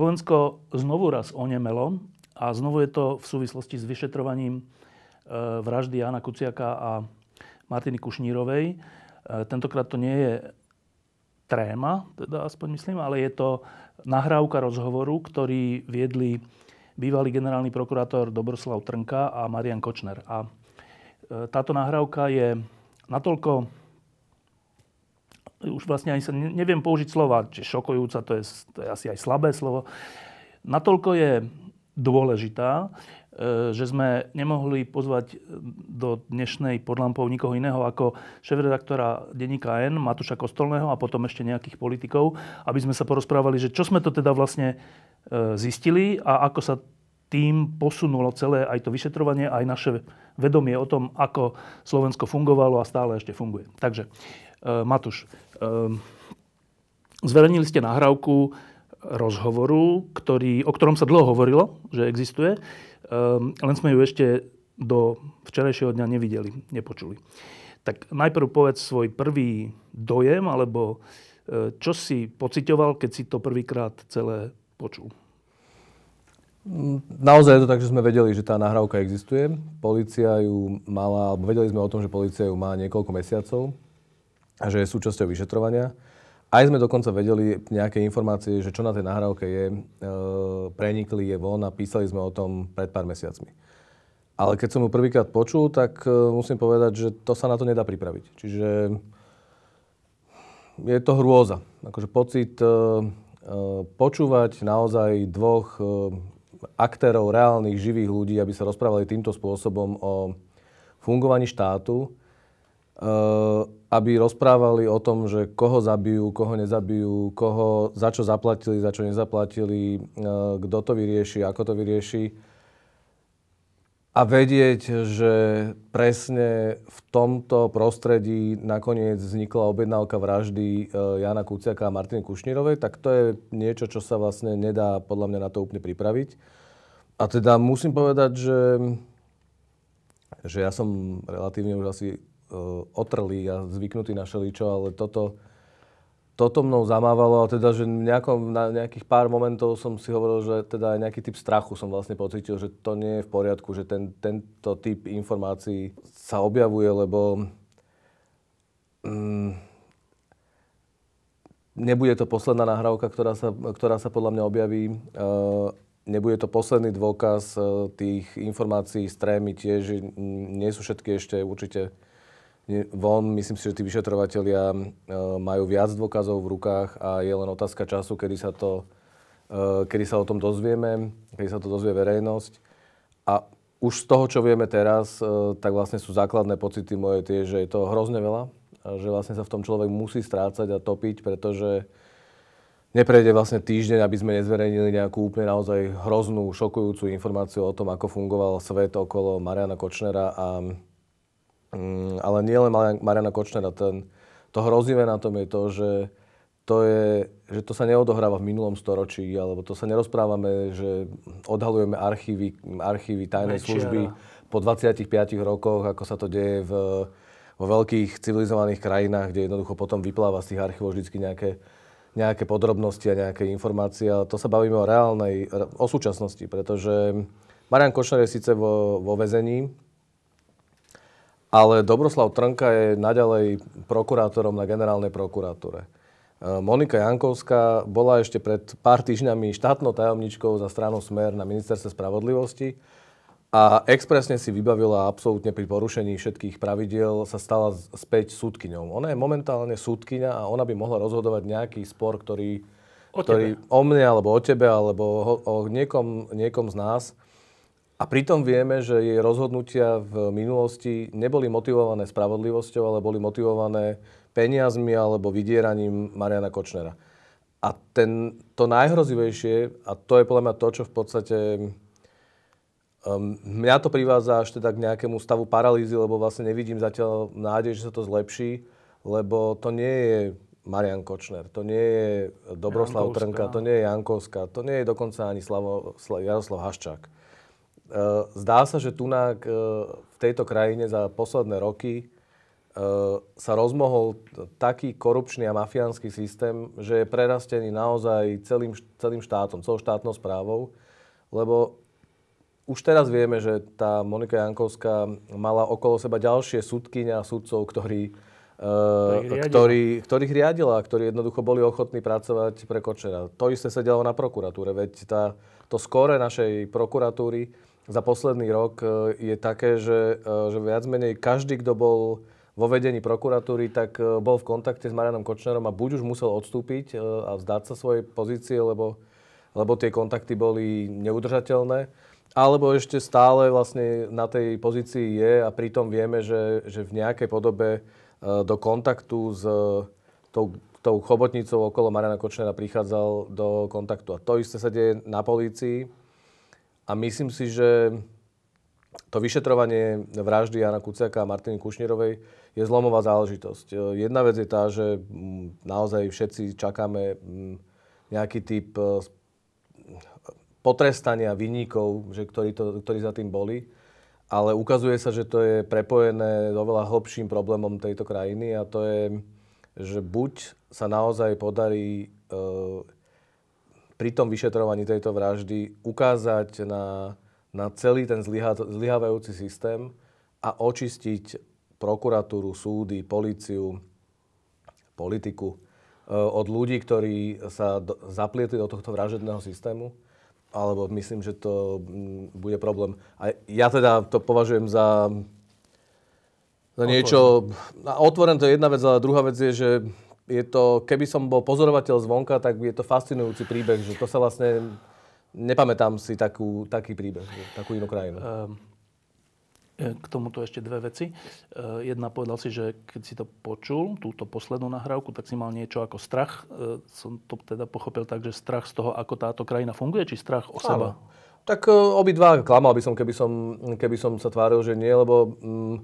Slovensko znovu raz onemelo a znovu je to v súvislosti s vyšetrovaním e, vraždy Jana Kuciaka a Martiny Kušnírovej. E, tentokrát to nie je tréma, teda aspoň myslím, ale je to nahrávka rozhovoru, ktorý viedli bývalý generálny prokurátor Dobroslav Trnka a Marian Kočner. A e, táto nahrávka je natoľko už vlastne ani sa neviem použiť slova, či šokujúca, to je, to je asi aj slabé slovo. Natoľko je dôležitá, e, že sme nemohli pozvať do dnešnej podlampov nikoho iného ako šéf-redaktora denníka N, Matúša Kostolného a potom ešte nejakých politikov, aby sme sa porozprávali, že čo sme to teda vlastne e, zistili a ako sa tým posunulo celé aj to vyšetrovanie, aj naše vedomie o tom, ako Slovensko fungovalo a stále ešte funguje. Takže, e, Matúš, Ehm, zverejnili ste nahrávku rozhovoru, ktorý, o ktorom sa dlho hovorilo, že existuje, ehm, len sme ju ešte do včerajšieho dňa nevideli, nepočuli. Tak najprv povedz svoj prvý dojem, alebo e, čo si pocitoval, keď si to prvýkrát celé počul? Naozaj je to tak, že sme vedeli, že tá nahrávka existuje. Polícia ju mala, alebo vedeli sme o tom, že polícia ju má niekoľko mesiacov že je súčasťou vyšetrovania. Aj sme dokonca vedeli nejaké informácie, že čo na tej nahrávke je, e, prenikli je von a písali sme o tom pred pár mesiacmi. Ale keď som ju prvýkrát počul, tak e, musím povedať, že to sa na to nedá pripraviť. Čiže je to hrôza. Akože pocit e, e, počúvať naozaj dvoch e, aktérov, reálnych, živých ľudí, aby sa rozprávali týmto spôsobom o fungovaní štátu, aby rozprávali o tom, že koho zabijú, koho nezabijú, koho za čo zaplatili, za čo nezaplatili, eh, kto to vyrieši, ako to vyrieši. A vedieť, že presne v tomto prostredí nakoniec vznikla objednávka vraždy eh, Jana Kuciaka a Martiny Kušnírovej, tak to je niečo, čo sa vlastne nedá podľa mňa na to úplne pripraviť. A teda musím povedať, že, že ja som relatívne už asi uh, otrlý a zvyknutý na šeličo, ale toto, toto mnou zamávalo a teda, že nejakom, na nejakých pár momentov som si hovoril, že teda aj nejaký typ strachu som vlastne pocitil, že to nie je v poriadku, že ten, tento typ informácií sa objavuje, lebo mm, nebude to posledná nahrávka, ktorá sa, ktorá sa podľa mňa objaví. Uh, nebude to posledný dôkaz uh, tých informácií z trémy tiež, nie sú všetky ešte určite von. Myslím si, že tí vyšetrovateľia e, majú viac dôkazov v rukách a je len otázka času, kedy sa, to, e, kedy sa o tom dozvieme, kedy sa to dozvie verejnosť. A už z toho, čo vieme teraz, e, tak vlastne sú základné pocity moje tie, že je to hrozne veľa, že vlastne sa v tom človek musí strácať a topiť, pretože neprejde vlastne týždeň, aby sme nezverejnili nejakú úplne naozaj hroznú, šokujúcu informáciu o tom, ako fungoval svet okolo Mariana Kočnera a Mm, ale nie len Mariana Kočnera. Ten, to hrozivé na tom je to, že to, je, že to sa neodohráva v minulom storočí, alebo to sa nerozprávame, že odhalujeme archívy, archívy tajnej Mečiara. služby po 25 rokoch, ako sa to deje v, vo veľkých civilizovaných krajinách, kde jednoducho potom vypláva z tých archívov vždy nejaké, nejaké podrobnosti a nejaké informácie. Ale to sa bavíme o reálnej, o súčasnosti, pretože Marian Kočner je síce vo, vo väzení, ale Dobroslav Trnka je naďalej prokurátorom na generálnej prokuratúre. E, Monika Jankovská bola ešte pred pár týždňami štátnou tajomničkou za stranu Smer na ministerstve spravodlivosti a expresne si vybavila absolútne pri porušení všetkých pravidiel sa stala späť súdkyňou. Ona je momentálne súdkyňa a ona by mohla rozhodovať nejaký spor, ktorý o, ktorý, o mne alebo o tebe alebo o, o niekom, niekom z nás. A pritom vieme, že jej rozhodnutia v minulosti neboli motivované spravodlivosťou, ale boli motivované peniazmi alebo vydieraním Mariana Kočnera. A ten, to najhrozivejšie, a to je podľa mňa to, čo v podstate um, mňa to privádza až teda k nejakému stavu paralýzy, lebo vlastne nevidím zatiaľ nádej, že sa to zlepší, lebo to nie je Marian Kočner, to nie je Dobroslav Jankovská. Trnka, to nie je Jankovská, to nie je dokonca ani Slavo, Jaroslav Haščák. Uh, zdá sa, že tunak uh, v tejto krajine za posledné roky Eh, sa rozmohol taký korupčný a mafiánsky systém, že je prerastený naozaj celým, celým štátom, celou štátnou správou, lebo už teraz vieme, že tá Monika Jankovská mala okolo seba ďalšie súdkyňa a sudcov, ktorí, uh, ktorí, ktorých riadila, ktorí jednoducho boli ochotní pracovať pre Kočera. To isté sa dialo na prokuratúre, veď tá, to skore našej prokuratúry za posledný rok uh, je také, že, uh, že viac menej každý, kto bol vo vedení prokuratúry, tak e, bol v kontakte s Marianom Kočnerom a buď už musel odstúpiť e, a vzdať sa svojej pozície, lebo, lebo tie kontakty boli neudržateľné, alebo ešte stále vlastne na tej pozícii je a pritom vieme, že, že v nejakej podobe e, do kontaktu s tou, tou chobotnicou okolo Mariana Kočnera prichádzal do kontaktu. A to isté sa deje na polícii. A myslím si, že to vyšetrovanie vraždy Jana Kuciaka a Martiny Kušnírovej je zlomová záležitosť. E, jedna vec je tá, že mm, naozaj všetci čakáme mm, nejaký typ e, potrestania vinníkov, že ktorí, to, ktorí za tým boli. Ale ukazuje sa, že to je prepojené s oveľa hlbším problémom tejto krajiny a to je, že buď sa naozaj podarí e, pri tom vyšetrovaní tejto vraždy ukázať na, na celý ten zlyha, zlyhávajúci systém a očistiť prokuratúru, súdy, políciu, politiku e, od ľudí, ktorí sa do, zaplietli do tohto vražedného systému, alebo myslím, že to bude problém. A ja teda to považujem za, za niečo... Otvoren to je jedna vec, ale druhá vec je, že je to, keby som bol pozorovateľ zvonka, tak je to fascinujúci príbeh, že to sa vlastne... Nepamätám si takú, taký príbeh, takú inú krajinu. Um. E, k tomuto ešte dve veci. E, jedna povedal si, že keď si to počul, túto poslednú nahrávku, tak si mal niečo ako strach. E, som to teda pochopil tak, že strach z toho, ako táto krajina funguje, či strach o seba? Tak obidva klamal by som keby, som, keby som sa tváril, že nie, lebo mm,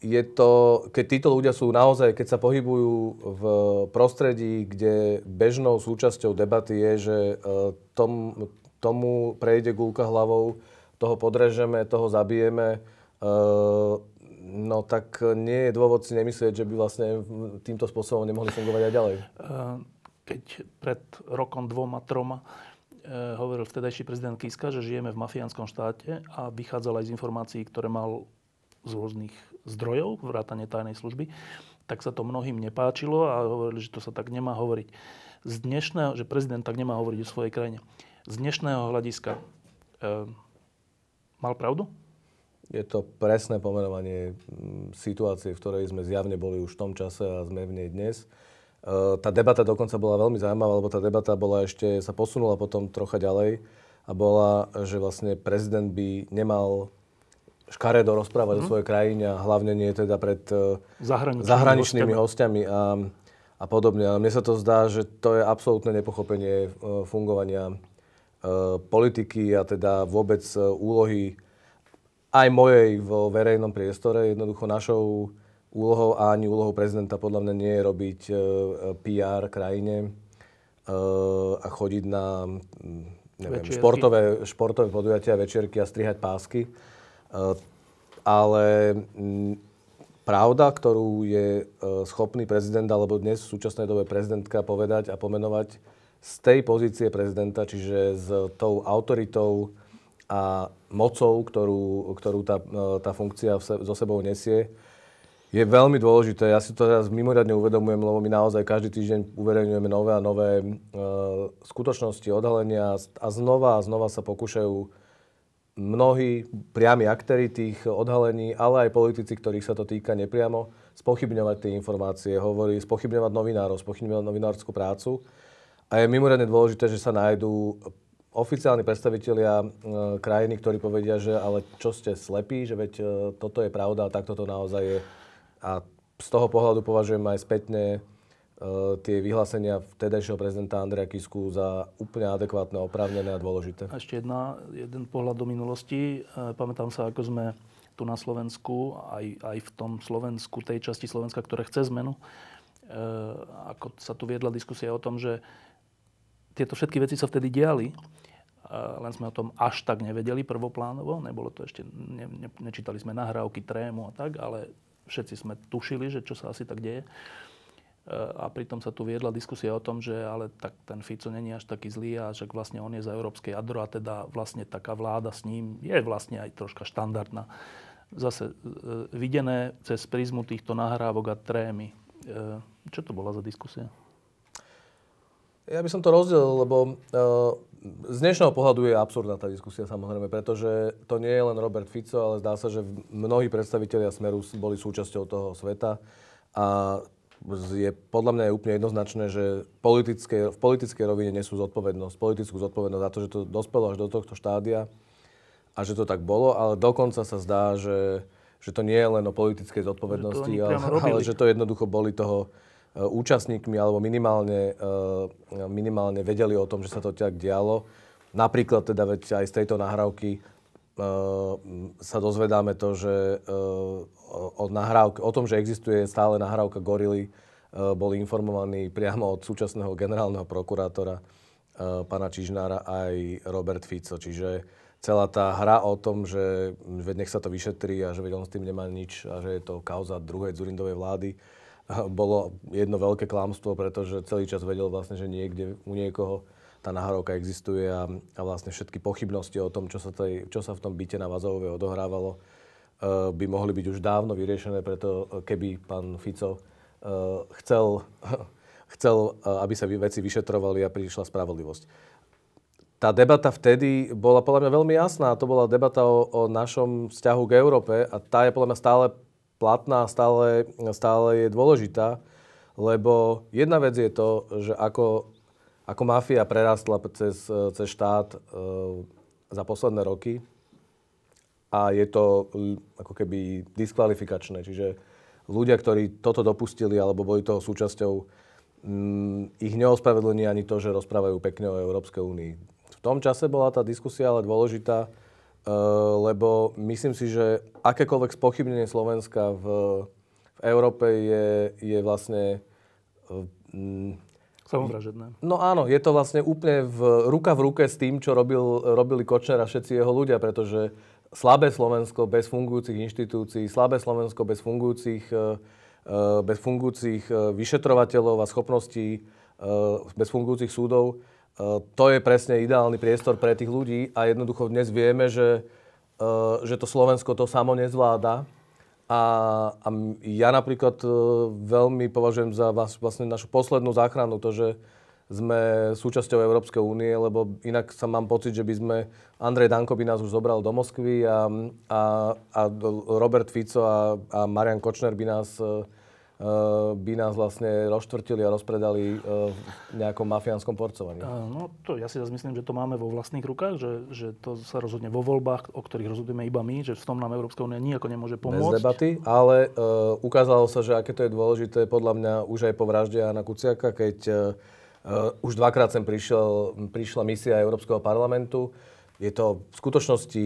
je to, keď títo ľudia sú naozaj, keď sa pohybujú v prostredí, kde bežnou súčasťou debaty je, že tom, tomu prejde gulka hlavou, toho podrežeme, toho zabijeme, uh, no tak nie je dôvod si nemyslieť, že by vlastne týmto spôsobom nemohli fungovať aj ďalej. Uh, keď pred rokom dvoma, troma hovoril vtedajší prezident Kiska, že žijeme v mafiánskom štáte a vychádzal aj z informácií, ktoré mal z rôznych zdrojov, vrátane tajnej služby, tak sa to mnohým nepáčilo a hovorili, že to sa tak nemá hovoriť. Z dnešného, že prezident tak nemá hovoriť o svojej krajine. Z dnešného hľadiska Mal pravdu? Je to presné pomenovanie mm, situácie, v ktorej sme zjavne boli už v tom čase a sme v nej dnes. E, tá debata dokonca bola veľmi zaujímavá, lebo tá debata bola ešte, sa posunula potom trocha ďalej a bola, že vlastne prezident by nemal škaredo rozprávať mm-hmm. o svojej krajine a hlavne nie teda pred e, zahraničnými, zahraničnými hostiami a, a podobne. A mne sa to zdá, že to je absolútne nepochopenie e, fungovania Eh, politiky a teda vôbec úlohy aj mojej vo verejnom priestore. Jednoducho našou úlohou a ani úlohou prezidenta podľa mňa nie je robiť PR krajine a chodiť na mm, neviem, športové, športové podujatia, večierky a strihať pásky. Ale mm, pravda, ktorú je schopný prezident alebo dnes v súčasnej dobe prezidentka povedať a pomenovať, z tej pozície prezidenta, čiže s tou autoritou a mocou, ktorú, ktorú tá, tá funkcia so sebou nesie, je veľmi dôležité. Ja si to teraz mimoriadne uvedomujem, lebo my naozaj každý týždeň uverejňujeme nové a nové e, skutočnosti, odhalenia a znova a znova sa pokúšajú mnohí priami aktéry tých odhalení, ale aj politici, ktorých sa to týka nepriamo, spochybňovať tie informácie, hovorí, spochybňovať novinárov, spochybňovať novinárskú prácu. A je mimoriadne dôležité, že sa nájdú oficiálni predstavitelia e, krajiny, ktorí povedia, že ale čo ste slepí, že veď e, toto je pravda a takto to naozaj je. A z toho pohľadu považujem aj spätne tie vyhlásenia vtedajšieho prezidenta Andreja Kisku za úplne adekvátne, oprávnené a dôležité. Ešte jedna, jeden pohľad do minulosti. Pamätám sa, ako sme tu na Slovensku, aj, aj v tom Slovensku, tej časti Slovenska, ktoré chce zmenu, ako sa tu viedla diskusia o tom, že tieto všetky veci sa vtedy diali, len sme o tom až tak nevedeli prvoplánovo, nebolo to ešte, ne, ne, nečítali sme nahrávky, trému a tak, ale všetci sme tušili, že čo sa asi tak deje. A pritom sa tu viedla diskusia o tom, že ale tak ten Fico není až taký zlý a však vlastne on je za európske jadro a teda vlastne taká vláda s ním je vlastne aj troška štandardná. Zase e, videné cez prízmu týchto nahrávok a trémy. E, čo to bola za diskusia? Ja by som to rozdelil, lebo uh, z dnešného pohľadu je absurdná tá diskusia samozrejme, pretože to nie je len Robert Fico, ale zdá sa, že mnohí predstavitelia Smeru boli súčasťou toho sveta a je podľa mňa je úplne jednoznačné, že politické, v politickej rovine nesú zodpovednosť, politickú zodpovednosť za to, že to dospelo až do tohto štádia a že to tak bolo, ale dokonca sa zdá, že, že to nie je len o politickej zodpovednosti, ale, ale že to jednoducho boli toho Eh, účastníkmi alebo minimálne, eh, minimálne vedeli o tom, že sa to tak dialo. Napríklad teda veď aj z tejto nahrávky sa dozvedáme to, že o, nahrávke, o tom, že existuje stále nahrávka Gorily, boli informovaní priamo od súčasného generálneho prokurátora pána Čižnára aj Robert Fico. Čiže celá tá hra o tom, že nech sa to vyšetrí a že on s tým nemá nič a že je to kauza druhej Zurindovej vlády, bolo jedno veľké klamstvo, pretože celý čas vedel vlastne, že niekde u niekoho tá nahrávka existuje a, a vlastne všetky pochybnosti o tom, čo sa, tej, čo sa v tom byte na Vazovove odohrávalo, uh, by mohli byť už dávno vyriešené, preto keby pán Fico uh, chcel, chcel aby sa veci vyšetrovali a prišla spravodlivosť. Tá debata vtedy bola podľa mňa veľmi jasná. To bola debata o, o našom vzťahu k Európe a tá je podľa mňa stále platná, stále, stále je dôležitá, lebo jedna vec je to, že ako, ako mafia prerastla cez, cez štát e, za posledné roky a je to ako keby diskvalifikačné. Čiže ľudia, ktorí toto dopustili alebo boli toho súčasťou, mm, ich neospravedlní ani to, že rozprávajú pekne o Európskej únii. V tom čase bola tá diskusia ale dôležitá, Eh, lebo myslím si, že akékoľvek spochybnenie Slovenska v, v Európe je, je vlastne... Mm, Samovražedné. No áno, je to vlastne úplne v, ruka v ruke s tým, čo robil, robili Kočner a všetci jeho ľudia, pretože slabé Slovensko bez fungujúcich inštitúcií, slabé Slovensko bez fungujúcich, eh, eh, bez fungujúcich vyšetrovateľov a schopností, bez fungujúcich súdov, to je presne ideálny priestor pre tých ľudí a jednoducho dnes vieme, že, že to Slovensko to samo nezvláda. A, a ja napríklad eh, veľmi považujem za vlastne našu poslednú záchranu to, že sme súčasťou Európskej únie, lebo inak sa mám pocit, že by sme, Andrej Danko by nás už zobral do Moskvy a, a, a Robert Fico a, a Marian Kočner by nás Eh, by nás vlastne rozštvrtili a rozpredali eh, v nejakom mafiánskom porcovaní. No to ja si zase myslím, že to máme vo vlastných rukách, že, že to sa rozhodne vo voľbách, o ktorých rozhodujeme iba my, že v tom nám Európska únia nijako nemôže pomôcť. Bez debaty, ale uh, ukázalo sa, že aké to je dôležité podľa mňa už aj po vražde Jana Kuciaka, keď uh, už dvakrát sem prišiel, prišla misia Európskeho parlamentu. Je to v skutočnosti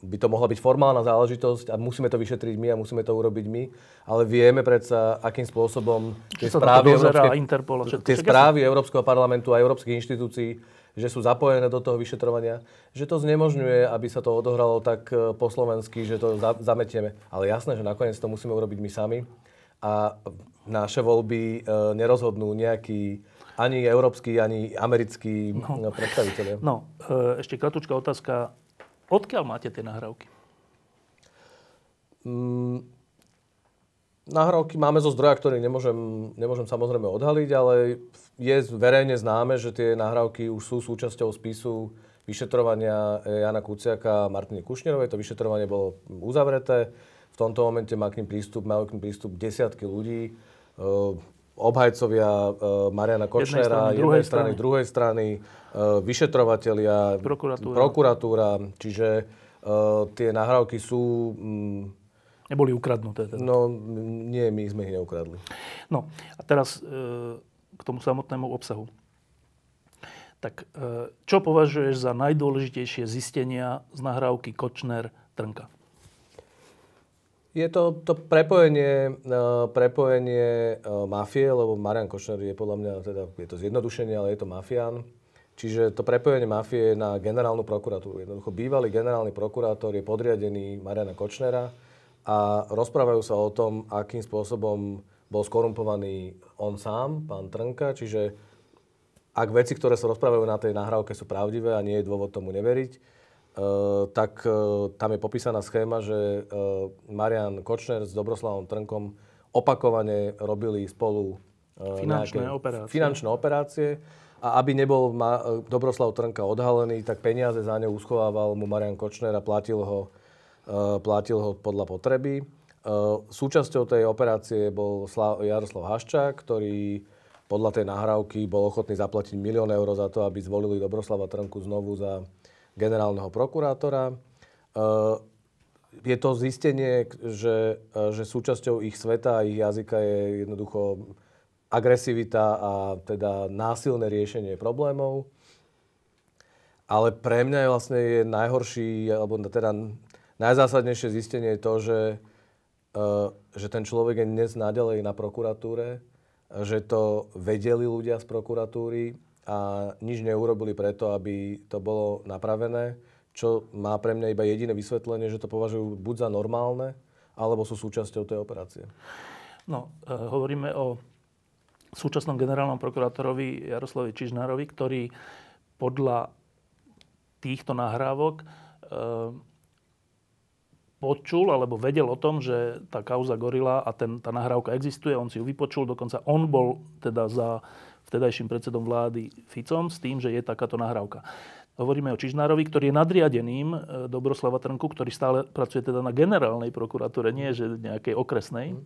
by to mohla byť formálna záležitosť a musíme to vyšetriť my a musíme to urobiť my, ale vieme predsa, akým spôsobom tie správy, Európske, Interpol, tie správy Európskeho parlamentu a európskych inštitúcií, že sú zapojené do toho vyšetrovania, že to znemožňuje, aby sa to odohralo tak e, po slovensky, že to za, zametieme. Ale jasné, že nakoniec to musíme urobiť my sami a naše voľby e, nerozhodnú nejaký ani európsky, ani americký no. predstaviteľ. No, e, ešte kratučká otázka Odkiaľ máte tie nahrávky? Mm, nahrávky máme zo zdroja, ktorý nemôžem, nemôžem samozrejme odhaliť, ale je verejne známe, že tie nahrávky už sú súčasťou spisu vyšetrovania Jana Kuciaka a Martiny Kušnerovej. To vyšetrovanie bolo uzavreté. V tomto momente má k ním prístup, majú k ním prístup desiatky ľudí obhajcovia uh, Mariana Kočnera, jednej, jednej strany, druhej strany, vyšetrovatelia, prokuratúra. prokuratúra. Čiže uh, tie nahrávky sú... Um, Neboli ukradnuté. Teda. No nie, my sme ich neukradli. No a teraz e, k tomu samotnému obsahu. Tak e, čo považuješ za najdôležitejšie zistenia z nahrávky Kočner-Trnka? Je to, to prepojenie, prepojenie mafie, lebo Marian Kočner je podľa mňa, teda je to zjednodušenie, ale je to mafián. Čiže to prepojenie mafie na generálnu prokuratúru. Jednoducho bývalý generálny prokurátor je podriadený Mariana Kočnera a rozprávajú sa o tom, akým spôsobom bol skorumpovaný on sám, pán Trnka. Čiže ak veci, ktoré sa rozprávajú na tej nahrávke sú pravdivé a nie je dôvod tomu neveriť, Eh, tak eh, tam je popísaná schéma, že eh, Marian Kočner s Dobroslavom Trnkom opakovane robili spolu finančné operácie. finančné operácie a aby nebol Dobroslav Trnka odhalený, tak peniaze za ňou uschovával mu Marian Kočner a platil ho, platil ho podľa potreby. Súčasťou tej operácie bol Jaroslav Haščák, ktorý podľa tej nahrávky bol ochotný zaplatiť milión eur za to, aby zvolili Dobroslava Trnku znovu za generálneho prokurátora. Je to zistenie, že, že súčasťou ich sveta a ich jazyka je jednoducho agresivita a teda násilné riešenie problémov. Ale pre mňa je vlastne je najhorší, alebo teda najzásadnejšie zistenie je to, že, eh, že ten človek je dnes naďalej na prokuratúre, že to vedeli ľudia z prokuratúry a nič neurobili preto, aby to bolo napravené, čo má pre mňa iba jediné vysvetlenie, že to považujú buď za normálne, alebo sú súčasťou tej operácie. No, e, hovoríme o súčasnom generálnom prokurátorovi Jaroslavi Čižnárovi, ktorý podľa týchto nahrávok e, počul alebo vedel o tom, že tá kauza Gorila a ten, tá nahrávka existuje, on si ju vypočul, dokonca on bol teda za vtedajším predsedom vlády Ficom s tým, že je takáto nahrávka. Hovoríme o Čižnárovi, ktorý je nadriadeným e, Dobroslava Trnku, ktorý stále pracuje teda na generálnej prokuratúre, nie že nejakej okresnej, mm.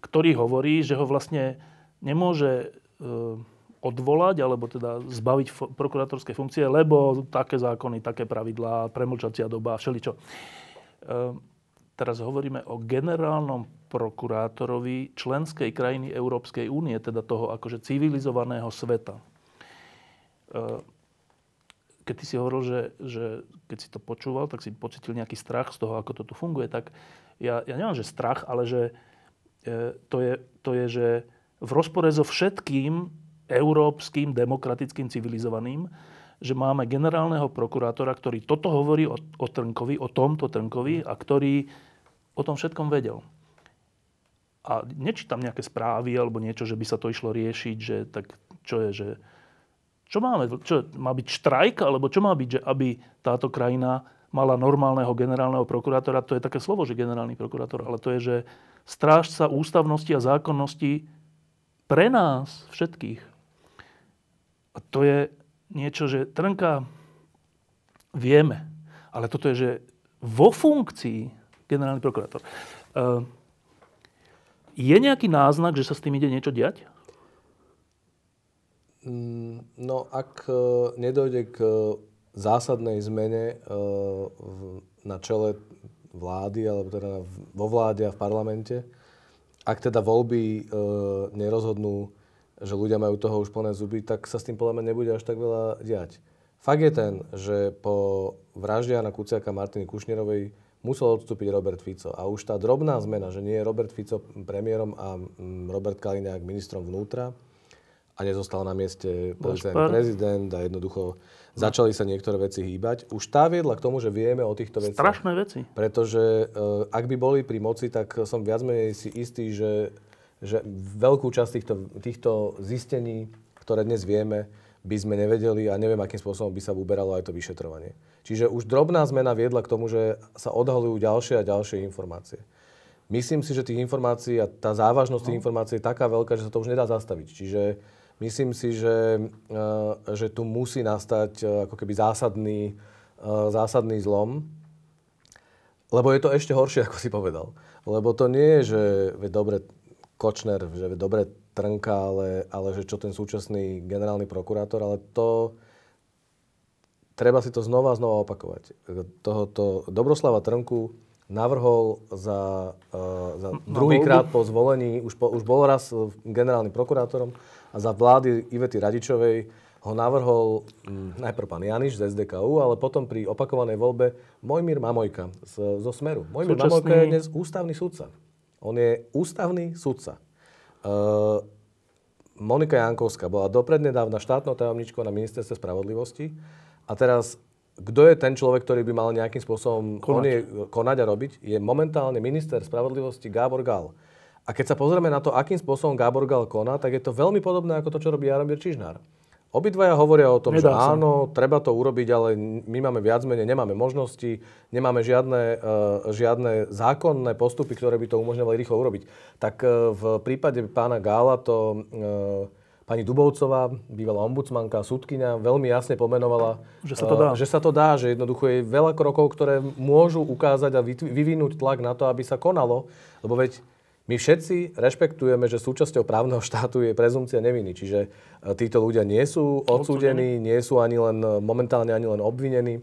Ktorý hovorí, že ho vlastne nemôže e, odvolať, alebo teda zbaviť prokurátorskej funkcie, lebo také zákony, také pravidlá, premlčacia doba, všeličo. Teraz hovoríme o generálnom prokurátorovi členskej krajiny Európskej únie, teda toho akože civilizovaného sveta. E, keď ty si hovoril, že, že keď si to počúval, tak si pocitil nejaký strach z toho, ako to tu funguje, tak ja, ja nemám, že strach, ale že e, to, je, to je, že v rozpore so všetkým európskym, demokratickým, civilizovaným, že máme generálneho prokurátora, ktorý toto hovorí o, o Trnkovi, o tomto Trnkovi a ktorý o tom všetkom vedel. A nečítam nejaké správy alebo niečo, že by sa to išlo riešiť, že tak čo je, že čo máme, čo má byť štrajk, alebo čo má byť, že aby táto krajina mala normálneho generálneho prokurátora, to je také slovo, že generálny prokurátor, ale to je, že strážca ústavnosti a zákonnosti pre nás všetkých. A to je niečo, že Trnka vieme, ale toto je, že vo funkcii generálny prokurátor. Uh, je nejaký náznak, že sa s tým ide niečo diať? Mm, no, ak e, nedojde k zásadnej zmene e, na čele vlády, alebo teda vo vláde a v parlamente, ak teda voľby e, nerozhodnú, že ľudia majú toho už plné zuby, tak sa s tým podľa mňa nebude až tak veľa diať. Fakt je ten, že po vražde Jana Kuciaka Martiny Kušnerovej musel odstúpiť Robert Fico. A už tá drobná zmena, že nie je Robert Fico premiérom a mm, Robert Kaliňák ministrom vnútra a nezostal na mieste policajný prezident a jednoducho začali sa niektoré veci hýbať. Už tá viedla k tomu, že vieme o týchto veciach. Strašné veci. Pretože uh, ak by boli pri moci, tak som viac menej si istý, že, že veľkú časť týchto, týchto zistení, ktoré dnes vieme, by sme nevedeli a neviem, akým spôsobom by sa uberalo aj to vyšetrovanie. Čiže už drobná zmena viedla k tomu, že sa odhalujú ďalšie a ďalšie informácie. Myslím si, že tých informácií a tá závažnosť tých no. informácií je taká veľká, že sa to už nedá zastaviť. Čiže myslím si, že, eh, že tu musí nastať eh, ako keby zásadný, eh, zásadný zlom. Lebo je to ešte horšie, ako si povedal. Lebo to nie je, že dobre, Kočner, že dobre Trnka, ale, ale že čo ten súčasný generálny prokurátor, ale to treba si to znova a znova opakovať. Tohoto Dobroslava Trnku navrhol za, uh, za druhýkrát po zvolení, už, po, už bol raz generálnym prokurátorom a za vlády Ivety Radičovej ho navrhol m, najprv pán Janiš z SDKU, ale potom pri opakovanej voľbe Mojmír Mamojka z, zo Smeru. Mojmír Súčasný... Mamojka je dnes ústavný sudca. On je ústavný sudca. Uh, Monika Jankovská bola doprednedávna štátnou tajomničkou na ministerstve spravodlivosti a teraz kto je ten človek, ktorý by mal nejakým spôsobom konať. Je, konať a robiť, je momentálne minister spravodlivosti Gábor Gál. A keď sa pozrieme na to, akým spôsobom Gábor Gál koná, tak je to veľmi podobné ako to, čo robí Jaromír Čižnár. Obidvaja hovoria o tom, Nedá že sa. áno, treba to urobiť, ale my máme viac menej, nemáme možnosti, nemáme žiadne, uh, žiadne zákonné postupy, ktoré by to umožňovali rýchlo urobiť. Tak uh, v prípade pána Gála to uh, pani Dubovcová, bývalá ombudsmanka, súdkynia, veľmi jasne pomenovala, že sa to dá. Že sa to dá, že jednoducho je veľa krokov, ktoré môžu ukázať a vyvinúť tlak na to, aby sa konalo, lebo veď my všetci rešpektujeme, že súčasťou právneho štátu je prezumcia neviny. Čiže e, títo ľudia nie sú odsúdení, nie sú ani len e, momentálne ani len obvinení.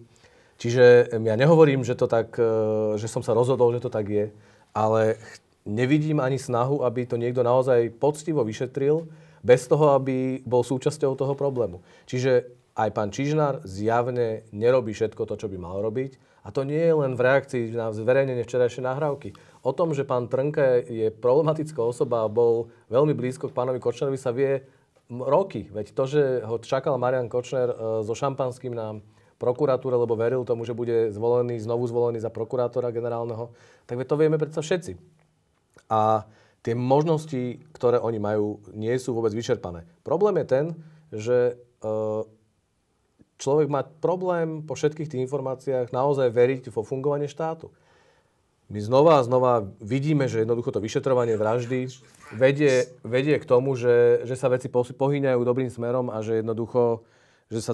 Čiže ja nehovorím, že, to tak, e, že som sa rozhodol, že to tak je, ale nevidím ani snahu, aby to niekto naozaj poctivo vyšetril, bez toho, aby bol súčasťou toho problému. Čiže aj pán Čižnár zjavne nerobí všetko to, čo by mal robiť. A to nie je len v reakcii na zverejnenie včerajšej nahrávky. O tom, že pán Trnke je problematická osoba a bol veľmi blízko k pánovi Kočnerovi, sa vie roky. Veď to, že ho čakal Marian Kočner e, so šampanským na prokuratúre, lebo veril tomu, že bude zvolený, znovu zvolený za prokurátora generálneho, tak to vieme predsa všetci. A tie možnosti, ktoré oni majú, nie sú vôbec vyčerpané. Problém je ten, že e, človek má problém po všetkých tých informáciách naozaj veriť vo fungovanie štátu my znova a znova vidíme, že jednoducho to vyšetrovanie vraždy vedie, vedie k tomu, že, že sa veci pohýňajú dobrým smerom a že jednoducho, že sa,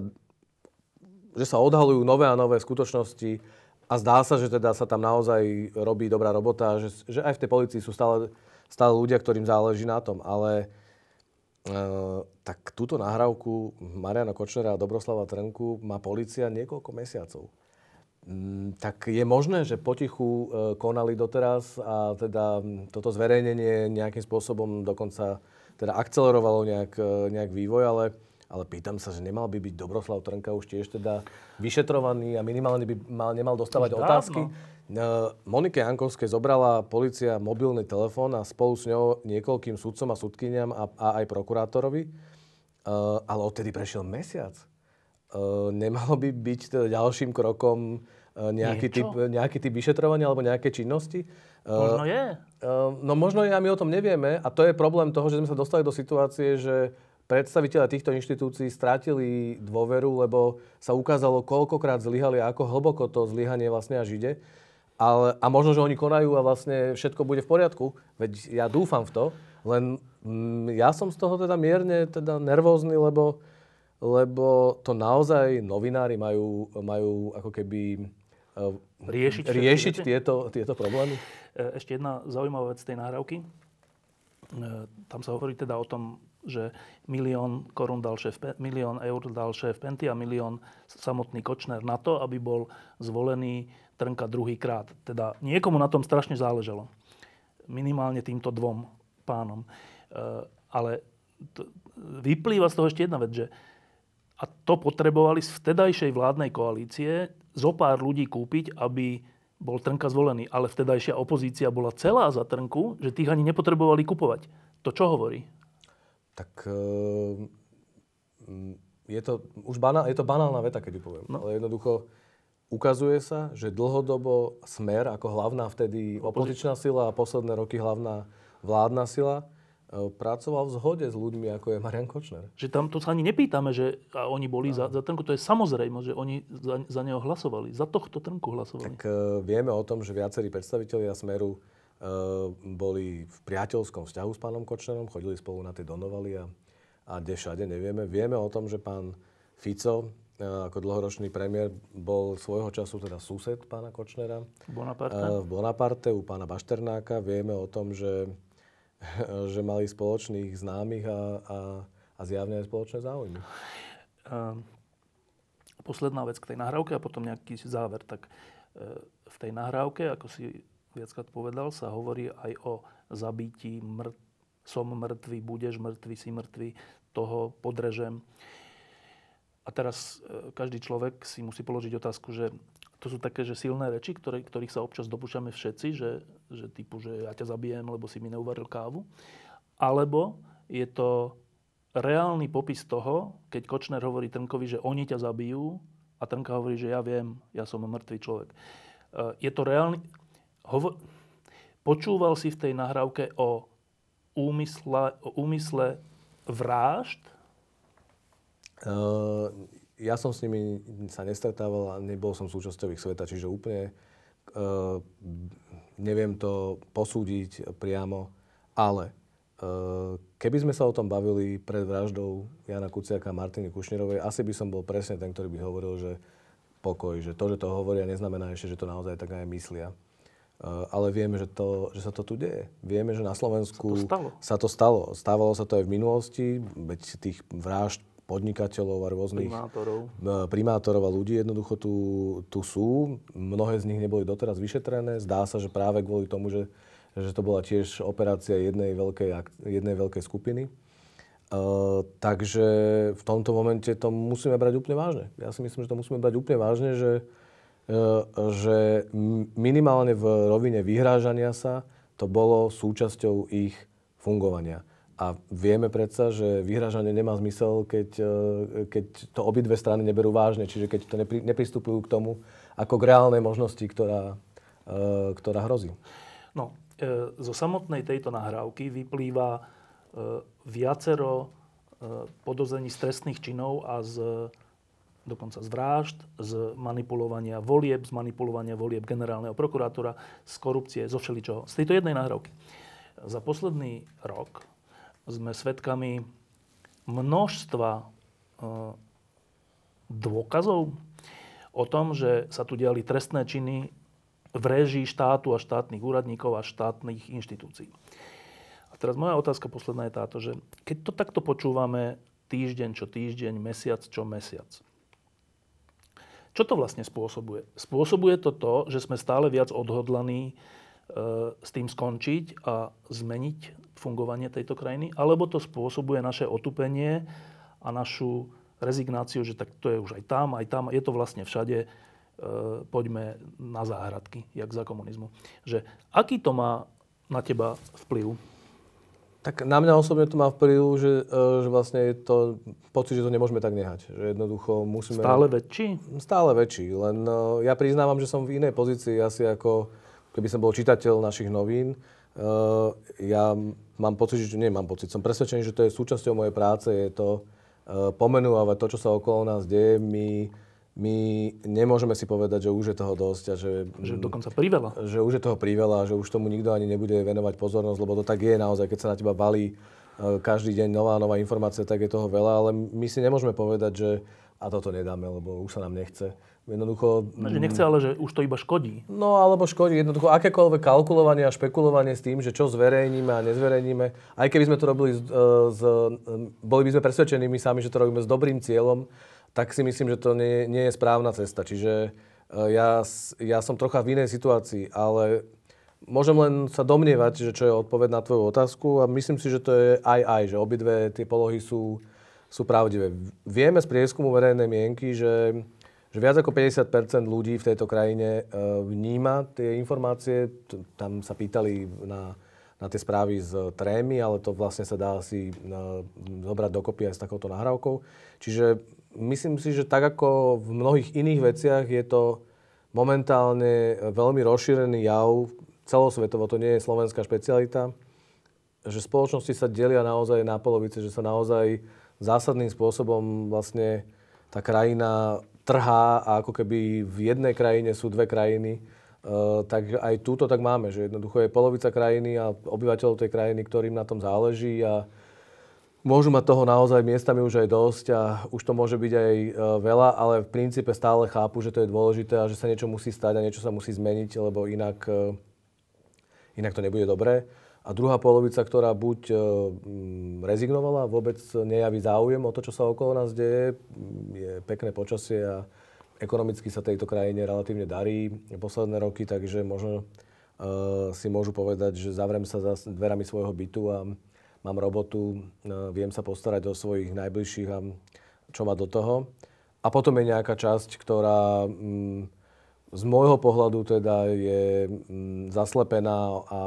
že sa odhalujú nové a nové skutočnosti a zdá sa, že teda sa tam naozaj robí dobrá robota, že, že aj v tej policii sú stále, stále ľudia, ktorým záleží na tom. Ale tak túto nahrávku Mariana Kočnera a Dobroslava Trnku má policia niekoľko mesiacov. Mm, tak je možné, že potichu e, konali doteraz a teda toto zverejnenie nejakým spôsobom dokonca teda akcelerovalo nejak, e, nejak vývoj, ale, ale pýtam sa, že nemal by byť Dobroslav Trnka už tiež teda vyšetrovaný a minimálne by mal, nemal dostávať už otázky. Dávno. Monike Jankovskej zobrala policia mobilný telefón a spolu s ňou niekoľkým sudcom a sudkyniam a, a aj prokurátorovi. Uh, ale odtedy prešiel mesiac. Uh, nemalo by byť teda ďalším krokom uh, nejaký, typ, nejaký typ vyšetrovania alebo nejaké činnosti? Možno je. No možno je a my o tom nevieme a to je problém toho, že sme sa dostali do situácie, že predstaviteľe týchto inštitúcií strátili dôveru, lebo sa ukázalo, koľkokrát zlyhali a ako hlboko to zlyhanie vlastne až ide. Ale, a možno, že oni konajú a vlastne všetko bude v poriadku. Veď ja dúfam v to, len mm, ja som z toho teda mierne teda nervózny, lebo lebo to naozaj novinári majú, majú ako keby uh, riešiť, riešiť tieto, tieto problémy? E, ešte jedna zaujímavá vec tej nahrávky. E, tam sa hovorí teda o tom, že milión korún dal šéf, milión eur dal šéf Penty a milión samotný Kočner na to, aby bol zvolený Trnka druhýkrát. Teda niekomu na tom strašne záležalo. Minimálne týmto dvom pánom. Ale vyplýva z toho ešte jedna vec, že a to potrebovali z vtedajšej vládnej koalície zo pár ľudí kúpiť, aby bol Trnka zvolený. Ale vtedajšia opozícia bola celá za Trnku, že tých ani nepotrebovali kupovať. To čo hovorí? Tak ehm, je to už banál, je to banálna veta, keď ju poviem. No. Ale jednoducho ukazuje sa, že dlhodobo Smer ako hlavná vtedy opozičná sila a posledné roky hlavná vládna sila E, pracoval v zhode s ľuďmi, ako je Marian Kočner. Že tam to sa ani nepýtame, že a oni boli za, za Trnku. To je samozrejme, že oni za, za neho hlasovali. Za tohto Trnku hlasovali. Tak uh, vieme o tom, že viacerí predstavitelia Smeru uh, boli v priateľskom vzťahu s pánom Kočnerom, chodili spolu na tie Donovaly a, a kde všade nevieme. Vieme o tom, že pán Fico ako dlhoročný premiér bol svojho času teda sused pána Kočnera. Bonaparte. V Bonaparte u pána Bašternáka. Vieme o tom, že že mali spoločných známych a, a, a zjavne aj spoločné záujmy. Um, posledná vec k tej nahrávke a potom nejaký záver. Tak v tej nahrávke, ako si viackrát povedal, sa hovorí aj o zabití, mŕ, som mŕtvý, budeš mŕtvý, si mŕtvý, toho podrežem. A teraz e, každý človek si musí položiť otázku, že to sú také, že silné reči, ktoré, ktorých sa občas dopúšťame všetci, že, že typu, že ja ťa zabijem, lebo si mi neuvaril kávu. Alebo je to reálny popis toho, keď Kočner hovorí Trnkovi, že oni ťa zabijú a Trnka hovorí, že ja viem, ja som mŕtvý človek. E, je to reálny... Hovo... Počúval si v tej nahrávke o úmysle, o úmysle vražd? Uh, ja som s nimi sa nestretával a nebol som súčasťou ich sveta, čiže úplne uh, neviem to posúdiť priamo, ale uh, keby sme sa o tom bavili pred vraždou Jana Kuciaka a Martiny Kušnerovej, asi by som bol presne ten, ktorý by hovoril, že pokoj, že to, že to hovoria, neznamená ešte, že to naozaj tak aj myslia. Uh, ale vieme, že, to, že sa to tu deje. Vieme, že na Slovensku sa to stalo. Sa to stalo. Stávalo sa to aj v minulosti, veď tých vražd podnikateľov a rôznych primátorov. Uh, primátorov a ľudí jednoducho tu, tu sú. Mnohé z nich neboli doteraz vyšetrené. Zdá sa, že práve kvôli tomu, že, že to bola tiež operácia jednej veľkej, jednej veľkej skupiny. Uh, takže v tomto momente to musíme brať úplne vážne. Ja si myslím, že to musíme brať úplne vážne, že, E, že minimálne v rovine vyhrážania sa to bolo súčasťou ich fungovania. A vieme predsa, že vyhrážanie nemá zmysel, keď, e, keď to obidve strany neberú vážne, čiže keď to nepri, nepristupujú k tomu ako k reálnej možnosti, ktorá, e, ktorá hrozí. No, zo samotnej tejto nahrávky vyplýva viacero podozrení z trestných činov a z dokonca z vražd, z manipulovania volieb, z manipulovania volieb generálneho prokurátora, z korupcie, zo všeličoho. Z tejto jednej nahrávky. Za posledný rok sme svedkami množstva e, dôkazov o tom, že sa tu diali trestné činy v réžii štátu a štátnych úradníkov a štátnych inštitúcií. A teraz moja otázka posledná je táto, že keď to takto počúvame týždeň čo týždeň, mesiac čo mesiac, čo to vlastne spôsobuje? Spôsobuje to to, že sme stále viac odhodlaní e, s tým skončiť a zmeniť fungovanie tejto krajiny? Alebo to spôsobuje naše otupenie a našu rezignáciu, že tak to je už aj tam, aj tam, je to vlastne všade, e, poďme na záhradky, jak za komunizmu. Že aký to má na teba vplyv? Tak na mňa osobne to má vplyv, že, e, že vlastne je to pocit, že to nemôžeme tak nehať. Že jednoducho musíme... Stále väčší? Stále väčší. Len e, ja priznávam, že som v inej pozícii asi ako keby som bol čitateľ našich novín. E, ja mám pocit, že nemám pocit. Som presvedčený, že to je súčasťou mojej práce. Je to pomenúvať to, čo sa okolo nás deje. My my nemôžeme si povedať, že už je toho dosť a že... Že dokonca priveľa. Že už je toho priveľa a že už tomu nikto ani nebude venovať pozornosť, lebo to tak je naozaj, keď sa na teba valí e, každý deň nová nová informácia, tak je toho veľa, ale my si nemôžeme povedať, že a toto nedáme, lebo už sa nám nechce. Jednoducho... No, že nechce, ale že už to iba škodí. No, alebo škodí. Jednoducho akékoľvek kalkulovanie a špekulovanie s tým, že čo zverejníme a nezverejníme, aj keby sme to robili, z, e, z, boli by sme presvedčení my sami, že to robíme s dobrým cieľom, tak si myslím, že to nie, nie je správna cesta. Čiže e, ja, ja som trocha v inej situácii, ale môžem len sa domnievať, že čo je odpoveď na tvoju otázku a myslím si, že to je aj aj, že obidve tie polohy sú, sú pravdivé. Vieme z prieskumu verejnej mienky, že, že viac ako 50% ľudí v tejto krajine e, vníma tie informácie. Tam sa pýtali na, na tie správy z trémy, ale to vlastne sa dá asi e, zobrať dokopy aj s takouto nahrávkou. Čiže myslím si, že tak ako v mnohých iných veciach je to momentálne veľmi rozšírený jav, celosvetovo, to nie je slovenská špecialita, že spoločnosti sa delia naozaj na polovice, že sa naozaj zásadným spôsobom vlastne tá krajina trhá a ako keby v jednej krajine sú dve krajiny, Uh, tak aj túto tak máme, že jednoducho je polovica krajiny a obyvateľov tej krajiny, ktorým na tom záleží a Môžu mať toho naozaj miestami už aj dosť a už to môže byť aj e, veľa, ale v princípe stále chápu, že to je dôležité a že sa niečo musí stať a niečo sa musí zmeniť, lebo inak, e, inak to nebude dobré. A druhá polovica, ktorá buď e, rezignovala, vôbec nejaví záujem o to, čo sa okolo nás deje, je pekné počasie a ekonomicky sa tejto krajine relatívne darí posledné roky, takže možno uh, si môžu povedať, že zavrem sa za dverami svojho bytu a mám robotu, uh, viem sa postarať o svojich najbližších a čo má do toho. A potom je nejaká časť, ktorá z môjho pohľadu teda je um, zaslepená a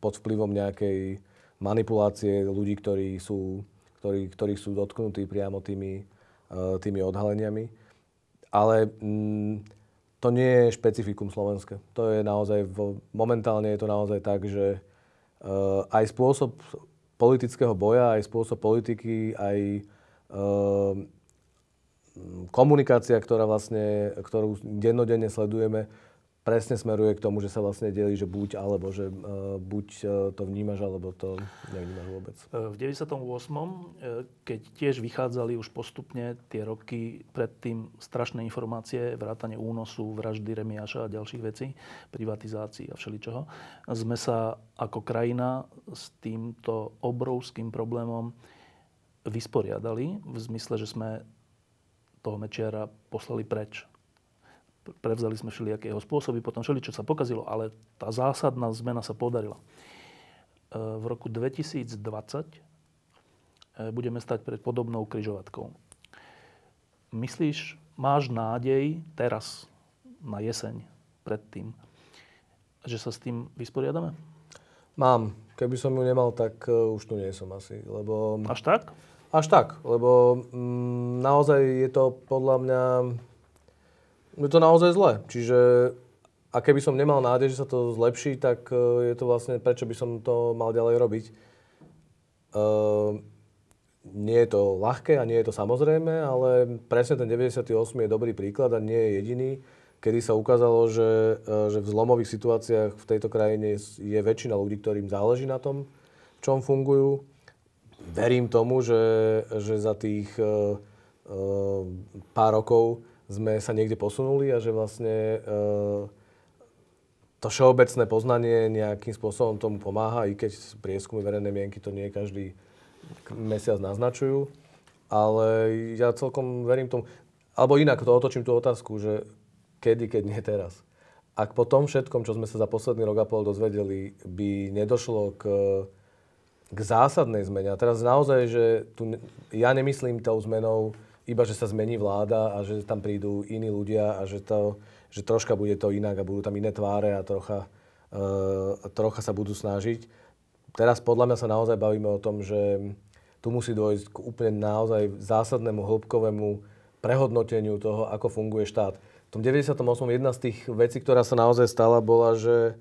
pod vplyvom nejakej manipulácie ľudí, ktorí sú, ktorí, ktorí sú dotknutí priamo tými, uh, tými odhaleniami. Ale mm, to nie je špecifikum slovenské. To je naozaj, momentálne je to naozaj tak, že uh, aj spôsob politického boja, aj spôsob politiky, aj uh, komunikácia, ktorá vlastne, ktorú dennodenne sledujeme, presne smeruje k tomu, že sa vlastne delí, že buď alebo, že uh, buď uh, to vnímaš, alebo to nevnímaš vôbec. E, v 98. keď tiež vychádzali už postupne tie roky predtým strašné informácie, vrátanie únosu, vraždy Remiaša a ďalších vecí, privatizácií a všeličoho, sme sa ako krajina s týmto obrovským problémom vysporiadali v zmysle, že sme toho Mečiara poslali preč prevzali sme všelijaké jeho spôsoby, potom všeli, čo sa pokazilo, ale tá zásadná zmena sa podarila. E, v roku 2020 e, budeme stať pred podobnou kryžovatkou. Myslíš, máš nádej teraz, na jeseň, predtým, že sa s tým vysporiadame? Mám. Keby som ju nemal, tak uh, už tu nie som asi. Lebo... Až tak? Až tak, lebo mm, naozaj je to podľa mňa je to naozaj zle. Čiže a keby som nemal nádej, že sa to zlepší, tak e, je to vlastne, prečo by som to mal ďalej robiť. Uh, nie je to ľahké a nie je to samozrejme, ale presne ten 98 je dobrý príklad a nie je jediný, kedy sa ukázalo, že, e, že v zlomových situáciách v tejto krajine je väčšina ľudí, ktorým záleží na tom, v čom fungujú. Verím tomu, že, že za tých uh, uh, pár rokov sme sa niekde posunuli a že vlastne e, to všeobecné poznanie nejakým spôsobom tomu pomáha, i keď prieskumy verejnej mienky to nie každý mesiac naznačujú. Ale ja celkom verím tomu, alebo inak to otočím tú otázku, že kedy, keď nie teraz. Ak po tom všetkom, čo sme sa za posledný rok a pol dozvedeli, by nedošlo k, k zásadnej zmene. A teraz naozaj, že tu, ja nemyslím tou zmenou iba, že sa zmení vláda a že tam prídu iní ľudia a že, to, že troška bude to inak a budú tam iné tváre a trocha, uh, trocha sa budú snažiť. Teraz podľa mňa sa naozaj bavíme o tom, že tu musí dôjsť k úplne naozaj zásadnému, hĺbkovému prehodnoteniu toho, ako funguje štát. V tom 98. jedna z tých vecí, ktorá sa naozaj stala, bola, že,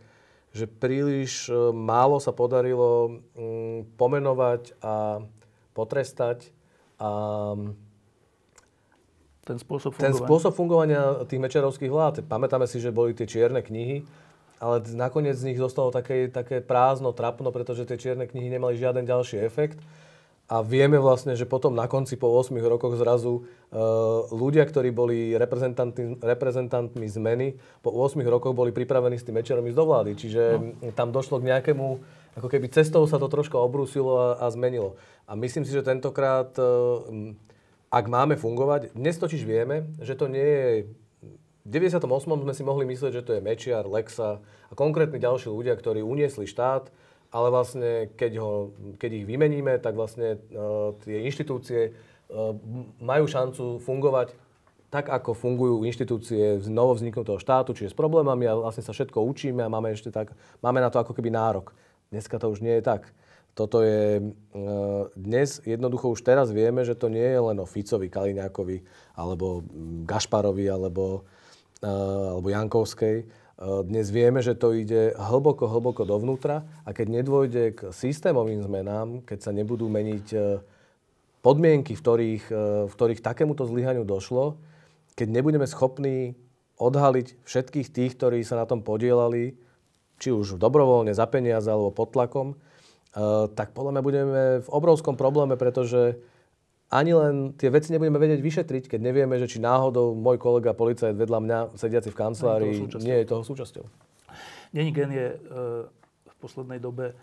že príliš e, málo sa podarilo mm, pomenovať a potrestať a ten spôsob fungovania. Ten spôsob fungovania tých mečerovských vlád. Pamätáme si, že boli tie čierne knihy, ale nakoniec z nich zostalo také, také prázdno, trapno, pretože tie čierne knihy nemali žiaden ďalší efekt. A vieme vlastne, že potom na konci po 8 rokoch zrazu uh, ľudia, ktorí boli reprezentantmi, reprezentantmi zmeny, po 8 rokoch boli pripravení s tým mečerom ísť do vlády. Čiže no. tam došlo k nejakému, ako keby cestou sa to troška obrúsilo a, a zmenilo. A myslím si, že tentokrát uh, ak máme fungovať, dnes totiž vieme, že to nie je... V 98. sme si mohli myslieť, že to je Mečiar, Lexa a konkrétni ďalší ľudia, ktorí uniesli štát, ale vlastne keď, ho, keď ich vymeníme, tak vlastne uh, tie inštitúcie uh, majú šancu fungovať tak, ako fungujú inštitúcie z novo vzniknutého štátu, čiže s problémami a vlastne sa všetko učíme a máme ešte tak, máme na to ako keby nárok. Dneska to už nie je tak. Toto je... E, dnes jednoducho už teraz vieme, že to nie je len o Ficovi, Kaliňákovi, alebo Gašparovi, alebo, e, alebo Jankovskej. E, dnes vieme, že to ide hlboko, hlboko dovnútra a keď nedôjde k systémovým zmenám, keď sa nebudú meniť podmienky, v ktorých, v ktorých takémuto zlyhaniu došlo, keď nebudeme schopní odhaliť všetkých tých, ktorí sa na tom podielali, či už dobrovoľne, za peniaze alebo pod tlakom, Eh, tak podľa mňa budeme v obrovskom probléme, pretože ani len tie veci nebudeme vedieť vyšetriť, keď nevieme, že či náhodou môj kolega policajt vedľa mňa, sediaci v kancelárii, nie je toho súčasťou. Není gen je v poslednej dobe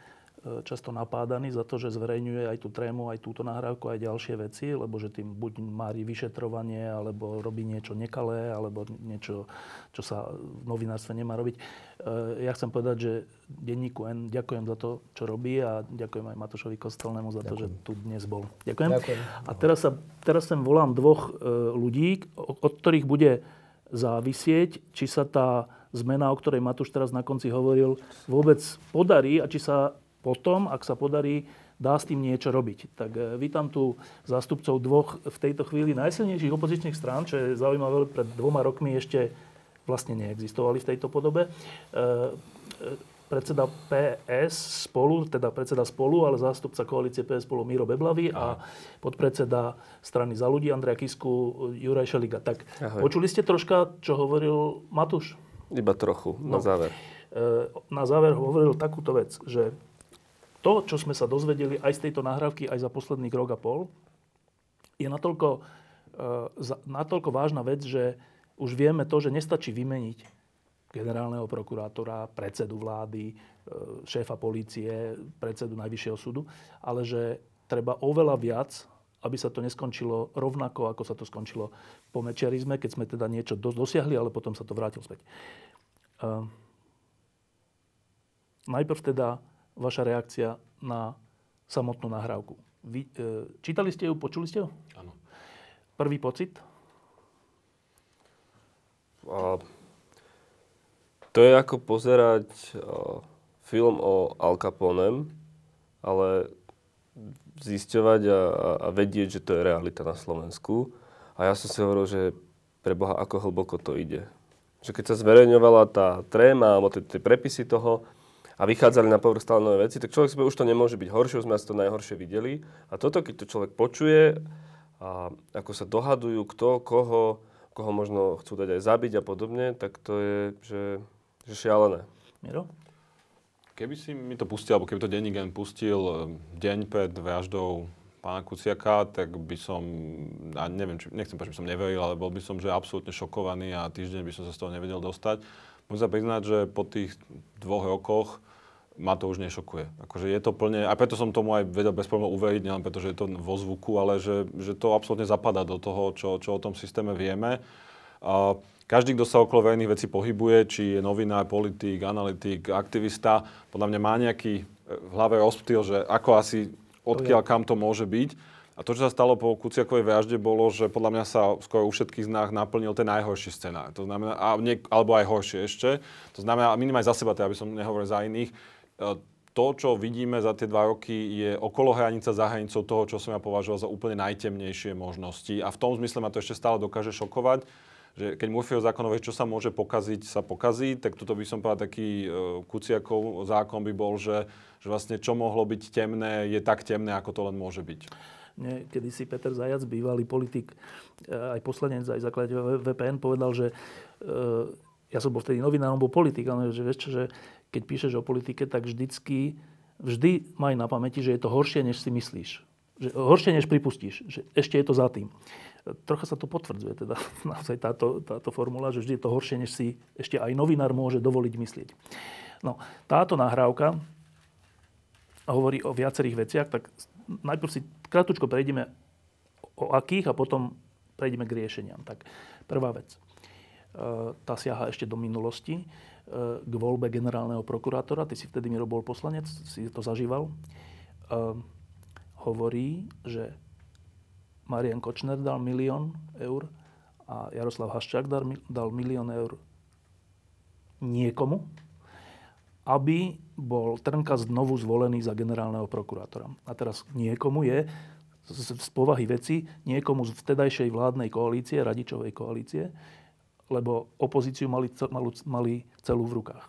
často napádaný za to, že zverejňuje aj tú trému, aj túto nahrávku, aj ďalšie veci, lebo že tým buď mári vyšetrovanie, alebo robí niečo nekalé, alebo niečo, čo sa v novinárstve nemá robiť. E, ja chcem povedať, že denníku N ďakujem za to, čo robí a ďakujem aj Matošovi Kostolnému za to, ďakujem. že tu dnes bol. Ďakujem. ďakujem. A teraz, sa, teraz sem volám dvoch e, ľudí, od ktorých bude závisieť, či sa tá zmena, o ktorej Matúš teraz na konci hovoril, vôbec podarí a či sa potom, ak sa podarí, dá s tým niečo robiť. Tak e, vítam tu zástupcov dvoch v tejto chvíli najsilnejších opozičných strán, čo je zaujímavé, pred dvoma rokmi ešte vlastne neexistovali v tejto podobe. E, e, predseda PS spolu, teda predseda spolu, ale zástupca koalície PS spolu Miro Beblavy a podpredseda strany za ľudí Andrea Kisku Juraj Šeliga. Tak Ahoj. počuli ste troška, čo hovoril Matúš? Iba trochu, na no. záver. Na záver hovoril takúto vec, že to, čo sme sa dozvedeli aj z tejto nahrávky, aj za posledný rok a pol, je natoľko, uh, natoľko vážna vec, že už vieme to, že nestačí vymeniť generálneho prokurátora, predsedu vlády, uh, šéfa polície, predsedu Najvyššieho súdu, ale že treba oveľa viac, aby sa to neskončilo rovnako, ako sa to skončilo po mečiarizme, keď sme teda niečo dosiahli, ale potom sa to vrátil späť. Uh, najprv teda vaša reakcia na samotnú nahrávku. Vy, e, čítali ste ju, počuli ste ju? Áno. Prvý pocit? A, to je ako pozerať a, film o Al Caponem, ale zisťovať a, a vedieť, že to je realita na Slovensku. A ja som si hovoril, že pre Boha, ako hlboko to ide. Že keď sa zverejňovala tá tréma, alebo tie, tie prepisy toho, a vychádzali na povrch stále nové veci, tak človek si povie, už to nemôže byť horšie, už sme asi to najhoršie videli. A toto, keď to človek počuje, a ako sa dohadujú, kto, koho, koho možno chcú dať aj zabiť a podobne, tak to je, že, že šialené. Miro? Keby si mi to pustil, alebo keby to denník pustil eh, deň pred vraždou pána Kuciaka, tak by som, a neviem, či, nechcem povedať, že by som neveril, ale bol by som, že absolútne šokovaný a týždeň by som sa z toho nevedel dostať. Musím sa priznať, že po tých dvoch rokoch ma to už nešokuje. Akože je to plne, a preto som tomu aj vedel bez problémov uveriť, nielen preto, že je to vo zvuku, ale že, že to absolútne zapadá do toho, čo, čo o tom systéme vieme. A každý, kto sa okolo verejných vecí pohybuje, či je novinár, politik, analytik, aktivista, podľa mňa má nejaký e, v hlave rozptýl, že ako asi, odkiaľ kam to môže byť. A to, čo sa stalo po Kuciakovej vražde, bolo, že podľa mňa sa skoro u všetkých z nás naplnil ten najhorší scenár. To znamená, a nie, alebo aj horšie ešte. To znamená, minimálne za seba, teda, aby som nehovoril za iných, to, čo vidíme za tie dva roky, je okolo hranica, za hranicou toho, čo som ja považoval za úplne najtemnejšie možnosti. A v tom zmysle ma to ešte stále dokáže šokovať, že keď Murphyho zákonové, čo sa môže pokaziť, sa pokazí, tak toto by som povedal taký uh, Kuciakov zákon by bol, že, že vlastne čo mohlo byť temné, je tak temné, ako to len môže byť. Nie, kedy si Peter Zajac, bývalý politik, e, aj poslanec, aj zakladateľ VPN, povedal, že e, ja som bol vtedy novinárom, bol politik, ale že vieš čo, že keď píšeš o politike, tak vždycky, vždy maj na pamäti, že je to horšie, než si myslíš. Že, horšie, než pripustíš. Že ešte je to za tým. Trocha sa to potvrdzuje, teda naozaj táto, táto formula, že vždy je to horšie, než si ešte aj novinár môže dovoliť myslieť. No, táto nahrávka hovorí o viacerých veciach, tak najprv si krátko prejdeme o akých a potom prejdeme k riešeniam. Tak prvá vec. E, tá siaha ešte do minulosti k voľbe generálneho prokurátora. Ty si vtedy, Miro, bol poslanec, si to zažíval. E, hovorí, že Marian Kočner dal milión eur a Jaroslav Haščák dal milión eur niekomu, aby bol Trnka znovu zvolený za generálneho prokurátora. A teraz niekomu je z, z povahy veci, niekomu z vtedajšej vládnej koalície, radičovej koalície, lebo opozíciu mali, mali, celú v rukách.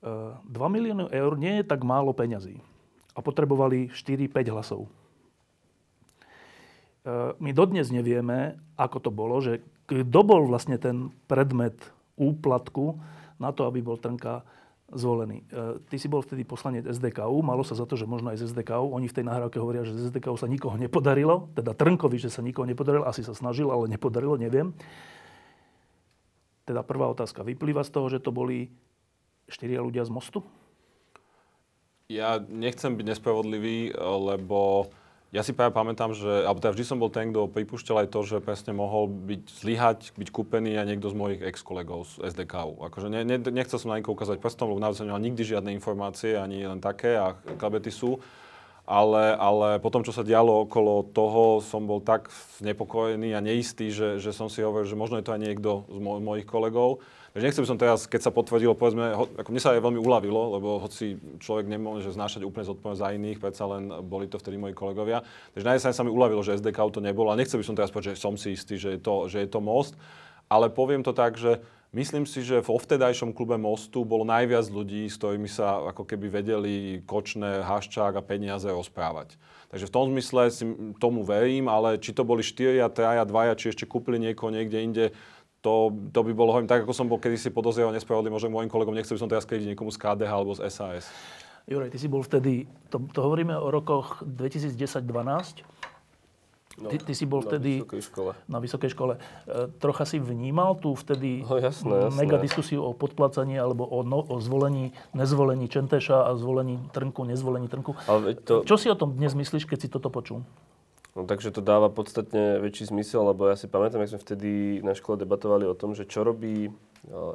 E, 2 milióny eur nie je tak málo peňazí. A potrebovali 4-5 hlasov. E, my dodnes nevieme, ako to bolo, že kto bol vlastne ten predmet úplatku, na to, aby bol Trnka zvolený. E, ty si bol vtedy poslanec SDKU, malo sa za to, že možno aj z SDKU. Oni v tej nahrávke hovoria, že z SDKU sa nikoho nepodarilo, teda Trnkovi, že sa nikoho nepodarilo, asi sa snažil, ale nepodarilo, neviem. Teda prvá otázka. Vyplýva z toho, že to boli štyria ľudia z mostu? Ja nechcem byť nespravodlivý, lebo ja si práve pamätám, že, alebo teda vždy som bol ten, kto pripúšťal aj to, že presne mohol byť zlyhať, byť kúpený aj niekto z mojich ex-kolegov z SDK. Akože ne, ne, nechcel som na niekoho ukázať prstom, lebo naozaj nemal nikdy žiadne informácie, ani len také a klebety sú. Ale, ale potom, čo sa dialo okolo toho, som bol tak znepokojený a neistý, že, že som si hovoril, že možno je to aj niekto z mo- mojich kolegov. Takže nechcem som teraz, keď sa potvrdilo, povedzme, ho, ako mne sa aj veľmi uľavilo, lebo hoci človek nemôže znášať úplne zodpovednosť za iných, predsa len boli to vtedy moji kolegovia. Takže na sa mi uľavilo, že SDK to nebolo a nechcem by som teraz povedať, že som si istý, že je to, že je to most, ale poviem to tak, že myslím si, že vo vtedajšom klube Mostu bolo najviac ľudí, s ktorými sa ako keby vedeli Kočné, Haščák a peniaze rozprávať. Takže v tom zmysle si tomu verím, ale či to boli 4, 3, 2, či ešte kúpili niekoho niekde inde, to, to by bolo, hovorím, tak ako som bol kedysi podozrieval nespravodlivý možno môjim kolegom, nechcel by som teraz krediť niekomu z KDH alebo z SAS. Juraj, ty si bol vtedy, to, to hovoríme o rokoch 2010-12, No, ty, ty si bol vtedy na vysokej škole. Na vysokej škole. E, trocha si vnímal tu vtedy no, jasné, jasné. mega diskusiu o podplacaní alebo o, no, o zvolení, nezvolení Čenteša a zvolení Trnku, nezvolení Trnku. Ale to... Čo si o tom dnes myslíš, keď si toto počul? No takže to dáva podstatne väčší zmysel, lebo ja si pamätám, jak sme vtedy na škole debatovali o tom, že čo robí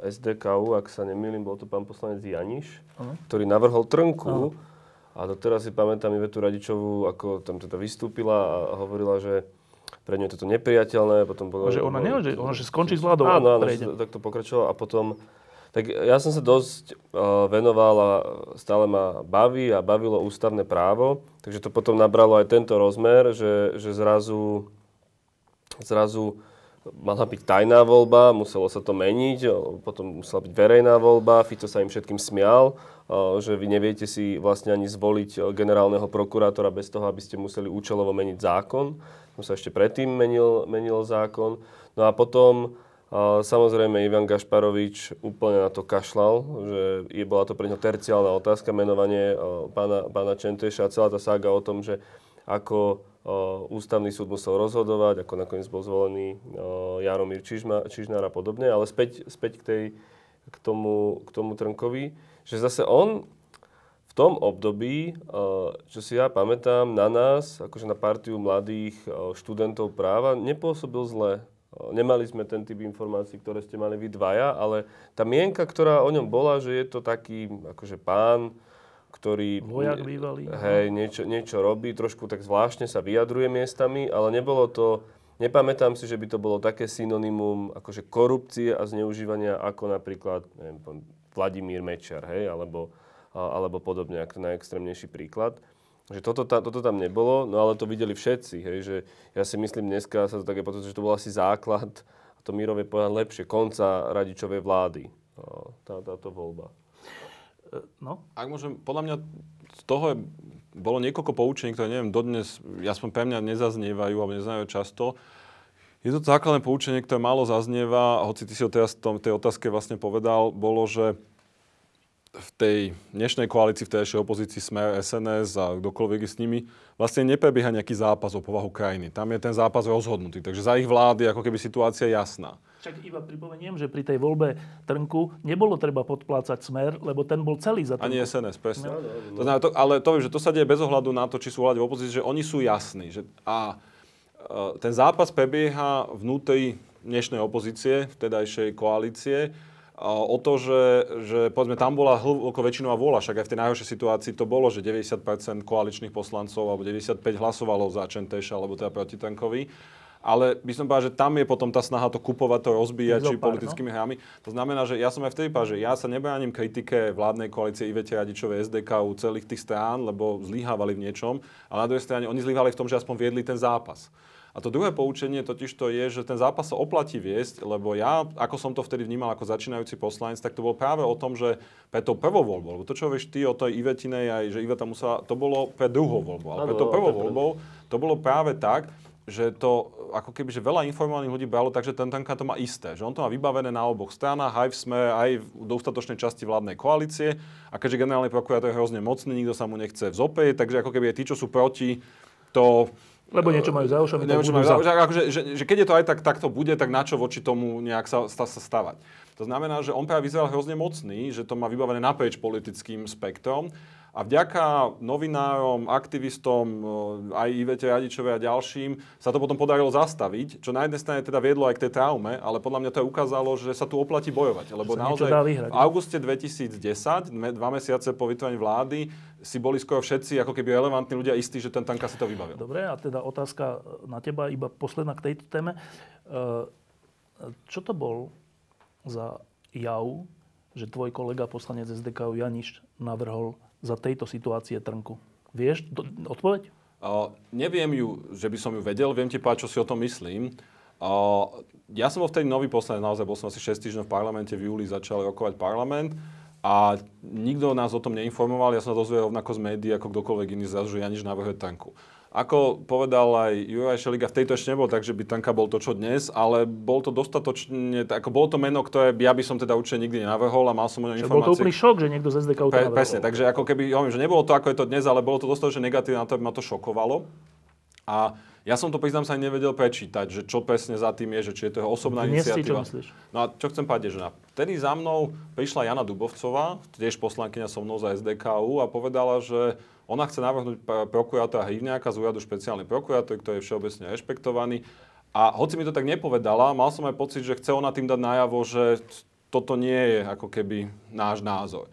SDKU, ak sa nemýlim, bol to pán poslanec Janiš, uh-huh. ktorý navrhol Trnku. Uh-huh. A doteraz si pamätám Ivetu Radičovú, ako tam teda vystúpila a hovorila, že pre ňu je toto nepriateľné. Potom povedala, že ona nie, že, ona, že skončí s vládou. Áno, áno, tak to pokračovalo. A potom tak ja som sa dosť uh, venoval a stále ma baví a bavilo ústavné právo, takže to potom nabralo aj tento rozmer, že, že zrazu, zrazu mala byť tajná voľba, muselo sa to meniť, potom musela byť verejná voľba, Fico sa im všetkým smial, že vy neviete si vlastne ani zvoliť generálneho prokurátora bez toho, aby ste museli účelovo meniť zákon. Tam sa ešte predtým menil, menil zákon. No a potom Samozrejme, Ivan Gašparovič úplne na to kašľal, že je, bola to pre ňo terciálna otázka, menovanie pána, pána Čenteša a celá tá sága o tom, že ako ústavný súd musel rozhodovať, ako nakoniec bol zvolený Jaromír Čižma, Čižnár a podobne. Ale späť, späť k, tej, k, tomu, k tomu Trnkovi, že zase on v tom období, čo si ja pamätám, na nás, akože na partiu mladých študentov práva, nepôsobil zle. Nemali sme ten typ informácií, ktoré ste mali vy dvaja, ale tá mienka, ktorá o ňom bola, že je to taký akože pán, ktorý Vojak bývalý. Hej, niečo, niečo robí, trošku tak zvláštne sa vyjadruje miestami, ale nebolo to, nepamätám si, že by to bolo také synonymum akože korupcie a zneužívania ako napríklad neviem, Vladimír Mečar, hej, alebo, alebo podobne, ako najextrémnejší príklad. Že toto, ta, toto tam nebolo, no ale to videli všetci, hej, že ja si myslím dneska sa to také potom, že to bol asi základ, a to Mírov je lepšie, konca radičovej vlády, no, tá, táto voľba. No? Ak môžem, podľa mňa z toho je, bolo niekoľko poučení, ktoré neviem, dodnes, aspoň pre mňa nezaznievajú alebo nezaznievajú často. Je to základné poučenie, ktoré málo zaznieva, hoci ty si ho teraz v tej otázke vlastne povedal, bolo, že v tej dnešnej koalícii, v tejšej opozícii Smer, SNS a kdokoľvek s nimi, vlastne neprebieha nejaký zápas o povahu krajiny. Tam je ten zápas rozhodnutý. Takže za ich vlády ako keby situácia jasná. Však iba pripomeniem, že pri tej voľbe Trnku nebolo treba podplácať Smer, lebo ten bol celý za Trnku. Ani SNS, presne. No. To znamená, to, ale to, že to sa deje bez ohľadu na to, či sú vlády v opozícii, že oni sú jasní. Že, a e, ten zápas prebieha vnútri dnešnej opozície, vtedajšej koalície o to, že, že povedzme, tam bola hlboko väčšinová vôľa, však aj v tej najhoršej situácii to bolo, že 90% koaličných poslancov alebo 95 hlasovalo za Čenteša alebo teda proti Tankovi. Ale by som povedal, že tam je potom tá snaha to kupovať, to rozbíjať, či politickými no? hrami. To znamená, že ja som aj vtedy povedal, že ja sa nebránim kritike vládnej koalície Ivete Radičovej SDK u celých tých strán, lebo zlyhávali v niečom. Ale na druhej strane oni zlyhávali v tom, že aspoň viedli ten zápas. A to druhé poučenie totiž to je, že ten zápas sa oplatí viesť, lebo ja, ako som to vtedy vnímal ako začínajúci poslanec, tak to bolo práve o tom, že pre tou prvou voľbou, lebo to, čo vieš ty o tej Ivetinej, aj že Iveta musela, to bolo pre druhou voľbou. Ale pre tou prvou voľbou to bolo práve tak, že to ako keby, že veľa informovaných ľudí bralo tak, že ten tanka to má isté. Že on to má vybavené na oboch stranách, aj v sme, aj v dostatočnej časti vládnej koalície. A keďže generálny prokurátor je hrozne mocný, nikto sa mu nechce vzopäť, takže ako keby tí, čo sú proti, to lebo niečo majú za ušami, tak budú za... Že, akože, že, že keď je to aj tak, tak to bude, tak na čo voči tomu nejak sa, sa, sa stavať. To znamená, že on práve vyzeral hrozne mocný, že to má vybavené naprieč politickým spektrom A vďaka novinárom, aktivistom, e, aj Ivete Radičovej a ďalším sa to potom podarilo zastaviť, čo na jednej strane teda viedlo aj k tej traume, ale podľa mňa to aj ukázalo, že sa tu oplatí bojovať. Lebo naozaj v auguste 2010, dva mesiace po vytvorení vlády, si boli skoro všetci ako keby relevantní ľudia istí, že ten tanka si to vybavil. Dobre, a teda otázka na teba, iba posledná k tejto téme. E, čo to bol za jav, že tvoj kolega poslanec SDK Janiš navrhol za tejto situácie Trnku? Vieš do, odpoveď? Uh, neviem ju, že by som ju vedel, viem ti povedať, čo si o tom myslím. Uh, ja som bol vtedy nový poslanec, naozaj bol som asi 6 týždňov v parlamente, v júli začal rokovať parlament a nikto nás o tom neinformoval, ja som sa dozvedel rovnako z médií, ako kdokoľvek iný zrazu, že Janiš navrhuje tanku. Ako povedal aj Juraj Šeliga, v tejto ešte nebol tak, že by Tanka bol to, čo dnes, ale bol to dostatočne, ako bolo to meno, ktoré ja by som teda určite nikdy nenavrhol a mal som o ňom informácie. Bol to úplný šok, že niekto z SDK to Pre, Presne, takže ako keby, hovorím, že nebolo to ako je to dnes, ale bolo to dostatočne negatívne na to, aby ma to šokovalo. A ja som to, priznám sa, ani nevedel prečítať, že čo presne za tým je, že či je to jeho osobná Dnes iniciatíva. čo myslíš? No a čo chcem povedať, že na, vtedy za mnou prišla Jana Dubovcová, tiež poslankyňa so mnou za SDKU a povedala, že ona chce navrhnúť prokurátora Hrivňáka z úradu špeciálnej prokurátor, ktorý je všeobecne rešpektovaný. A hoci mi to tak nepovedala, mal som aj pocit, že chce ona tým dať najavo, že toto nie je ako keby náš názor.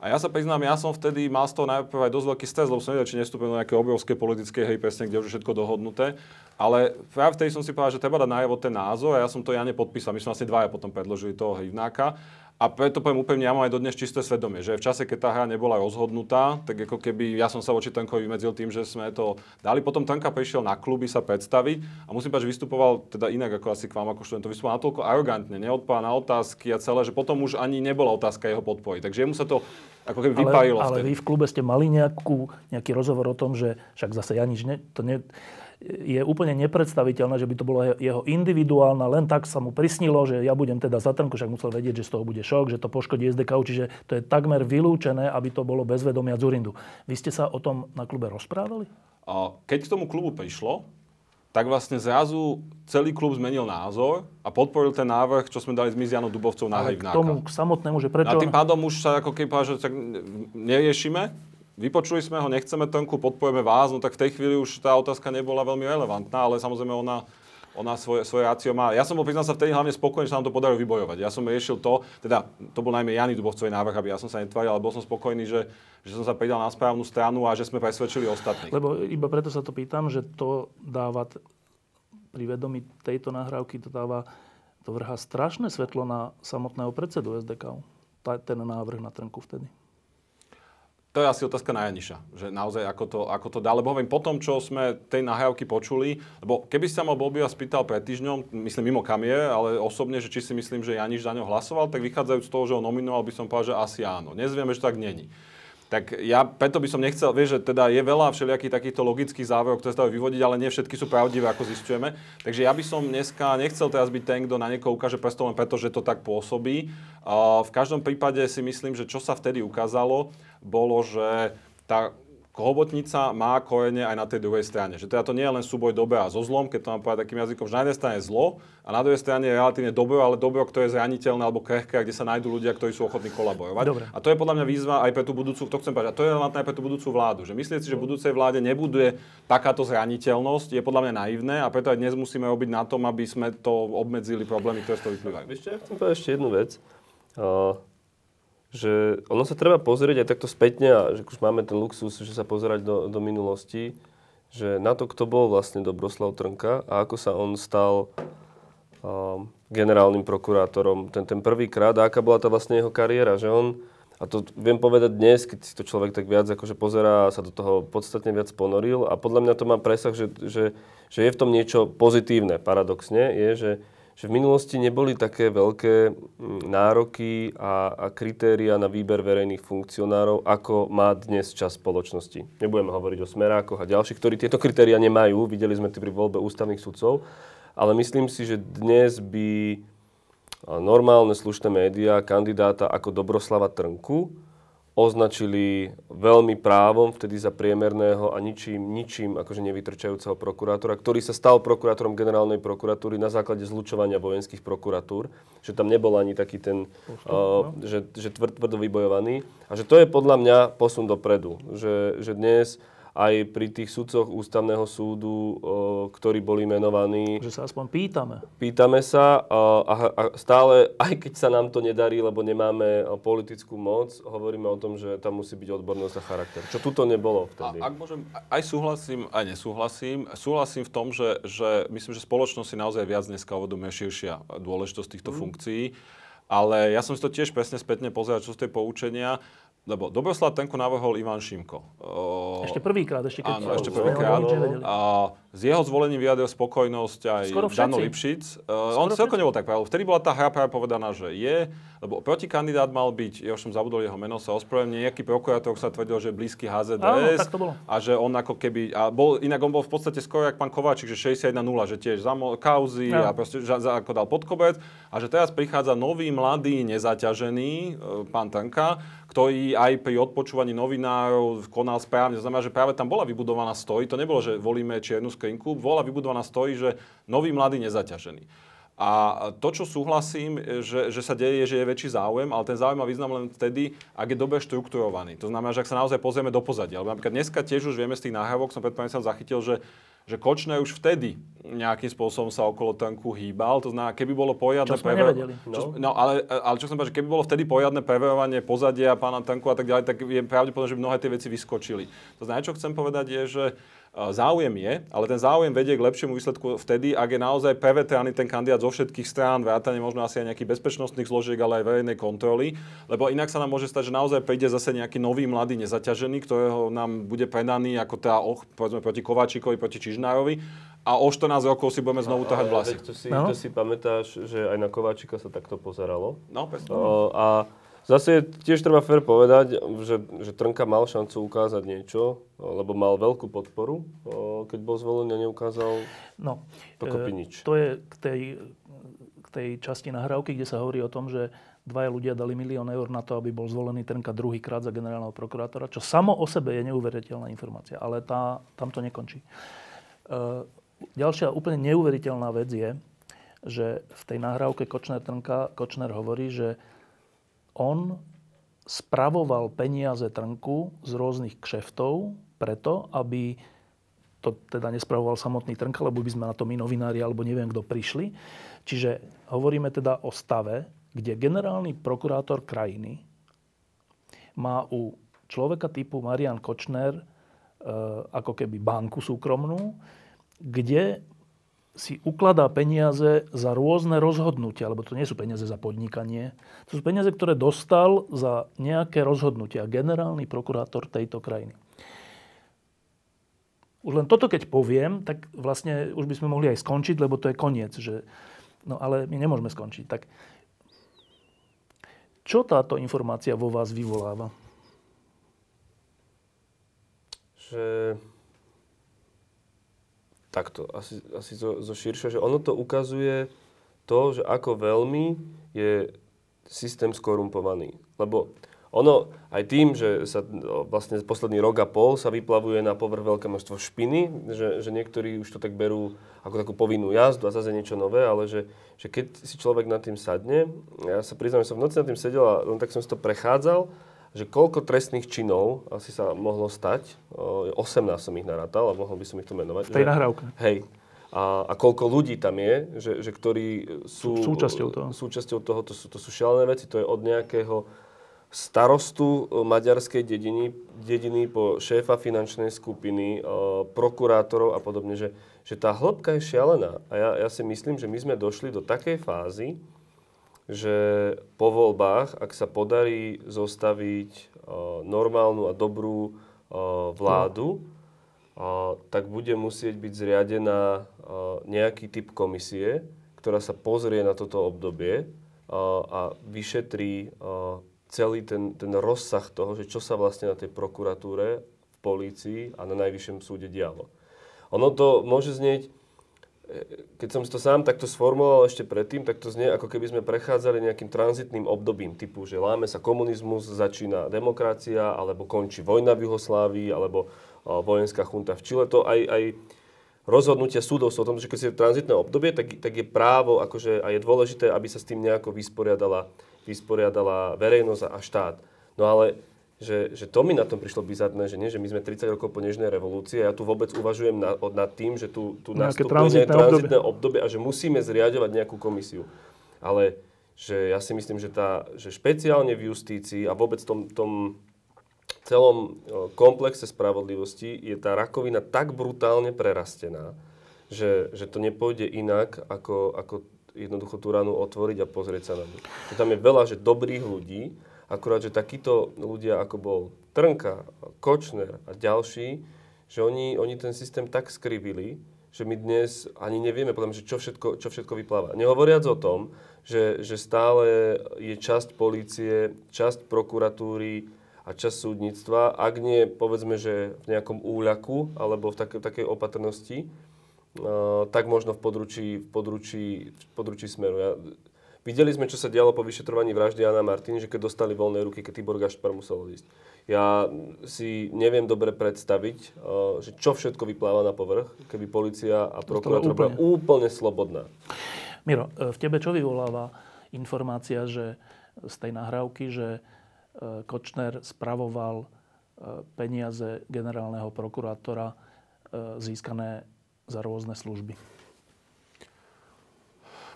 A ja sa priznám, ja som vtedy mal z toho najprv aj dosť veľký stres, lebo som nevedel, či nestúpim do nejaké obrovské politické hry, presne, kde už je všetko dohodnuté. Ale práve vtedy som si povedal, že treba dať najavo ten názor a ja som to ja nepodpísal. My sme vlastne dvaja potom predložili toho Hrivnáka. A preto poviem úplne, ja mám aj dodnes čisté svedomie, že v čase, keď tá hra nebola rozhodnutá, tak ako keby ja som sa voči Tankovi vymedzil tým, že sme to dali. Potom Tanka prišiel na kluby sa predstaviť a musím povedať, že vystupoval teda inak ako asi k vám ako študent. vystupoval natoľko arogantne, neodpovedal na otázky a celé, že potom už ani nebola otázka jeho podpory. Takže jemu sa to ako keby vypálilo. Ale, ale vy v klube ste mali nejakú, nejaký rozhovor o tom, že však zase ja nič ne, to ne, je úplne nepredstaviteľné, že by to bolo jeho individuálne, len tak sa mu prisnilo, že ja budem teda za Trnku, však musel vedieť, že z toho bude šok, že to poškodí SDK, čiže to je takmer vylúčené, aby to bolo bez vedomia Zurindu. Vy ste sa o tom na klube rozprávali? Keď k tomu klubu prišlo, tak vlastne zrazu celý klub zmenil názor a podporil ten návrh, čo sme dali s Mizianou Dubovcov na Ale k tomu k samotnému, že prečo... A tým pádom už sa ako keby že tak neriešime, vypočuli sme ho, nechceme Tonku, podporujeme vás, no tak v tej chvíli už tá otázka nebola veľmi relevantná, ale samozrejme ona, ona svoje, svoje rácio má. Ja som bol, priznám sa, vtedy hlavne spokojný, že sa nám to podarilo vybojovať. Ja som riešil to, teda to bol najmä Jany Dubovcový návrh, aby ja som sa netváril, ale bol som spokojný, že, že som sa pridal na správnu stranu a že sme presvedčili ostatných. Lebo iba preto sa to pýtam, že to dáva pri vedomí tejto nahrávky to dáva, to vrhá strašné svetlo na samotného predsedu SDK. Ten návrh na trnku vtedy to je asi otázka na Janiša, že naozaj ako to, ako to dá. Lebo hovorím, po tom, čo sme tej nahrávky počuli, lebo keby sa ma Bobby spýtal pred týždňom, myslím mimo kam je, ale osobne, že či si myslím, že Janiš za ňo hlasoval, tak vychádzajúc z toho, že ho nominoval, by som povedal, že asi áno. Dnes vieme, že tak není. Tak ja preto by som nechcel, vieš, že teda je veľa všelijakých takýchto logických záverov, ktoré sa vyvodiť, ale nie všetky sú pravdivé, ako zistujeme. Takže ja by som dneska nechcel teraz byť ten, kto na niekoho ukáže prstom len preto, že to tak pôsobí. v každom prípade si myslím, že čo sa vtedy ukázalo, bolo, že tá hobotnica má korene aj na tej druhej strane. Že teda to nie je len súboj dobra a so zlom, keď to mám povedať takým jazykom, že na jednej strane je zlo a na druhej strane je relatívne dobro, ale dobro, ktoré je zraniteľné alebo krehké, kde sa nájdú ľudia, ktorí sú ochotní kolaborovať. Dobre. A to je podľa mňa výzva aj pre tú budúcu, to chcem povedať, a to je relevantné aj pre tú budúcu vládu. Že myslieť si, že budúcej vláde nebuduje takáto zraniteľnosť, je podľa mňa naivné a preto aj dnes musíme robiť na tom, aby sme to obmedzili problémy, ktoré z toho vyplývajú. Ešte, ja chcem povedať ešte jednu vec. Uh, že ono sa treba pozrieť aj takto spätne, a že už máme ten luxus, že sa pozerať do, do minulosti, že na to, kto bol vlastne Dobroslav Trnka a ako sa on stal um, generálnym prokurátorom ten, ten prvýkrát a aká bola tá vlastne jeho kariéra, že on, a to viem povedať dnes, keď si to človek tak viac akože pozerá a sa do toho podstatne viac ponoril a podľa mňa to má presah, že, že, že je v tom niečo pozitívne, paradoxne, je, že že v minulosti neboli také veľké mm, nároky a, a kritéria na výber verejných funkcionárov, ako má dnes čas spoločnosti. Nebudeme hovoriť o smerákoch a ďalších, ktorí tieto kritéria nemajú. Videli sme to pri voľbe ústavných sudcov. Ale myslím si, že dnes by normálne slušné médiá kandidáta ako Dobroslava Trnku označili veľmi právom, vtedy za priemerného a ničím, ničím akože nevytrčajúceho prokurátora, ktorý sa stal prokurátorom generálnej prokuratúry na základe zlučovania vojenských prokuratúr, že tam nebol ani taký ten, uh, že, že tvrd, tvrdo vybojovaný. A že to je podľa mňa posun dopredu. Že, že dnes aj pri tých sudcoch ústavného súdu, ktorí boli menovaní. Že sa aspoň pýtame. Pýtame sa a, a stále, aj keď sa nám to nedarí, lebo nemáme politickú moc, hovoríme o tom, že tam musí byť odbornosť a charakter. Čo tuto nebolo vtedy. A, ak môžem, aj súhlasím, aj nesúhlasím. Súhlasím v tom, že, že myslím, že spoločnosť si naozaj viac dneska uvedomuje širšia dôležitosť týchto mm. funkcií. Ale ja som si to tiež presne spätne pozeral, čo sú tie poučenia. Lebo Dobroslav Tenko navrhol Ivan Šimko. Ešte prvýkrát, ešte keď... Áno, ešte prvýkrát. A s jeho zvolením vyjadril spokojnosť aj Dano Lipšic. Uh, on celkom nebol tak pravil. Vtedy bola tá hra práve povedaná, že je, lebo protikandidát mal byť, ja už som zabudol jeho meno, sa ospravedlňujem, nejaký prokurátor sa tvrdil, že je blízky HZDS. Áno, tak to bolo. A že on ako keby, a bol, inak on bol v podstate skoro jak pán Kováčik, že 61-0, že tiež za kauzy ja. a proste že, za, ako dal podkobec. A že teraz prichádza nový, mladý, nezaťažený uh, pán Tanka, ktorý aj pri odpočúvaní novinárov konal správne. To znamená, že práve tam bola vybudovaná stoj. To nebolo, že volíme čiernu skrinku. Bola vybudovaná stoj, že nový mladý nezaťažený. A to, čo súhlasím, že, že sa deje, je, že je väčší záujem, ale ten záujem má význam len vtedy, ak je dobre štrukturovaný. To znamená, že ak sa naozaj pozrieme do pozadia. Lebo napríklad dneska tiež už vieme z tých nahrávok, som predtým som zachytil, že že Kočner už vtedy nejakým spôsobom sa okolo tanku hýbal. To znamená, keby bolo poriadne... Čo sme prever... nevedeli. No. Čo, no ale, ale čo som povedal, že keby bolo vtedy poriadne preverovanie pozadia pána tanku a tak ďalej, tak je pravdepodobné, že by mnohé tie veci vyskočili. To znamená, čo chcem povedať je, že Záujem je, ale ten záujem vedie k lepšiemu výsledku vtedy, ak je naozaj prevetraný ten kandidát zo všetkých strán, vrátane možno asi aj nejakých bezpečnostných zložiek, ale aj verejnej kontroly, lebo inak sa nám môže stať, že naozaj príde zase nejaký nový mladý nezaťažený, ktorého nám bude predaný ako teda, oh, povedzme, proti Kováčikovi, proti Čižnárovi a o 14 rokov si budeme znovu ťahať vlasy. To si, no? to si pamätáš, že aj na Kováčika sa takto pozeralo. No, presne. a Zase tiež treba fér povedať, že, že Trnka mal šancu ukázať niečo, lebo mal veľkú podporu, keď bol zvolený a neukázal no, dokopy nič. E, to je k tej, k tej časti nahrávky, kde sa hovorí o tom, že dvaja ľudia dali milión eur na to, aby bol zvolený Trnka druhýkrát za generálneho prokurátora, čo samo o sebe je neuveriteľná informácia, ale tá, tam to nekončí. E, ďalšia úplne neuveriteľná vec je, že v tej nahrávke Kočner Trnka Kočner hovorí, že on spravoval peniaze Trnku z rôznych kšeftov preto, aby to teda nespravoval samotný Trnka, lebo by sme na to my novinári alebo neviem kto prišli. Čiže hovoríme teda o stave, kde generálny prokurátor krajiny má u človeka typu Marian Kočner e, ako keby banku súkromnú, kde si ukladá peniaze za rôzne rozhodnutia, lebo to nie sú peniaze za podnikanie. To sú peniaze, ktoré dostal za nejaké rozhodnutia generálny prokurátor tejto krajiny. Už len toto, keď poviem, tak vlastne už by sme mohli aj skončiť, lebo to je koniec. Že... No ale my nemôžeme skončiť. Tak čo táto informácia vo vás vyvoláva? Že takto, asi, asi zo, zo širšie, že ono to ukazuje to, že ako veľmi je systém skorumpovaný. Lebo ono aj tým, že sa no, vlastne posledný rok a pol sa vyplavuje na povrch veľké množstvo špiny, že, že niektorí už to tak berú ako takú povinnú jazdu a zase niečo nové, ale že, že keď si človek nad tým sadne, ja sa priznám, že som v noci nad tým sedel a len tak som si to prechádzal, že koľko trestných činov asi sa mohlo stať, 18 som ich narátal a mohol by som ich tu menovať. V tej nahrávke. Hej. A, a koľko ľudí tam je, že, že ktorí sú súčasťou toho. Súčasťou toho to, sú, to sú šialené veci, to je od nejakého starostu maďarskej dediny, dediny po šéfa finančnej skupiny, prokurátorov a podobne, že, že tá hĺbka je šialená. A ja, ja si myslím, že my sme došli do takej fázy, že po voľbách, ak sa podarí zostaviť uh, normálnu a dobrú uh, vládu, uh, tak bude musieť byť zriadená uh, nejaký typ komisie, ktorá sa pozrie na toto obdobie a vyšetrí celý ten, ten rozsah toho, že čo sa vlastne na tej prokuratúre, v polícii a na najvyššom súde dialo. Ono to môže znieť keď som to sám takto sformuloval ešte predtým, tak to znie, ako keby sme prechádzali nejakým tranzitným obdobím, typu, že láme sa komunizmus, začína demokracia, alebo končí vojna v Juhoslávii, alebo vojenská chunta v Čile. To aj, aj rozhodnutia súdov sú o tom, že keď si je tranzitné obdobie, tak, tak je právo, akože, a je dôležité, aby sa s tým nejako vysporiadala, vysporiadala verejnosť a štát. No ale že, že to mi na tom prišlo bizarné, že nie, že my sme 30 rokov po nežnej revolúcii a ja tu vôbec uvažujem na, nad tým, že tu, tu nastupuje tranzitné, tranzitné obdobie. obdobie a že musíme zriadovať nejakú komisiu. Ale že ja si myslím, že, tá, že špeciálne v justícii a vôbec v tom, tom celom komplexe spravodlivosti je tá rakovina tak brutálne prerastená, že, že to nepôjde inak, ako, ako jednoducho tú ranu otvoriť a pozrieť sa na ňu. Tam je veľa že dobrých ľudí, Akurát, že takíto ľudia, ako bol Trnka, Kočner a ďalší, že oni, oni ten systém tak skrivili, že my dnes ani nevieme, potom, že čo všetko, čo všetko vypláva. Nehovoriac o tom, že, že stále je časť polície, časť prokuratúry a časť súdnictva, ak nie, povedzme, že v nejakom úľaku alebo v take, takej opatrnosti, uh, tak možno v područí, v područí, v područí smeru. Ja, Videli sme, čo sa dialo po vyšetrovaní vraždy Jana Martiny, že keď dostali voľné ruky, keď Tibor Gašpar musel odísť. Ja si neviem dobre predstaviť, eh, že čo všetko vypláva na povrch, keby policia a prokurátor bola úplne slobodná. Miro, eh, v tebe čo vyvoláva informácia, že z tej nahrávky, že eh, Kočner spravoval peniaze generálneho prokurátora získané za rôzne služby?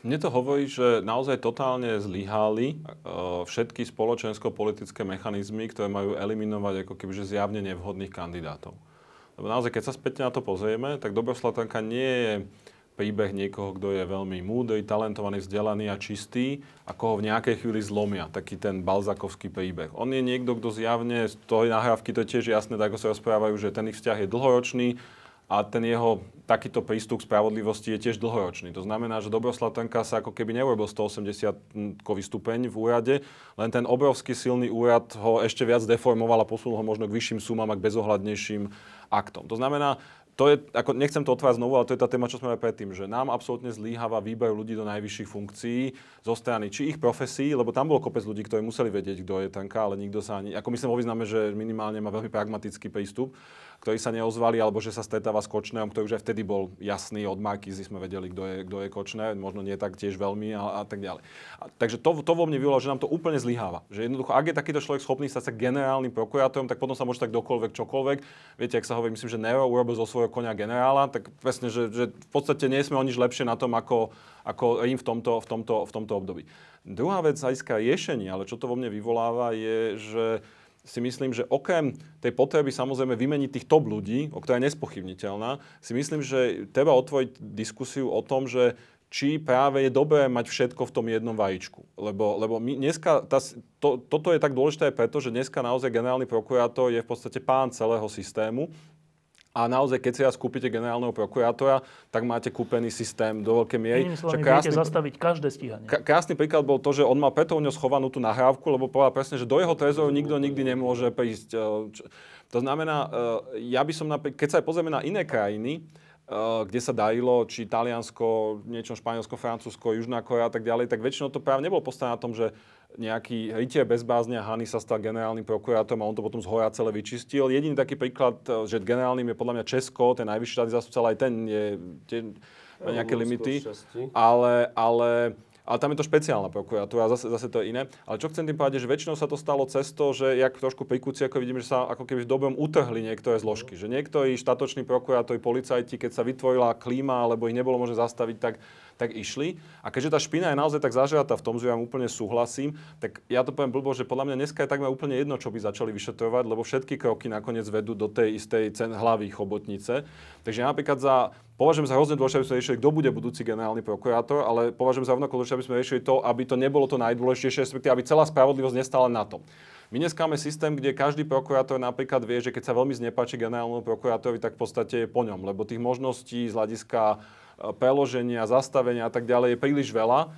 Mne to hovorí, že naozaj totálne zlyhali uh, všetky spoločensko-politické mechanizmy, ktoré majú eliminovať ako kebyže zjavne nevhodných kandidátov. Lebo naozaj, keď sa späť na to pozrieme, tak Dobroslav Tanka nie je príbeh niekoho, kto je veľmi múdry, talentovaný, vzdelaný a čistý a koho v nejakej chvíli zlomia. Taký ten balzakovský príbeh. On je niekto, kto zjavne z toho nahrávky, to je tiež jasné, tak ako sa rozprávajú, že ten ich vzťah je dlhoročný, a ten jeho takýto prístup k spravodlivosti je tiež dlhoročný. To znamená, že Dobroslav Trnka sa ako keby neurobil 180-kový stupeň v úrade, len ten obrovský silný úrad ho ešte viac deformoval a posunul ho možno k vyšším sumám a k bezohľadnejším aktom. To znamená, to je, ako nechcem to otvárať znovu, ale to je tá téma, čo sme aj predtým, že nám absolútne zlíhava výber ľudí do najvyšších funkcií zo strany či ich profesí, lebo tam bolo kopec ľudí, ktorí museli vedieť, kto je tanka, ale nikto sa ani, ako myslím vo význame, že minimálne má veľmi pragmatický prístup ktorí sa neozvali, alebo že sa stretáva s Kočnerom, ktorý už aj vtedy bol jasný, od Markízy sme vedeli, kto je, kto je Kočner, možno nie tak tiež veľmi a, a tak ďalej. A, takže to, to vo mne vyvolalo, že nám to úplne zlyháva. Že jednoducho, ak je takýto človek schopný stať sa generálnym prokurátorom, tak potom sa môže tak dokoľvek čokoľvek. Viete, ak sa hovorí, myslím, že Nero urobil zo svojho konia generála, tak presne, že, že v podstate nie sme o nič lepšie na tom, ako, ako im v tomto, v tomto, v tomto období. Druhá vec z hľadiska riešenia, ale čo to vo mne vyvoláva, je, že si myslím, že okrem tej potreby samozrejme vymeniť tých top ľudí, o ktorá je nespochybniteľná, si myslím, že treba otvoriť diskusiu o tom, že či práve je dobré mať všetko v tom jednom vajíčku. Lebo, lebo my dneska, tá, to, toto je tak dôležité aj preto, že dneska naozaj generálny prokurátor je v podstate pán celého systému a naozaj, keď si raz kúpite generálneho prokurátora, tak máte kúpený systém do veľkej miery. Slovami, krásny, zastaviť každé stíhanie. Krásny príklad bol to, že on mal preto schovanú tú nahrávku, lebo povedal presne, že do jeho trezoru nikto nikdy nemôže prísť. E, to znamená, e, ja by som napríklad, keď sa aj pozrieme na iné krajiny, e, kde sa darilo, či Taliansko, niečo Španielsko, Francúzsko, Južná Korea a tak ďalej, tak väčšinou to práve nebolo postavené na tom, že nejaký rytier bezbázne a Hany sa stal generálnym prokurátorom a on to potom z hora celé vyčistil. Jediný taký príklad, e, že generálnym je podľa mňa Česko, ten najvyšší štátny zástupca, ale aj ten je, tie, nejaké limity. Ale, ale ale tam je to špeciálna prokuratúra, zase, zase to je iné. Ale čo chcem tým povedať, že väčšinou sa to stalo cez to, že jak trošku pri ako vidím, že sa ako keby v dobrom utrhli niektoré zložky. Že niektorí štatoční prokurátori, policajti, keď sa vytvorila klíma, alebo ich nebolo možné zastaviť, tak tak išli. A keďže tá špina je naozaj tak zažratá v tom, že ja úplne súhlasím, tak ja to poviem blbo, že podľa mňa dneska je takmer úplne jedno, čo by začali vyšetrovať, lebo všetky kroky nakoniec vedú do tej istej cen hlavy chobotnice. Takže ja napríklad za Považujem za hrozne dôležité, aby sme riešili, kto bude budúci generálny prokurátor, ale považujem za rovnako dôležité, aby sme riešili to, aby to nebolo to najdôležitejšie, respektíve aby celá spravodlivosť nestala na tom. My dnes máme systém, kde každý prokurátor napríklad vie, že keď sa veľmi znepáči generálnemu prokurátorovi, tak v podstate je po ňom, lebo tých možností z hľadiska preloženia, zastavenia a tak ďalej je príliš veľa.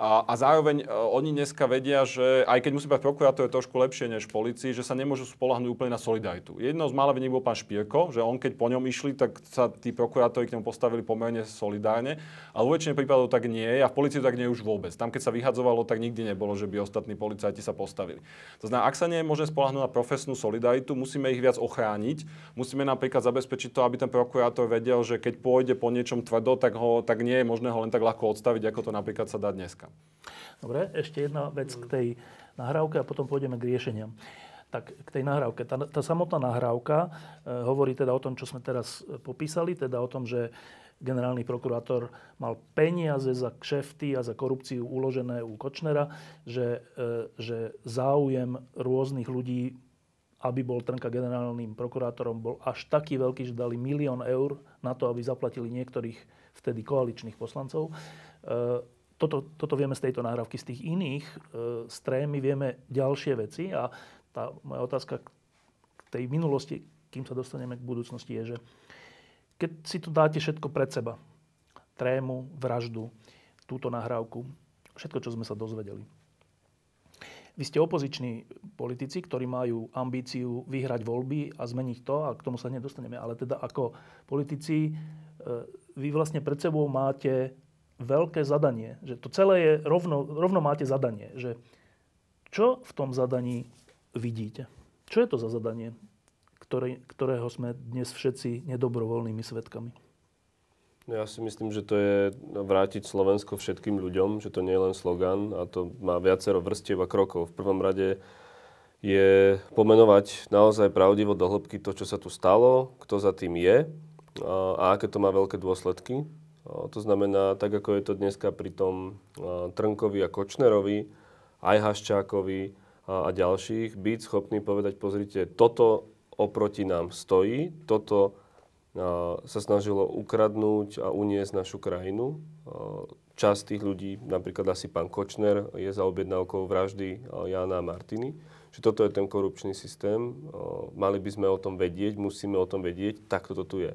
A, a zároveň uh, oni dneska vedia, že aj keď musí byť prokurátor je trošku lepšie než policii, že sa nemôžu spolahnúť úplne na solidaritu. Jednou z mála bol pán Špírko, že on keď po ňom išli, tak sa tí prokurátori k nemu postavili pomerne solidárne, ale vo väčšine prípadov tak nie je a v policii tak nie už vôbec. Tam, keď sa vyhadzovalo, tak nikdy nebolo, že by ostatní policajti sa postavili. To znamená, ak sa nie je možné spolahnúť na profesnú solidaritu, musíme ich viac ochrániť. Musíme napríklad zabezpečiť to, aby ten prokurátor vedel, že keď pôjde po niečom tvrdo, tak, ho, tak nie je možné ho len tak ľahko odstaviť, ako to napríklad sa dá dneska. Dobre, ešte jedna vec k tej nahrávke a potom pôjdeme k riešeniam. Tak k tej nahrávke. Tá, tá samotná nahrávka e, hovorí teda o tom, čo sme teraz e, popísali, teda o tom, že generálny prokurátor mal peniaze za kšefty a za korupciu uložené u Kočnera, že, e, že záujem rôznych ľudí, aby bol Trnka generálnym prokurátorom, bol až taký veľký, že dali milión eur na to, aby zaplatili niektorých vtedy koaličných poslancov. E, toto, toto vieme z tejto nahrávky. Z tých iných e, strém vieme ďalšie veci a tá moja otázka k tej minulosti, kým sa dostaneme k budúcnosti, je, že keď si to dáte všetko pred seba, trému, vraždu, túto nahrávku, všetko, čo sme sa dozvedeli. Vy ste opoziční politici, ktorí majú ambíciu vyhrať voľby a zmeniť to, a k tomu sa nedostaneme, ale teda ako politici, e, vy vlastne pred sebou máte veľké zadanie, že to celé je, rovno, rovno máte zadanie, že čo v tom zadaní vidíte? Čo je to za zadanie, ktoré, ktorého sme dnes všetci nedobrovoľnými svetkami? No ja si myslím, že to je vrátiť Slovensko všetkým ľuďom, že to nie je len slogan a to má viacero vrstiev a krokov. V prvom rade je pomenovať naozaj pravdivo do hĺbky to, čo sa tu stalo, kto za tým je a, aké to má veľké dôsledky. To znamená, tak ako je to dneska pri tom Trnkovi a Kočnerovi, aj Haščákovi a, a ďalších, byť schopný povedať, pozrite, toto oproti nám stojí, toto sa snažilo ukradnúť a uniesť našu krajinu. Časť tých ľudí, napríklad asi pán Kočner, je za objednávkou vraždy Jána a Martiny. Že toto je ten korupčný systém. Mali by sme o tom vedieť, musíme o tom vedieť, takto to tu je.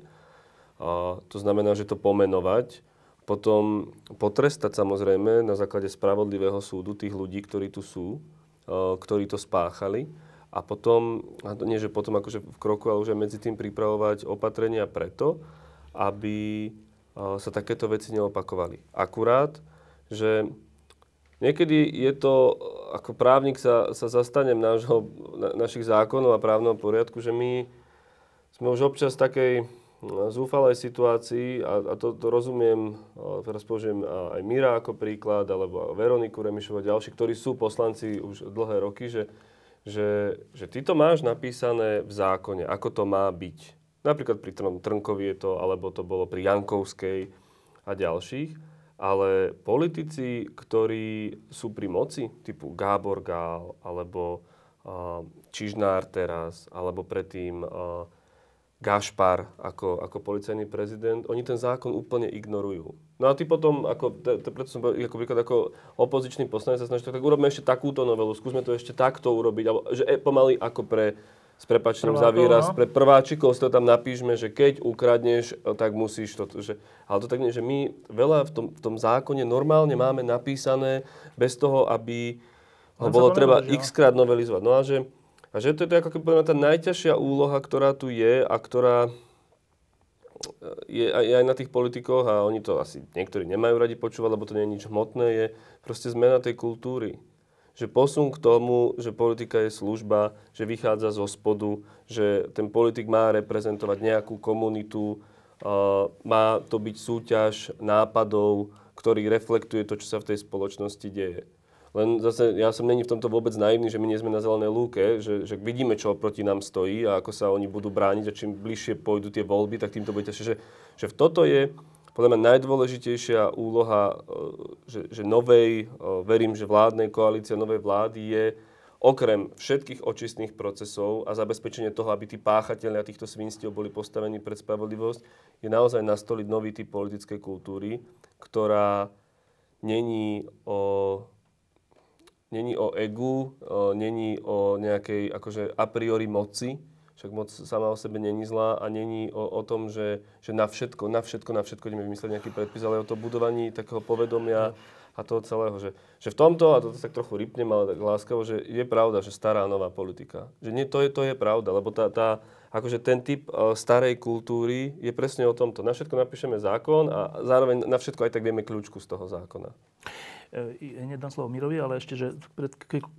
To znamená, že to pomenovať, potom potrestať samozrejme na základe spravodlivého súdu tých ľudí, ktorí tu sú, ktorí to spáchali a potom, a nie že potom akože v kroku, ale už aj medzi tým pripravovať opatrenia preto, aby sa takéto veci neopakovali. Akurát, že niekedy je to, ako právnik sa, sa zastanem nášho, na, našich zákonov a právneho poriadku, že my sme už občas takej zúfalej situácii a, a to, to rozumiem, teraz použijem aj Mira ako príklad, alebo Veroniku Remišovu a ďalší, ktorí sú poslanci už dlhé roky, že že, že ty to máš napísané v zákone, ako to má byť. Napríklad pri Trnkovi je to, alebo to bolo pri Jankovskej a ďalších. Ale politici, ktorí sú pri moci, typu Gábor Gál, alebo uh, Čižnár teraz, alebo predtým uh, Gašpar ako, ako policajný prezident, oni ten zákon úplne ignorujú. No a ty potom, ako, preto som ako, ako opozičný poslanec sa snaží, tak urobme ešte takúto novelu, skúsme to ešte takto urobiť, alebo, že e, pomaly ako pre, s prepačením za výraz, no. pre prváčikov si to tam napíšme, že keď ukradneš, tak musíš to, že, ale to tak nie, že my veľa v tom, v tom zákone normálne máme napísané bez toho, aby ho bolo treba x krát novelizovať. No a že a že to je ako keby tá najťažšia úloha, ktorá tu je a ktorá je aj, aj na tých politikoch a oni to asi niektorí nemajú radi počúvať, lebo to nie je nič hmotné, je proste zmena tej kultúry. Že posun k tomu, že politika je služba, že vychádza zo spodu, že ten politik má reprezentovať nejakú komunitu, uh, má to byť súťaž nápadov, ktorý reflektuje to, čo sa v tej spoločnosti deje. Len zase ja som není v tomto vôbec naivný, že my nie sme na zelenej lúke, že, že vidíme, čo proti nám stojí a ako sa oni budú brániť a čím bližšie pôjdu tie voľby, tak týmto budete, že, že v toto je podľa mňa najdôležitejšia úloha, e, že, že novej, e, verím, že vládnej koalície, novej vlády je okrem všetkých očistných procesov a zabezpečenie toho, aby tí páchatelia týchto svinstiev boli postavení pred spravodlivosť, je naozaj nastoliť nový typ politickej kultúry, ktorá není o není o egu, není o nejakej akože a priori moci, však moc sama o sebe není zlá a není o, o tom, že, že na všetko, na všetko, na všetko ideme vymyslieť nejaký predpis, ale o to budovaní takého povedomia a toho celého, že, že v tomto, a toto tak trochu rypnem, ale tak láskavo, že je pravda, že stará nová politika. Že nie, to je, to je pravda, lebo tá, tá, akože ten typ uh, starej kultúry je presne o tomto. Na všetko napíšeme zákon a zároveň na všetko aj tak vieme kľúčku z toho zákona. E, hneď dám slovo Mirovi, ale ešte, že pred,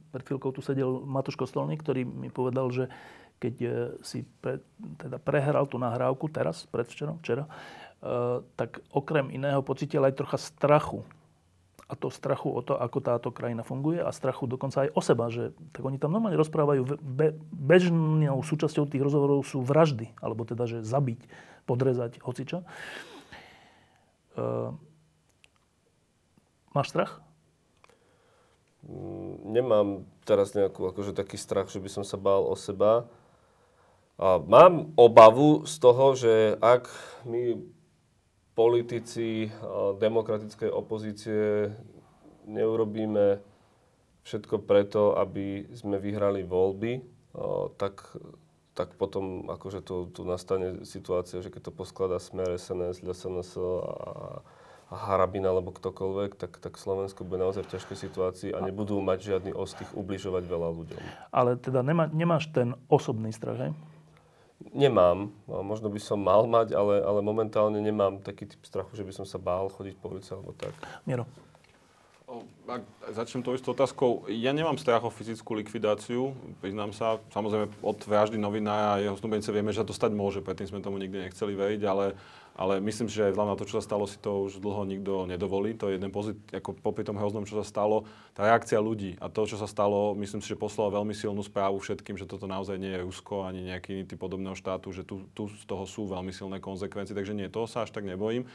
pred chvíľkou tu sedel Matúš Kostolník, ktorý mi povedal, že keď e, si pre, teda prehral tú nahrávku teraz, predvčerom, včera, uh, tak okrem iného pocitil aj trocha strachu a to strachu o to, ako táto krajina funguje a strachu dokonca aj o seba, že tak oni tam normálne rozprávajú, be, bežnou súčasťou tých rozhovorov sú vraždy, alebo teda, že zabiť, podrezať, hocičo. Uh, máš strach? Mm, nemám teraz nejakú, akože taký strach, že by som sa bál o seba. A mám obavu z toho, že ak my politici demokratickej opozície neurobíme všetko preto, aby sme vyhrali voľby, tak, tak potom akože tu, tu nastane situácia, že keď to poskladá smer SNS, SNS a, Harabin alebo ktokoľvek, tak, tak Slovensko bude naozaj v ťažkej situácii a nebudú mať žiadny ostých ubližovať veľa ľuďom. Ale teda nemá, nemáš ten osobný strach, hej? Nemám. Možno by som mal mať, ale, ale momentálne nemám taký typ strachu, že by som sa bál chodiť po ulici alebo tak. Miro. Ak začnem to istou otázkou. Ja nemám strach o fyzickú likvidáciu, priznám sa. Samozrejme, od vraždy novinára a jeho snúbenice vieme, že to stať môže, predtým sme tomu nikdy nechceli veriť, ale ale myslím, že na to, čo sa stalo, si to už dlho nikto nedovolí. To je jeden pozit, ako popri tom hroznom, čo sa stalo, tá reakcia ľudí a to, čo sa stalo, myslím si, že poslalo veľmi silnú správu všetkým, že toto naozaj nie je Rusko ani nejaký iný typ podobného štátu, že tu, tu z toho sú veľmi silné konsekvencie, takže nie, toho sa až tak nebojím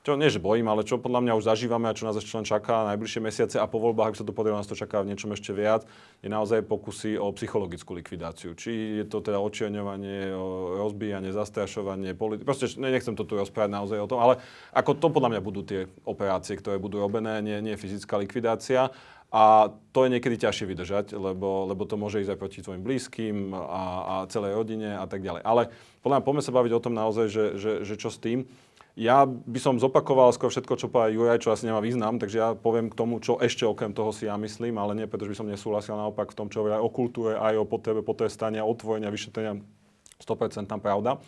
čo nie, bojím, ale čo podľa mňa už zažívame a čo nás ešte len čaká najbližšie mesiace a po voľbách, ak sa to podarí, nás to čaká v niečom ešte viac, je naozaj pokusy o psychologickú likvidáciu. Či je to teda očierňovanie, rozbíjanie, zastrašovanie, politi- proste nechcem to tu rozprávať naozaj o tom, ale ako to podľa mňa budú tie operácie, ktoré budú robené, nie, nie fyzická likvidácia. A to je niekedy ťažšie vydržať, lebo, lebo to môže ísť aj proti tvojim blízkym a, a celej rodine a tak ďalej. Ale podľa mňa poďme sa baviť o tom naozaj, že, že, že čo s tým. Ja by som zopakoval skôr všetko, čo povedal Juraj, čo asi nemá význam, takže ja poviem k tomu, čo ešte okrem toho si ja myslím, ale nie pretože by som nesúhlasil naopak v tom, čo hovorí o kultúre, aj o potrebe potrestania, otvorenia, vyšetrenia 100% pravda.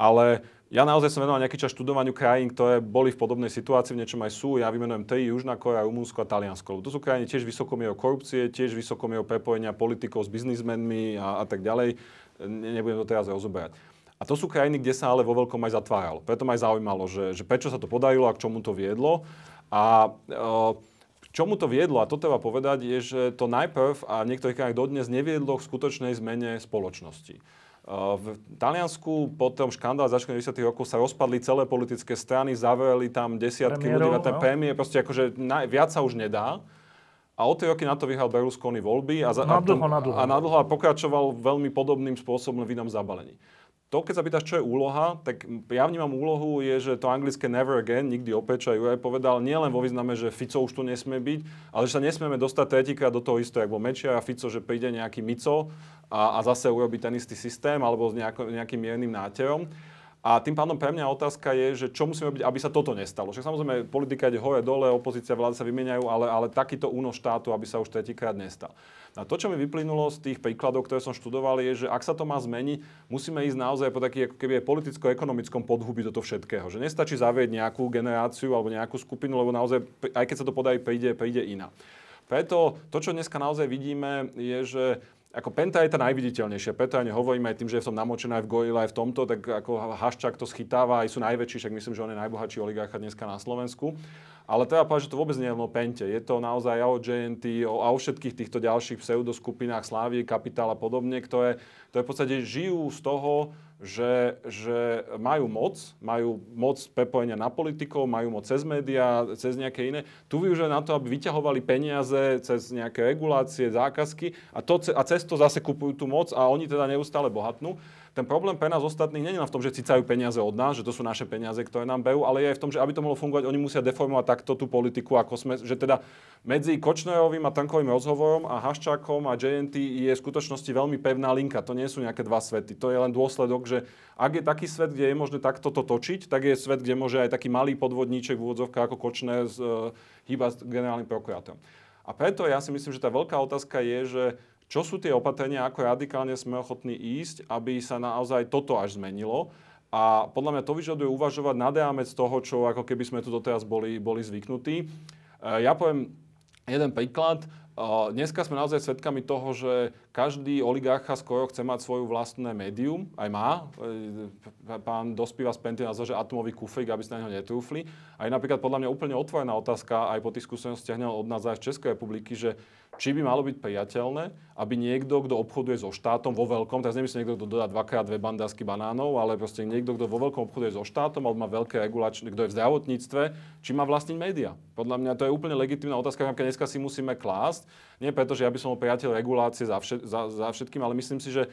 Ale ja naozaj som venoval nejaký čas študovaniu krajín, ktoré boli v podobnej situácii, v niečom aj sú. Ja vymenujem tri, Južná Korea, Rumúnsko a Taliansko. To sú krajiny tiež vysokomierou korupcie, tiež vysokomierou prepojenia politikov s biznismenmi a, a tak ďalej. Nebudem to teraz rozoberať. A to sú krajiny, kde sa ale vo veľkom aj zatváralo. Preto ma aj zaujímalo, že, že prečo sa to podarilo a k čomu to viedlo. A k čomu to viedlo, a to treba povedať, je, že to najprv a v niektorých krajinách dodnes neviedlo k skutočnej zmene spoločnosti. V Taliansku po tom škandále začiatku 90. rokov sa rozpadli celé politické strany, zavreli tam desiatky Premiérov, ľudí na ten no? prémie, proste akože na, viac sa už nedá. A o tie roky na to vyhral Berlusconi voľby a, za, na dlho, na dlho. a na dlho a pokračoval veľmi podobným spôsobom v inom zabalení to, keď sa pýtaš, čo je úloha, tak ja vnímam úlohu, je, že to anglické never again, nikdy opäť, čo aj povedal, nie len vo význame, že Fico už tu nesmie byť, ale že sa nesmieme dostať tretíkrát do toho istého, ako Mečiar a Fico, že príde nejaký Mico a, a zase urobí ten istý systém alebo s nejako, nejakým miernym náterom. A tým pádom pre mňa otázka je, že čo musíme robiť, aby sa toto nestalo. Však samozrejme, politika ide hore, dole, opozícia, vláda sa vymieňajú, ale, ale takýto únos štátu, aby sa už tretíkrát nestal. A to, čo mi vyplynulo z tých príkladov, ktoré som študoval, je, že ak sa to má zmeniť, musíme ísť naozaj po taký ako keby politicko-ekonomickom podhubi do toho všetkého. Že nestačí zavrieť nejakú generáciu alebo nejakú skupinu, lebo naozaj, aj keď sa to podarí, príde, príde iná. Preto to, čo dneska naozaj vidíme, je, že ako Penta je tá najviditeľnejšia, preto aj hovorím aj tým, že som namočený aj v Gorilla, aj v tomto, tak ako Haščák to schytáva, aj sú najväčší, však myslím, že on je najbohatší oligarcha dneska na Slovensku. Ale treba povedať, že to vôbec nie je o Pente. Je to naozaj o JNT a o všetkých týchto ďalších pseudoskupinách Slávy, Kapitál a podobne, ktoré, ktoré v podstate žijú z toho, že, že majú moc, majú moc prepojenia na politikov, majú moc cez médiá, cez nejaké iné. Tu využívajú na to, aby vyťahovali peniaze cez nejaké regulácie, zákazky a, to, a cez to zase kupujú tú moc a oni teda neustále bohatnú. Ten problém pre nás ostatných nie je len v tom, že cicajú peniaze od nás, že to sú naše peniaze, ktoré nám berú, ale je aj v tom, že aby to mohlo fungovať, oni musia deformovať takto tú politiku, ako sme, že teda medzi Kočnerovým a Tankovým rozhovorom a Haščákom a JNT je v skutočnosti veľmi pevná linka. To nie sú nejaké dva svety. To je len dôsledok, že ak je taký svet, kde je možné takto to točiť, tak je svet, kde môže aj taký malý podvodníček v úvodzovkách ako Kočner z, uh, hýba s generálnym prokurátorom. A preto ja si myslím, že tá veľká otázka je, že čo sú tie opatrenia, ako radikálne sme ochotní ísť, aby sa naozaj toto až zmenilo. A podľa mňa to vyžaduje uvažovať nad rámec toho, čo ako keby sme tu doteraz boli, boli zvyknutí. E, ja poviem jeden príklad. Dneska sme naozaj svedkami toho, že každý oligarcha skoro chce mať svoju vlastné médium, aj má. E, pán Dospíva z Penty nazval, že atomový kufrík, aby ste na neho netrúfli. A je napríklad podľa mňa úplne otvorená otázka aj po tých skúsenostiach od nás aj z Českej republiky, že či by malo byť priateľné, aby niekto, kto obchoduje so štátom vo veľkom, teraz nemyslím niekto, kto dodá dvakrát dve bandásky banánov, ale proste niekto, kto vo veľkom obchoduje so štátom alebo má veľké regulačné, kto je v zdravotníctve, či má vlastniť média. Podľa mňa to je úplne legitimná otázka, ktorú dneska si musíme klásť. Nie preto, že ja by som bol priateľ regulácie za, všet, za, za všetkým, ale myslím si, že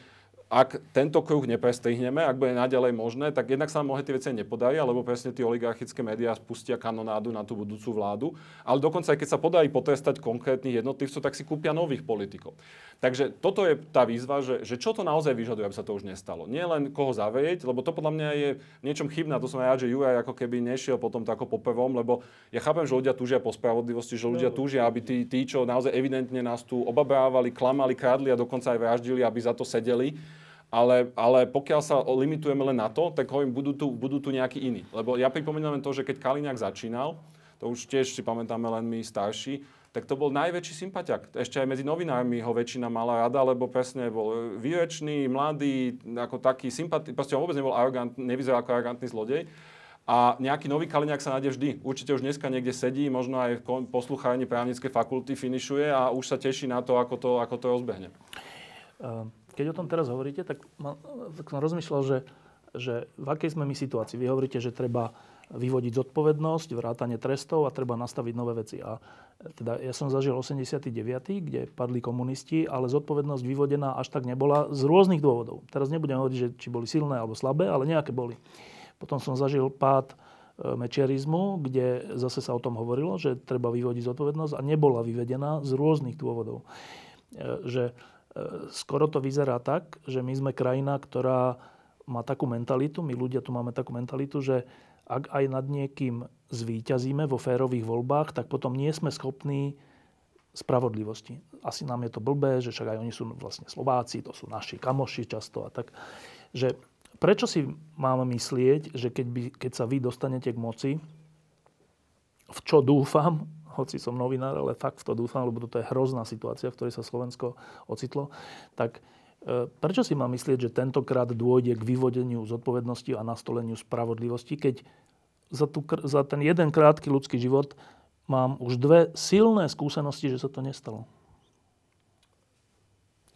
ak tento kruh neprestrihneme, ak bude naďalej možné, tak jednak sa nám mnohé tie veci nepodaria, lebo presne tie oligarchické médiá spustia kanonádu na tú budúcu vládu. Ale dokonca aj keď sa podarí potrestať konkrétnych jednotlivcov, tak si kúpia nových politikov. Takže toto je tá výzva, že, že čo to naozaj vyžaduje, aby sa to už nestalo. Nie len koho zavrieť, lebo to podľa mňa je niečom chybné. To som aj rád, že Juraj ako keby nešiel potom tako po prvom, lebo ja chápem, že ľudia túžia po spravodlivosti, že ľudia túžia, aby tí, tí, čo naozaj evidentne nás tu obabrávali, klamali, kradli a dokonca aj vraždili, aby za to sedeli. Ale, ale pokiaľ sa limitujeme len na to, tak hovorím, budú tu, budú tu nejakí iní. Lebo ja pripomínam to, že keď Kaliňák začínal, to už tiež si pamätáme len my starší, tak to bol najväčší sympatiak. Ešte aj medzi novinármi ho väčšina mala rada, lebo presne bol výrečný, mladý, ako taký sympatický, proste vôbec nebol arogantný, nevyzeral ako arogantný zlodej. A nejaký nový Kaliňák sa nájde vždy. Určite už dneska niekde sedí, možno aj v posluchárni právnickej fakulty finišuje a už sa teší na to, ako to, ako to rozbehne. Keď o tom teraz hovoríte, tak, ma, tak som rozmýšľal, že, že v akej sme my situácii. Vy hovoríte, že treba vyvodiť zodpovednosť, vrátanie trestov a treba nastaviť nové veci. A teda ja som zažil 89., kde padli komunisti, ale zodpovednosť vyvodená až tak nebola z rôznych dôvodov. Teraz nebudem hovoriť, že či boli silné alebo slabé, ale nejaké boli. Potom som zažil pád e, mečerizmu, kde zase sa o tom hovorilo, že treba vyvodiť zodpovednosť a nebola vyvedená z rôznych dôvodov. E, že skoro to vyzerá tak, že my sme krajina, ktorá má takú mentalitu, my ľudia tu máme takú mentalitu, že ak aj nad niekým zvíťazíme vo férových voľbách, tak potom nie sme schopní spravodlivosti. Asi nám je to blbé, že však aj oni sú vlastne Slováci, to sú naši kamoši často a tak. Že prečo si máme myslieť, že keď, by, keď sa vy dostanete k moci, v čo dúfam, hoci som novinár, ale fakt v to dúfam, lebo toto je hrozná situácia, v ktorej sa Slovensko ocitlo, tak E, prečo si mám myslieť, že tentokrát dôjde k vyvodeniu zodpovednosti a nastoleniu spravodlivosti, keď za, tu, za ten jeden krátky ľudský život mám už dve silné skúsenosti, že sa to nestalo?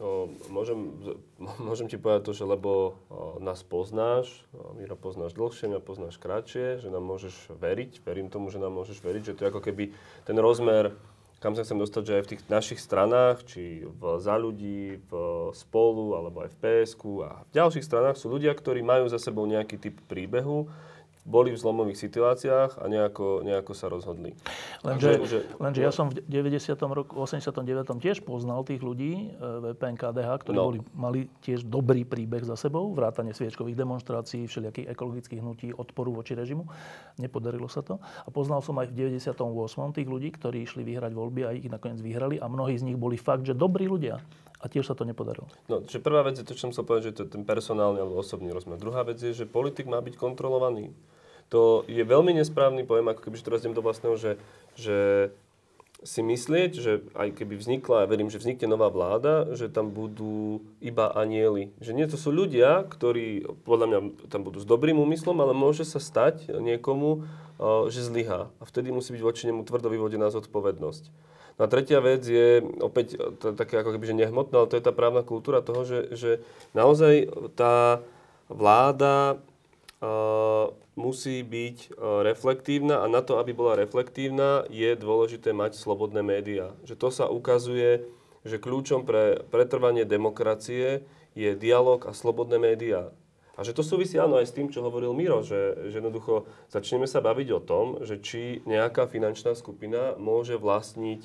No, môžem, môžem ti povedať to, že lebo nás poznáš, Mira poznáš dlhšie, mňa poznáš kratšie, že nám môžeš veriť, verím tomu, že nám môžeš veriť, že to je ako keby ten rozmer kam sa chcem dostať, že aj v tých našich stranách, či v Za ľudí, v Spolu, alebo aj v PSK a v ďalších stranách sú ľudia, ktorí majú za sebou nejaký typ príbehu, boli v zlomových situáciách a nejako, nejako sa rozhodli. Lenže, že, lenže ja som v 90. roku, 89. tiež poznal tých ľudí e, VPN KDH, ktorí no. boli, mali tiež dobrý príbeh za sebou, vrátanie sviečkových demonstrácií, všelijakých ekologických hnutí, odporu voči režimu. Nepodarilo sa to. A poznal som aj v 98. tých ľudí, ktorí išli vyhrať voľby a ich nakoniec vyhrali a mnohí z nich boli fakt, že dobrí ľudia. A tiež sa to nepodarilo. No, čiže prvá vec je to, čo som chcel povedať, že to je ten personálny alebo osobný rozmer. Druhá vec je, že politik má byť kontrolovaný. To je veľmi nesprávny pojem, ako keby, že teraz idem do vlastného, že, že si myslieť, že aj keby vznikla, ja verím, že vznikne nová vláda, že tam budú iba anieli. Že nie, to sú ľudia, ktorí podľa mňa tam budú s dobrým úmyslom, ale môže sa stať niekomu, že zlyhá. A vtedy musí byť voči nemu tvrdo vyvodená zodpovednosť. No a tretia vec je opäť to, také ako keby, že nehmotná, ale to je tá právna kultúra toho, že, že naozaj tá vláda musí byť reflektívna a na to, aby bola reflektívna, je dôležité mať slobodné médiá. Že to sa ukazuje, že kľúčom pre pretrvanie demokracie je dialog a slobodné médiá. A že to súvisí áno aj s tým, čo hovoril Miro, že, že jednoducho začneme sa baviť o tom, že či nejaká finančná skupina môže vlastniť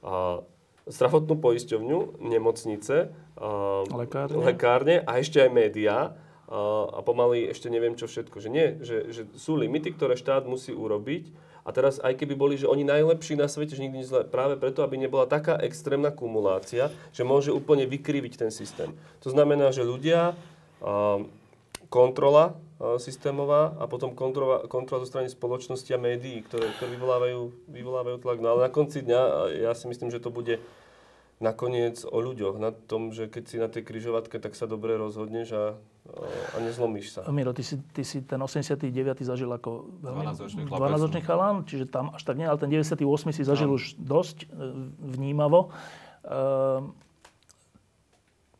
a, zdravotnú poisťovňu, nemocnice, a, Lekárne. lekárne a ešte aj médiá a, a pomaly ešte neviem čo všetko. Že nie, že, že sú limity, ktoré štát musí urobiť a teraz aj keby boli, že oni najlepší na svete, že nikdy zle, práve preto, aby nebola taká extrémna kumulácia, že môže úplne vykriviť ten systém. To znamená, že ľudia, kontrola systémová a potom kontrola, kontrola zo strany spoločnosti a médií, ktoré, ktoré vyvolávajú, vyvolávajú tlak. No ale na konci dňa ja si myslím, že to bude nakoniec o ľuďoch, na tom, že keď si na tej kryžovatke, tak sa dobre rozhodneš a, a nezlomíš sa. Miro, ty si, ty si ten 89. zažil ako veľmi 12-ročný chlapec. 12-ročný chalán, čiže tam až tak nie, ale ten 98. si zažil No. už dosť e, vnímavo. Ehm,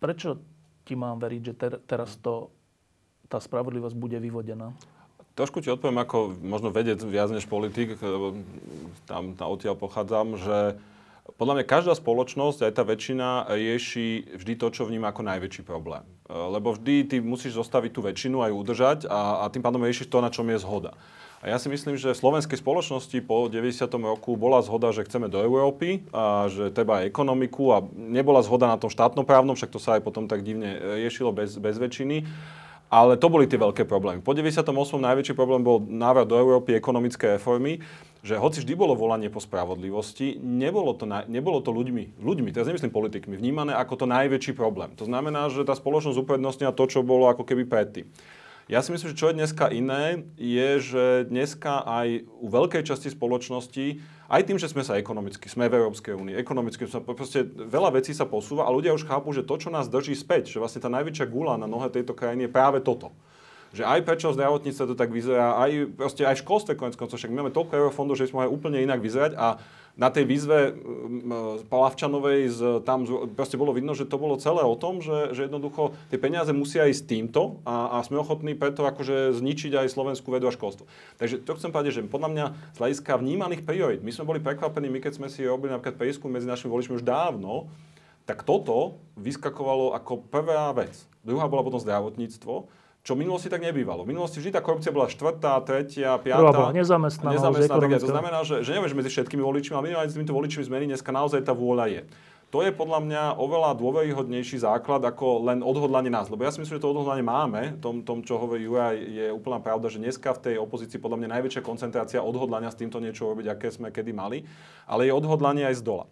prečo ti mám veriť, že ter, teraz to, tá spravodlivosť bude vyvodená? Trošku ti odpoviem ako možno vedec viac než politik, lebo tam, tam odtiaľ pochádzam, že podľa mňa každá spoločnosť, aj tá väčšina, rieši vždy to, čo vníma ako najväčší problém. E, Lebo vždy ty musíš zostaviť tú väčšinu aj udržať a, a tým pádom riešiš to, na čom je zhoda. A ja si myslím, že v slovenskej spoločnosti po 90. roku bola zhoda, že chceme do Európy a že treba ekonomiku a nebola zhoda na tom štátnoprávnom, však to sa aj potom tak divne riešilo bez, bez väčšiny. Ale to boli tie veľké problémy. Po 98. najväčší problém bol návrat do Európy ekonomické reformy, že hoci vždy bolo volanie po spravodlivosti, nebolo to, na, nebolo to ľuďmi, ľuďmi, teraz nemyslím politikmi, vnímané ako to najväčší problém. To znamená, že tá spoločnosť uprednostnila to, čo bolo ako keby predtým. Ja si myslím, že čo je dneska iné, je, že dneska aj u veľkej časti spoločnosti, aj tým, že sme sa ekonomicky, sme v Európskej únii, ekonomicky, sa, proste veľa vecí sa posúva a ľudia už chápu, že to, čo nás drží späť, že vlastne tá najväčšia gula na nohe tejto krajiny je práve toto. Že aj prečo zdravotníctve to tak vyzerá, aj, proste aj v školstve konec koncov, však máme toľko eurofondov, že sme mohli úplne inak vyzerať a na tej výzve Palavčanovej z, tam z, proste bolo vidno, že to bolo celé o tom, že, že jednoducho tie peniaze musia ísť týmto a, a sme ochotní preto akože zničiť aj slovenskú vedu a školstvo. Takže to chcem povedať, že podľa mňa z hľadiska vnímaných priorit, my sme boli prekvapení, my keď sme si robili napríklad prieskum medzi našimi voličmi už dávno, tak toto vyskakovalo ako prvá vec. Druhá bola potom zdravotníctvo, čo v minulosti tak nebývalo. V minulosti vždy tá korupcia bola štvrtá, tretia, piatá. Prvá bola nezamestnanosť, nezamestnaná, tak. To znamená, že, že neviem, že medzi všetkými voličmi, ale minimálne s týmito voličmi zmeny dneska naozaj tá vôľa je. To je podľa mňa oveľa dôveryhodnejší základ ako len odhodlanie nás. Lebo ja si myslím, že to odhodlanie máme. Tom, tom čo hovorí Juraj, je úplná pravda, že dneska v tej opozícii podľa mňa najväčšia koncentrácia odhodlania s týmto niečo robiť, aké sme kedy mali. Ale je odhodlanie aj z dola.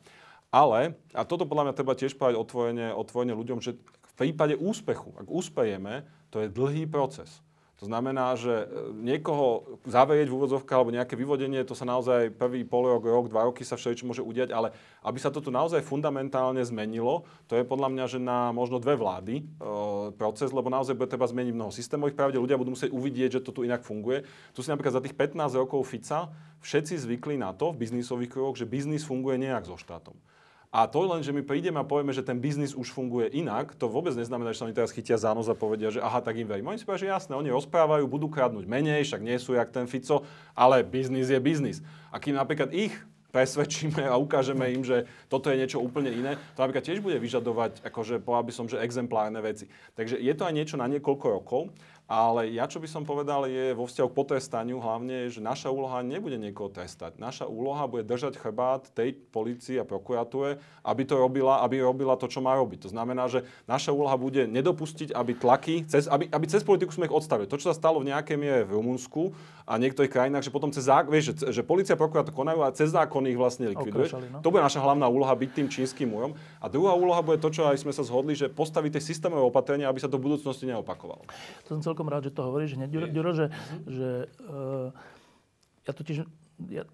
Ale, a toto podľa mňa treba tiež povedať otvorene, otvorene ľuďom, že prípade úspechu, ak úspejeme, to je dlhý proces. To znamená, že e, niekoho zavrieť v úvodzovkách alebo nejaké vyvodenie, to sa naozaj prvý pol rok, rok, dva roky sa všeličo môže udiať, ale aby sa toto naozaj fundamentálne zmenilo, to je podľa mňa, že na možno dve vlády e, proces, lebo naozaj bude treba zmeniť mnoho systémových pravde, ľudia budú musieť uvidieť, že to tu inak funguje. Tu si napríklad za tých 15 rokov Fica všetci zvykli na to v biznisových kruhoch, že biznis funguje nejak so štátom. A to len, že my prídeme a povieme, že ten biznis už funguje inak, to vôbec neznamená, že sa oni teraz chytia za nos a povedia, že aha, tak im verím. Oni si povedia, že jasné, oni rozprávajú, budú kradnúť menej, však nie sú jak ten Fico, ale biznis je biznis. A kým napríklad ich presvedčíme a ukážeme im, že toto je niečo úplne iné, to napríklad tiež bude vyžadovať, akože povedal by som, že exemplárne veci. Takže je to aj niečo na niekoľko rokov, ale ja, čo by som povedal, je vo vzťahu k potrestaniu hlavne, že naša úloha nebude niekoho trestať. Naša úloha bude držať chrbát tej policii a prokuratúre, aby to robila, aby robila to, čo má robiť. To znamená, že naša úloha bude nedopustiť, aby tlaky, cez, aby, aby cez politiku sme ich odstavili. To, čo sa stalo v nejakej miere v Rumunsku a niektorých krajinách, že potom cez zákon, vieš, že, že policia a prokurátor konajú a cez zákon ich vlastne likviduješ. Okrášali, no. To bude naša hlavná úloha byť tým čínskym múrom. A druhá úloha bude to, čo aj sme sa zhodli, že postaviť tie systémové opatrenia, aby sa to v budúcnosti neopakovalo. To som celkom rád, že to hovoríš hneď, Ďuro, Ďuro, že, že uh, ja totiž, ja,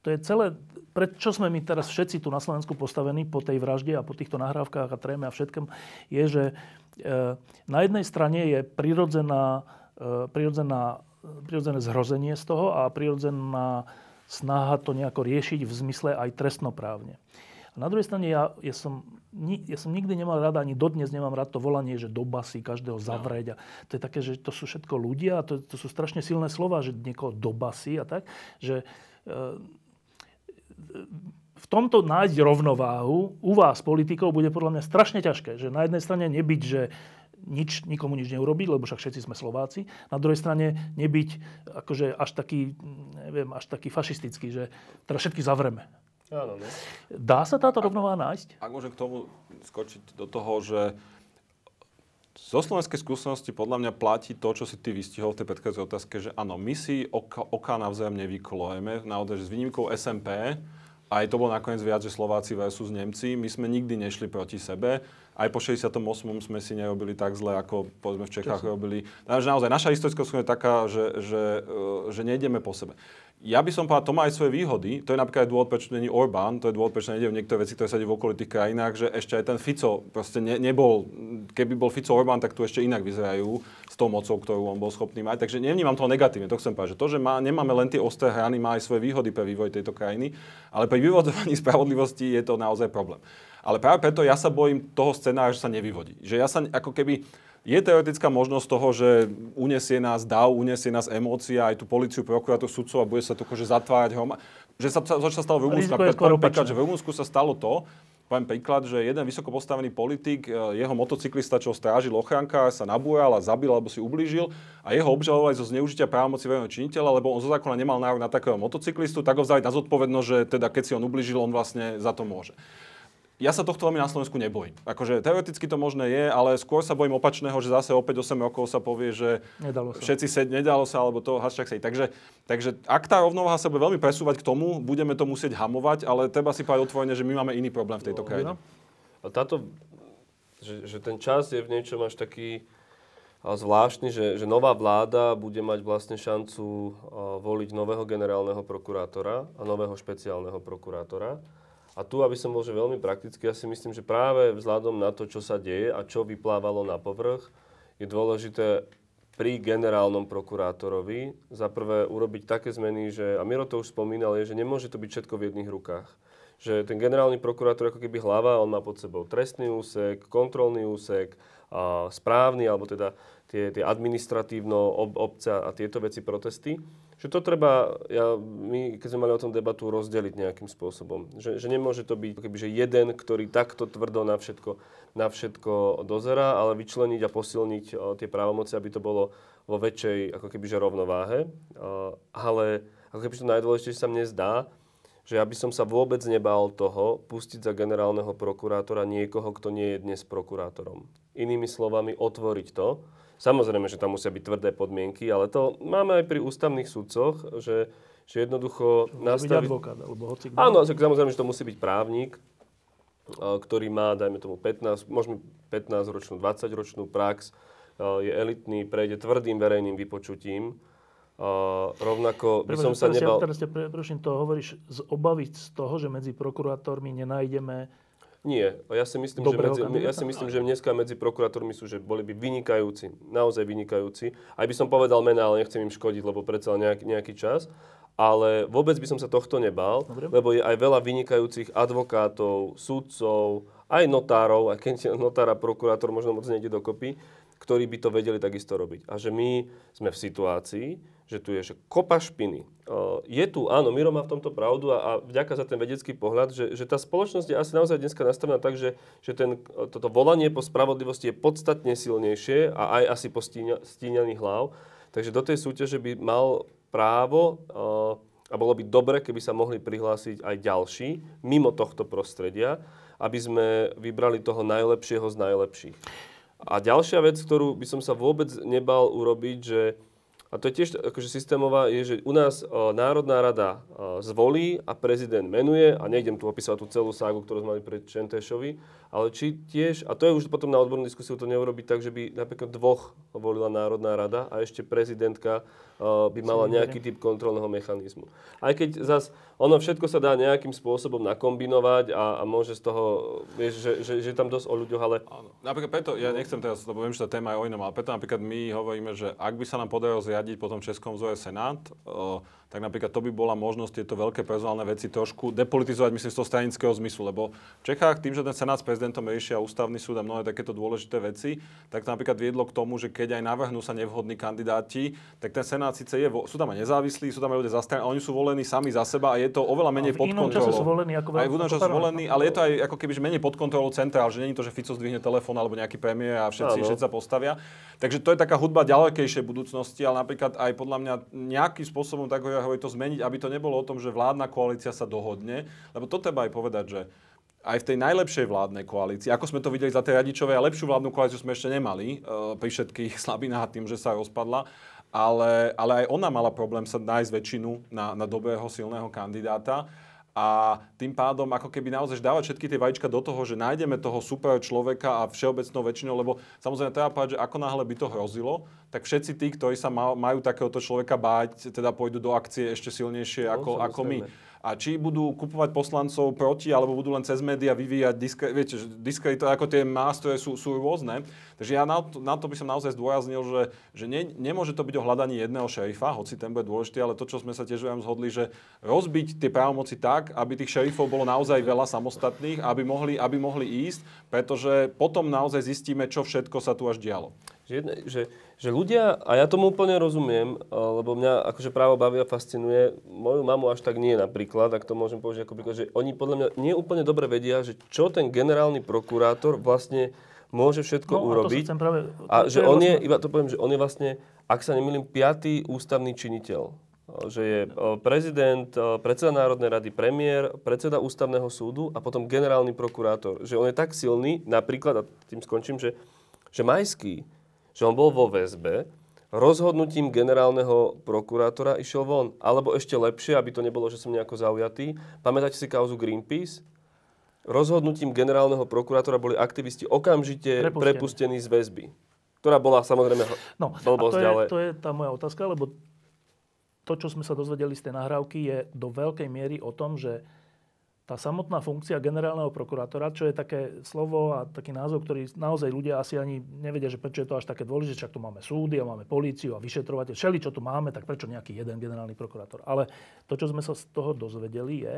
to je celé, prečo sme my teraz všetci tu na Slovensku postavení po tej vražde a po týchto nahrávkach a tréme a všetkom, je, že uh, na jednej strane je prirodzená, uh, prirodzená, prirodzené zhrozenie z toho a prirodzená snaha to nejako riešiť v zmysle aj trestnoprávne. A na druhej strane ja, ja, som, ni- ja som nikdy nemal rada, ani dodnes nemám rád to volanie, že do basy každého zavrieť. A to je také, že to sú všetko ľudia a to, to sú strašne silné slova, že niekoho do basy a tak, že e, v tomto nájsť rovnováhu u vás, politikov, bude podľa mňa strašne ťažké. Že na jednej strane nebyť, že nič, nikomu nič neurobiť, lebo však všetci sme Slováci. Na druhej strane nebyť akože až taký, neviem, až taký fašistický, že teraz všetky zavreme. Áno, no. Dá sa táto rovnováha nájsť? Ak môžem k tomu skočiť do toho, že zo slovenskej skúsenosti podľa mňa platí to, čo si ty vystihol v tej predchádzajúcej otázke, že áno, my si oka, oka navzájom nevykolujeme, naozaj, že s výnimkou SMP, aj to bolo nakoniec viac, že Slováci versus Nemci, my sme nikdy nešli proti sebe. Aj po 68. sme si nerobili tak zle, ako povedzme v Čechách robili. Takže naozaj, naša historická je taká, že, že, e, že nejdeme po sebe. Ja by som povedal, to má aj svoje výhody. To je napríklad dôvod, prečo není Orbán, to je dôvod, prečo nejde v niektoré veci, ktoré sa dejú v okolitých krajinách, že ešte aj ten Fico proste ne, nebol, keby bol Fico Orbán, tak tu ešte inak vyzerajú s tou mocou, ktorú on bol schopný mať. Takže nevnímam to negatívne, to chcem povedať, že to, že má, nemáme len tie ostré hrany, má aj svoje výhody pre vývoj tejto krajiny, ale pri vyvodovaní spravodlivosti je to naozaj problém. Ale práve preto ja sa bojím toho scenára, že sa nevyvodí. Že ja sa ako keby, je teoretická možnosť toho, že unesie nás dav, unesie nás emócia, aj tú policiu, prokurátor, sudcov a bude sa to akože zatvárať. Homa. Že sa, to sa stalo v Rumunsku. Napríklad, že v Rumunsku sa stalo to, poviem príklad, že jeden vysoko postavený politik, e, jeho motocyklista, čo strážil ochranka, sa nabúral a zabil alebo si ublížil a jeho obžalovali zo zneužitia právomoci verejného činiteľa, lebo on zo zákona nemal nárok na takého motocyklistu, tak ho vzali na zodpovednosť, že teda keď si on ublížil, on vlastne za to môže ja sa tohto veľmi na Slovensku nebojím. Akože teoreticky to možné je, ale skôr sa bojím opačného, že zase o 5-8 rokov sa povie, že nedalo sa. všetci sa, nedalo sa, alebo to hashtag sa. Takže, takže ak tá rovnováha sa bude veľmi presúvať k tomu, budeme to musieť hamovať, ale treba si povedať otvorene, že my máme iný problém v tejto no, krajine. A táto, že, že ten čas je v niečom až taký zvláštny, že, že nová vláda bude mať vlastne šancu voliť nového generálneho prokurátora a nového špeciálneho prokurátora. A tu, aby som bol že veľmi praktický, ja si myslím, že práve vzhľadom na to, čo sa deje a čo vyplávalo na povrch, je dôležité pri generálnom prokurátorovi za prvé urobiť také zmeny, že, a Miro to už spomínal, je, že nemôže to byť všetko v jedných rukách. Že ten generálny prokurátor ako keby hlava, on má pod sebou trestný úsek, kontrolný úsek, a správny, alebo teda tie, tie administratívno ob, obca a tieto veci, protesty že to treba, ja, my keď sme mali o tom debatu, rozdeliť nejakým spôsobom. Že, že nemôže to byť keby, že jeden, ktorý takto tvrdo na všetko, na všetko dozera, ale vyčleniť a posilniť o, tie právomoci, aby to bolo vo väčšej ako keby, že rovnováhe. O, ale ako keby to najdôležitejšie sa mne zdá, že ja by som sa vôbec nebál toho pustiť za generálneho prokurátora niekoho, kto nie je dnes prokurátorom. Inými slovami, otvoriť to, Samozrejme, že tam musia byť tvrdé podmienky, ale to máme aj pri ústavných sudcoch, že, že jednoducho nastaviť... advokát, alebo hoci Áno, samozrejme, že to musí byť právnik, ktorý má, dajme tomu, 15, možno 15-ročnú, 20-ročnú prax, je elitný, prejde tvrdým verejným vypočutím. Uh, rovnako by som sa nebal... Teraz ťa prosím, to hovoríš z obavy z toho, že medzi prokurátormi nenájdeme nie, ja si myslím, že, medzi, ja si myslím, že dneska medzi prokurátormi sú, že boli by vynikajúci, naozaj vynikajúci. Aj by som povedal mená, ale nechcem im škodiť, lebo predsa nejaký, nejaký čas. Ale vôbec by som sa tohto nebal, Dobre. lebo je aj veľa vynikajúcich advokátov, súdcov, aj notárov, aj keď notár a prokurátor možno moc nejde dokopy, ktorí by to vedeli takisto robiť. A že my sme v situácii, že tu je že kopa špiny. Je tu, áno, Miro má v tomto pravdu a, a vďaka za ten vedecký pohľad, že, že tá spoločnosť je asi naozaj dneska nastavená tak, že, že ten, toto volanie po spravodlivosti je podstatne silnejšie a aj asi po stíňaných hlav. Takže do tej súťaže by mal právo a bolo by dobre, keby sa mohli prihlásiť aj ďalší mimo tohto prostredia, aby sme vybrali toho najlepšieho z najlepších. A ďalšia vec, ktorú by som sa vôbec nebal urobiť, že a to je tiež akože systémová, je, že u nás o, Národná rada o, zvolí a prezident menuje, a nejdem tu opísať tú celú ságu, ktorú sme mali pred Čentešovi, ale či tiež, a to je už potom na odbornú diskusiu, to neurobiť tak, že by napríklad dvoch volila Národná rada a ešte prezidentka uh, by mala nejaký typ kontrolného mechanizmu. Aj keď zas ono všetko sa dá nejakým spôsobom nakombinovať a, a môže z toho, vieš, že, že, že tam dosť o ľuďoch, ale... Áno. Napríklad preto, ja nechcem teraz, lebo viem, že tá téma je o inom, ale preto napríklad my hovoríme, že ak by sa nám podarilo zriadiť potom v Českom vzore Senát, uh, tak napríklad to by bola možnosť tieto veľké personálne veci trošku depolitizovať, myslím, z toho stranického zmyslu. Lebo v Čechách tým, že ten Senát s prezidentom riešia ústavný súd a mnohé takéto dôležité veci, tak to napríklad viedlo k tomu, že keď aj navrhnú sa nevhodní kandidáti, tak ten Senát síce je, sú tam aj nezávislí, sú tam aj ľudia zastrany, ale oni sú volení sami za seba a je to oveľa menej pod kontrolou. sú volení ako aj v inom čase volení, ale je to aj ako keby menej pod kontrolou centrál, že je to, že Fico zdvihne telefón alebo nejaký premiér a všetci, všetci sa postavia. Takže to je taká hudba ďalekejšej budúcnosti, ale napríklad aj podľa mňa nejakým spôsobom tak ho to zmeniť, aby to nebolo o tom, že vládna koalícia sa dohodne, lebo to treba aj povedať, že aj v tej najlepšej vládnej koalícii, ako sme to videli za tej Radičovej, a lepšiu vládnu koalíciu sme ešte nemali, uh, pri všetkých slabinách tým, že sa rozpadla, ale, ale aj ona mala problém sa nájsť väčšinu na, na dobrého, silného kandidáta a tým pádom ako keby naozaj dávať všetky tie vajíčka do toho, že nájdeme toho super človeka a všeobecnou väčšinou, lebo samozrejme treba povedať, že ako náhle by to hrozilo, tak všetci tí, ktorí sa majú takéhoto človeka báť, teda pôjdu do akcie ešte silnejšie no, ako, ako my a či budú kupovať poslancov proti, alebo budú len cez média vyvíjať diskre, viete, ako tie nástroje sú, sú rôzne. Takže ja na to, na to by som naozaj zdôraznil, že, že ne, nemôže to byť o hľadaní jedného šerifa, hoci ten bude dôležitý, ale to, čo sme sa tiež zhodli, že rozbiť tie právomoci tak, aby tých šerifov bolo naozaj veľa samostatných, aby mohli, aby mohli ísť, pretože potom naozaj zistíme, čo všetko sa tu až dialo. Že, jedne, že, že ľudia, a ja tomu úplne rozumiem, lebo mňa akože právo baví a fascinuje, moju mamu až tak nie napríklad, ak to môžem povedať ako príklad, že oni podľa mňa nie úplne dobre vedia, že čo ten generálny prokurátor vlastne môže všetko no, urobiť. A, práve, a že on je, vlastne- iba to poviem, že on je vlastne, ak sa nemýlim, piatý ústavný činiteľ. Že je prezident, predseda Národnej rady, premiér, predseda ústavného súdu a potom generálny prokurátor. Že on je tak silný, napríklad, a tým skončím, že, že Majský, že on bol vo väzbe, rozhodnutím generálneho prokurátora išiel von. Alebo ešte lepšie, aby to nebolo, že som nejako zaujatý. Pamätáte si kauzu Greenpeace? Rozhodnutím generálneho prokurátora boli aktivisti okamžite prepustení, prepustení z väzby. Ktorá bola samozrejme no, blbosť, to je, ale... to je tá moja otázka, lebo to, čo sme sa dozvedeli z tej nahrávky, je do veľkej miery o tom, že tá samotná funkcia generálneho prokurátora, čo je také slovo a taký názov, ktorý naozaj ľudia asi ani nevedia, že prečo je to až také dôležité, však tu máme súdy a máme políciu a vyšetrovateľ, všeli, čo tu máme, tak prečo nejaký jeden generálny prokurátor. Ale to, čo sme sa z toho dozvedeli, je,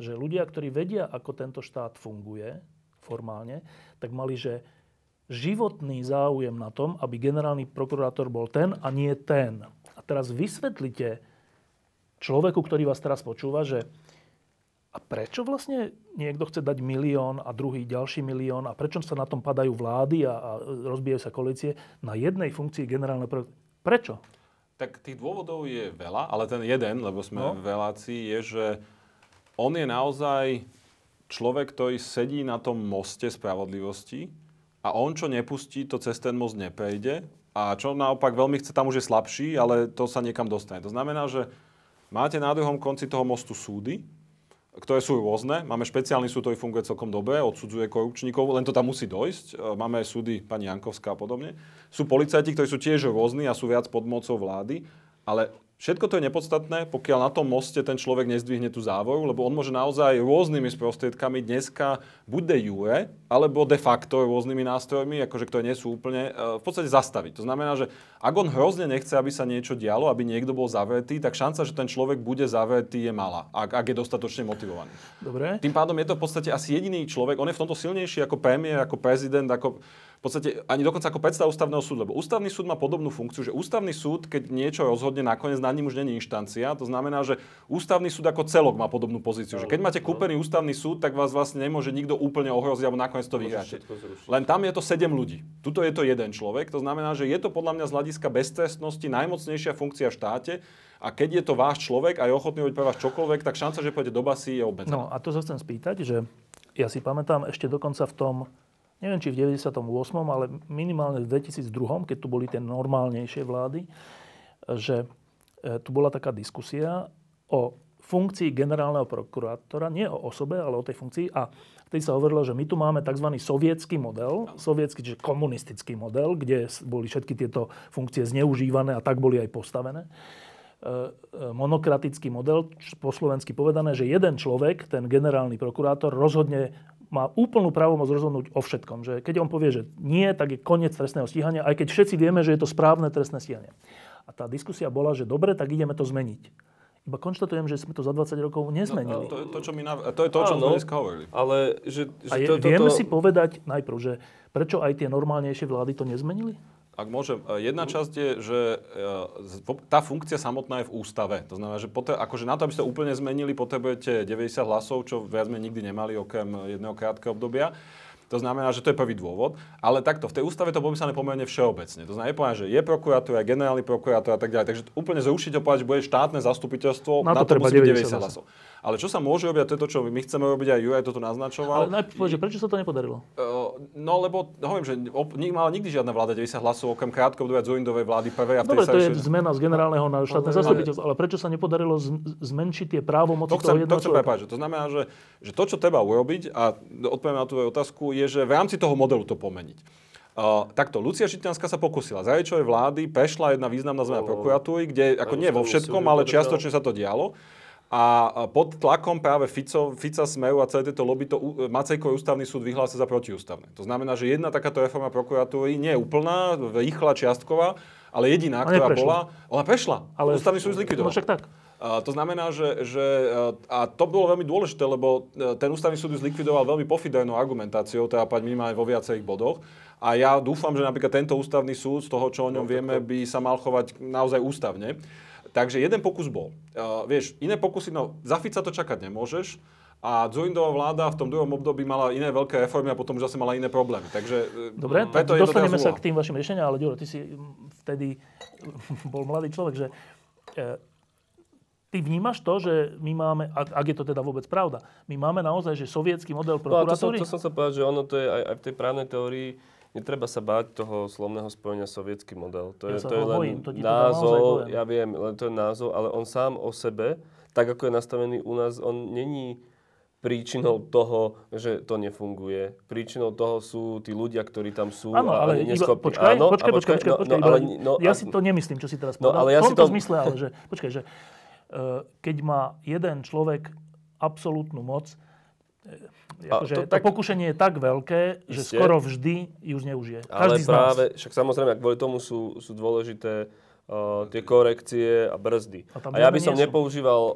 že ľudia, ktorí vedia, ako tento štát funguje formálne, tak mali, že životný záujem na tom, aby generálny prokurátor bol ten a nie ten. A teraz vysvetlite človeku, ktorý vás teraz počúva, že a prečo vlastne niekto chce dať milión a druhý ďalší milión a prečo sa na tom padajú vlády a, a rozbijajú sa koalície na jednej funkcii generálneho? Prečo? Tak tých dôvodov je veľa, ale ten jeden, lebo sme no. v relácii, je, že on je naozaj človek, ktorý sedí na tom moste spravodlivosti a on, čo nepustí, to cez ten most neprejde a čo naopak veľmi chce, tam už je slabší, ale to sa niekam dostane. To znamená, že máte na druhom konci toho mostu súdy, ktoré sú rôzne. Máme špeciálny súd, ktorý funguje celkom dobre, odsudzuje korupčníkov, len to tam musí dojsť. E, máme aj súdy pani Jankovská a podobne. Sú policajti, ktorí sú tiež rôzni a sú viac pod mocou vlády, ale Všetko to je nepodstatné, pokiaľ na tom moste ten človek nezdvihne tú závoru, lebo on môže naozaj rôznymi sprostriedkami dneska buď de jure, alebo de facto rôznymi nástrojmi, akože ktoré nie sú úplne, e, v podstate zastaviť. To znamená, že ak on hrozne nechce, aby sa niečo dialo, aby niekto bol zavretý, tak šanca, že ten človek bude zavretý, je malá, ak, ak je dostatočne motivovaný. Dobre. Tým pádom je to v podstate asi jediný človek, on je v tomto silnejší ako premiér, ako prezident, ako v podstate ani dokonca ako predstav ústavného súdu, lebo ústavný súd má podobnú funkciu, že ústavný súd, keď niečo rozhodne, nakoniec nad ním už není inštancia. To znamená, že ústavný súd ako celok má podobnú pozíciu. Že keď máte kúpený ústavný súd, tak vás vlastne nemôže nikto úplne ohroziť, alebo nakoniec to vyhráte. Len tam je to 7 ľudí. Tuto je to jeden človek. To znamená, že je to podľa mňa z hľadiska beztrestnosti najmocnejšia funkcia v štáte. A keď je to váš človek a je ochotný robiť pre vás čokoľvek, tak šanca, že pôjde do basy je obmedzená. No a to sa chcem spýtať, že ja si pamätám ešte dokonca v tom neviem či v 98., ale minimálne v 2002, keď tu boli tie normálnejšie vlády, že e, tu bola taká diskusia o funkcii generálneho prokurátora, nie o osobe, ale o tej funkcii. A vtedy sa hovorilo, že my tu máme tzv. sovietský model, sovietský, čiže komunistický model, kde boli všetky tieto funkcie zneužívané a tak boli aj postavené. E, e, monokratický model, po slovensky povedané, že jeden človek, ten generálny prokurátor, rozhodne má úplnú právomoc rozhodnúť o všetkom. Že keď on povie, že nie, tak je koniec trestného stíhania, aj keď všetci vieme, že je to správne trestné stíhanie. A tá diskusia bola, že dobre, tak ideme to zmeniť. Iba konštatujem, že sme to za 20 rokov nezmenili. To, je to, čo my, nav- to je to, čo Áno. sme dneska hovorili. Ale že, že A je, to, vieme toto- si povedať najprv, že prečo aj tie normálnejšie vlády to nezmenili? Ak môžem, e, jedna časť je, že e, tá funkcia samotná je v ústave. To znamená, že pote, akože na to, aby ste úplne zmenili, potrebujete 90 hlasov, čo viac menej nikdy nemali, okrem jedného krátkeho obdobia. To znamená, že to je prvý dôvod. Ale takto, v tej ústave to popísané pomerne všeobecne. To znamená, je povedané, že je prokurátor, je generálny prokurátor a tak ďalej. Takže úplne zrušiť ho povedať, že bude štátne zastupiteľstvo, Na na to to, treba musí byť 90 90 hlasov. Ale čo sa môže robiť, a to je to, čo my chceme robiť, aj Juraj to tu naznačoval. Ale najprv povedz, že prečo sa to nepodarilo? Uh, no lebo, hovorím, že op, nik, mala nikdy žiadna vláda 90 hlasov, okrem krátko obdobia Zorindovej vlády prvej a Dobre, to je ešte- zmena z generálneho na štátne zastupiteľstvo, ale prečo sa nepodarilo z- zmenšiť tie právomoci To toho chcem, to jedného chcem človeka? prepáčiť. To znamená, že, že to, čo treba urobiť, a odpoviem na tú otázku, je, že v rámci toho modelu to pomeniť. Uh, takto, Lucia Žitňanská sa pokusila. Za jej vlády prešla jedna významná zmena prokuratúry, kde ako nie vo všetkom, ale čiastočne sa to dialo. A pod tlakom práve Fico, Fica Smeru a celé tieto lobby to Macejkový ústavný súd vyhlásil za protiústavné. To znamená, že jedna takáto reforma prokuratúry nie je úplná, rýchla, čiastková, ale jediná, ktorá neprešla. bola, ona prešla. Ale- ústavný súd zlikvidoval. No však tak. To znamená, že, že a to bolo veľmi dôležité, lebo e, ten ústavný súd zlikvidoval veľmi pofidernou argumentáciou, teda pať minimálne vo viacerých bodoch. A ja dúfam, že napríklad tento ústavný súd, z toho, čo o ňom vieme, by sa mal chovať naozaj ústavne. Takže jeden pokus bol. Uh, vieš, iné pokusy, no za Fica to čakať nemôžeš. A Dzurindová vláda v tom druhom období mala iné veľké reformy a potom už zase mala iné problémy. Takže e, Dobre, tak preto je to dostaneme sa k tým vašim riešeniam, ale Ďuro, ty si mm, vtedy bol mladý človek, že ty vnímaš to, že my máme, ak, ak je to teda vôbec pravda, my máme naozaj, že sovietský model No a to som, prokuratúry? to som sa povedal, že ono to je aj, aj v tej právnej teórii, netreba sa báť toho slovného spojenia sovietský model. To Ja je, to je len to teda názov, ja viem, len to je názov, ale on sám o sebe, tak ako je nastavený u nás, on není príčinou toho, že to nefunguje. Príčinou toho sú tí ľudia, ktorí tam sú Áno, a, ale iba, počkaj, Áno, počkaj, počkaj, počkaj, no, počkaj, no, ale, no, ja si to nemyslím, čo si teraz No, povedal. ale ja v si tomto to- zmysle, ale že, počkaj, že keď má jeden človek absolútnu moc, akože to to, tak- pokušenie je tak veľké, že skoro vždy ju zneužije. Ale Každý nás. práve, však samozrejme, kvôli tomu sú, sú dôležité uh, tie korekcie a brzdy. A A, ja by som nepoužíval uh,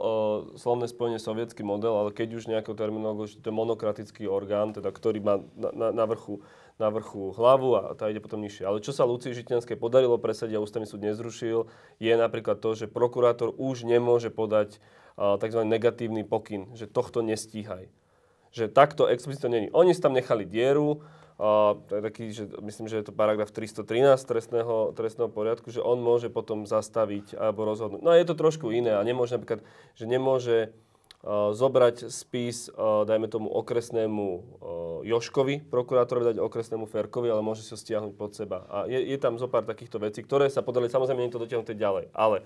slovné spojenie sovietský model, ale keď už nejakou terminológiou, to je monokratický orgán, teda, ktorý má na, na, na, vrchu, na vrchu hlavu a tá ide potom nižšie. Ale čo sa Lucii Žitňanskej podarilo presadiť a ústavný súd nezrušil, je napríklad to, že prokurátor už nemôže podať tzv. negatívny pokyn, že tohto nestíhaj že takto explicitne není. Oni si tam nechali dieru, a taký, že myslím, že je to paragraf 313 trestného, trestného poriadku, že on môže potom zastaviť alebo rozhodnúť. No a je to trošku iné a nemôže napríklad, že nemôže zobrať spis, uh, dajme tomu okresnému uh, Joškovi, prokurátorovi dať okresnému Ferkovi, ale môže si ho stiahnuť pod seba. A je, je tam zo pár takýchto vecí, ktoré sa podali, samozrejme nie je to dotiahnuté ďalej, ale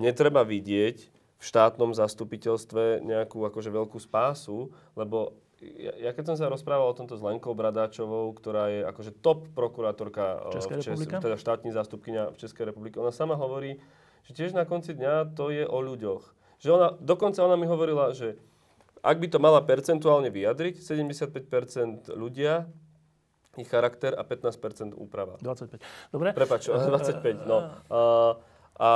netreba vidieť v štátnom zastupiteľstve nejakú akože veľkú spásu, lebo ja, ja keď som sa rozprával o tomto s Lenkou Bradáčovou, ktorá je akože top prokurátorka eh, v Čes- teda štátni zástupkynia v Českej republike, ona sama hovorí, že tiež na konci dňa to je o ľuďoch. Že ona, dokonca ona mi hovorila, že ak by to mala percentuálne vyjadriť, 75% ľudia, ich charakter a 15% úprava. 25. Dobre? Prepač, 25, no. A, a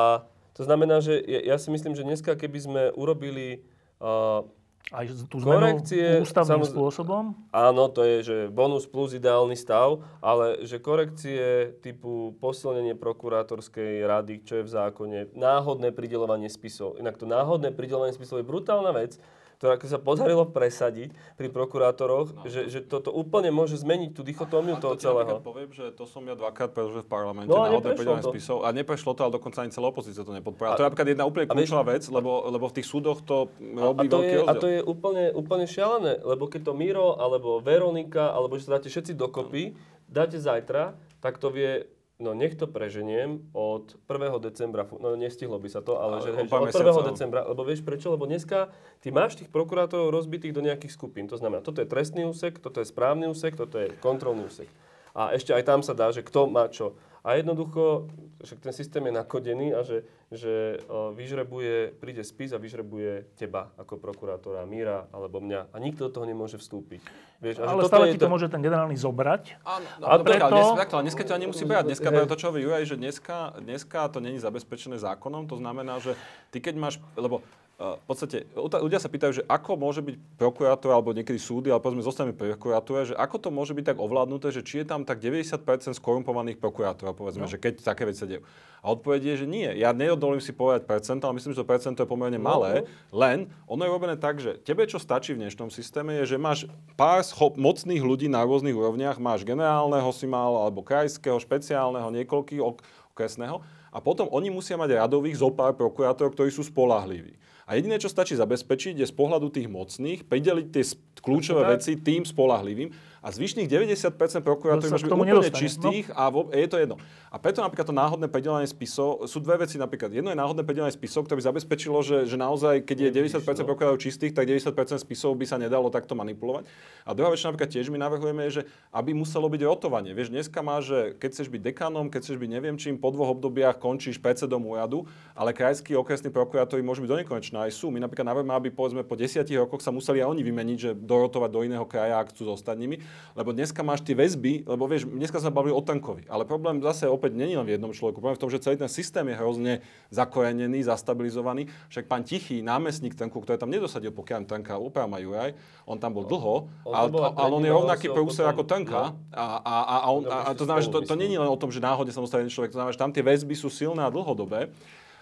to znamená, že ja, ja si myslím, že dneska, keby sme urobili... Uh, Aj tú zmenu Korekcie, ústavným samoz- spôsobom? áno, to je, že bonus plus ideálny stav, ale že korekcie typu posilnenie prokurátorskej rady, čo je v zákone, náhodné pridelovanie spisov. Inak to náhodné pridelovanie spisov je brutálna vec, ktorá ako sa podarilo presadiť pri prokurátoroch, No. že, že toto úplne môže zmeniť tú dichotómiu toho to celého. poviem, že to som ja dvakrát prežil v parlamente No a na to. spisov a neprešlo to, ale dokonca ani celá opozícia to nepodporila. To je napríklad jedna úplne a kľúčová vec, lebo, lebo v tých súdoch to A, a, robí to veľký je, a rozdiel. to je úplne, úplne šialené, lebo keď to Miro, alebo Veronika, alebo že sa dáte všetci dokopy, dáte zajtra, tak to vie, no nech to preženiem od 1. decembra, no nestihlo by sa to, ale, Ale že, že od 1. mesiacov. decembra, lebo vieš prečo? Lebo dneska ty máš tých prokurátorov rozbitých do nejakých skupín, to znamená, toto je trestný úsek, toto je správny úsek, toto je kontrolný úsek. A ešte aj tam sa dá, že kto má čo. A jednoducho, však ten systém je nakodený a že, že vyžrebuje, príde spis a vyžrebuje teba ako prokurátora, Míra alebo mňa. A nikto do toho nemôže vstúpiť. Vieš, a Ale stále ti to môže ten generálny zobrať. Áno, no, A no, preto- takto, ale dneska ťa nemusí brať. Dneska práve to, čo hovorí Juraj, že dneska, dneska to není zabezpečené zákonom. To znamená, že ty keď máš, lebo v podstate ľudia sa pýtajú, že ako môže byť prokurátor alebo niekedy súdy, ale povedzme zostaneme pri prokuratúre, že ako to môže byť tak ovládnuté, že či je tam tak 90% skorumpovaných prokurátorov, povedzme, no. že keď také veci dejú. A odpoveď je, že nie. Ja neodolím si povedať percent, ale myslím, že to percento je pomerne malé. Len ono je robené tak, že tebe čo stačí v dnešnom systéme je, že máš pár schop, mocných ľudí na rôznych úrovniach, máš generálneho si mal, alebo krajského, špeciálneho, niekoľkých ok- okresného. A potom oni musia mať radových zo pár prokurátorov, ktorí sú spolahliví. A jediné, čo stačí zabezpečiť, je z pohľadu tých mocných prideliť tie kľúčové tak. veci tým spolahlivým a zvyšných 90% prokurátorov No tomu úplne nedostane, čistých a vo, je to jedno. A preto napríklad to náhodné predelenie spisov, sú dve veci napríklad. Jedno je náhodné predelenie spisov, ktoré by zabezpečilo, že, že naozaj, keď je 90% prokurátorov čistých, tak 90% spisov by sa nedalo takto manipulovať. A druhá vec, napríklad tiež my navrhujeme, je, že aby muselo byť rotovanie. Vieš, dneska má, že keď chceš byť dekanom, keď chceš byť neviem čím, po dvoch obdobiach končíš predsedom úradu, ale krajskí okresní prokurátori môžu byť do nekonečna aj sú. My napríklad navrhujeme, aby povedzme po desiatich rokoch sa museli aj oni vymeniť, že dorotovať do iného kraja, ak chcú zostať nimi. Lebo dneska máš tie väzby, lebo vieš, dneska sme bavili o tankovi, ale problém zase opäť není len v jednom človeku. Problém v tom, že celý ten systém je hrozne zakorenený, zastabilizovaný. Však pán Tichý, námestník tanku, ktorý tam nedosadil, pokiaľ tanka opravma Juraj, on tam bol dlho, On ale, a ale on je rovnaký prúser ako tanka. no. A, a, a, a, on, a, a to znamená, že to, to není len o tom, že náhodne sa človek, to znamená, že tam tie väzby sú silné a dlhodobé.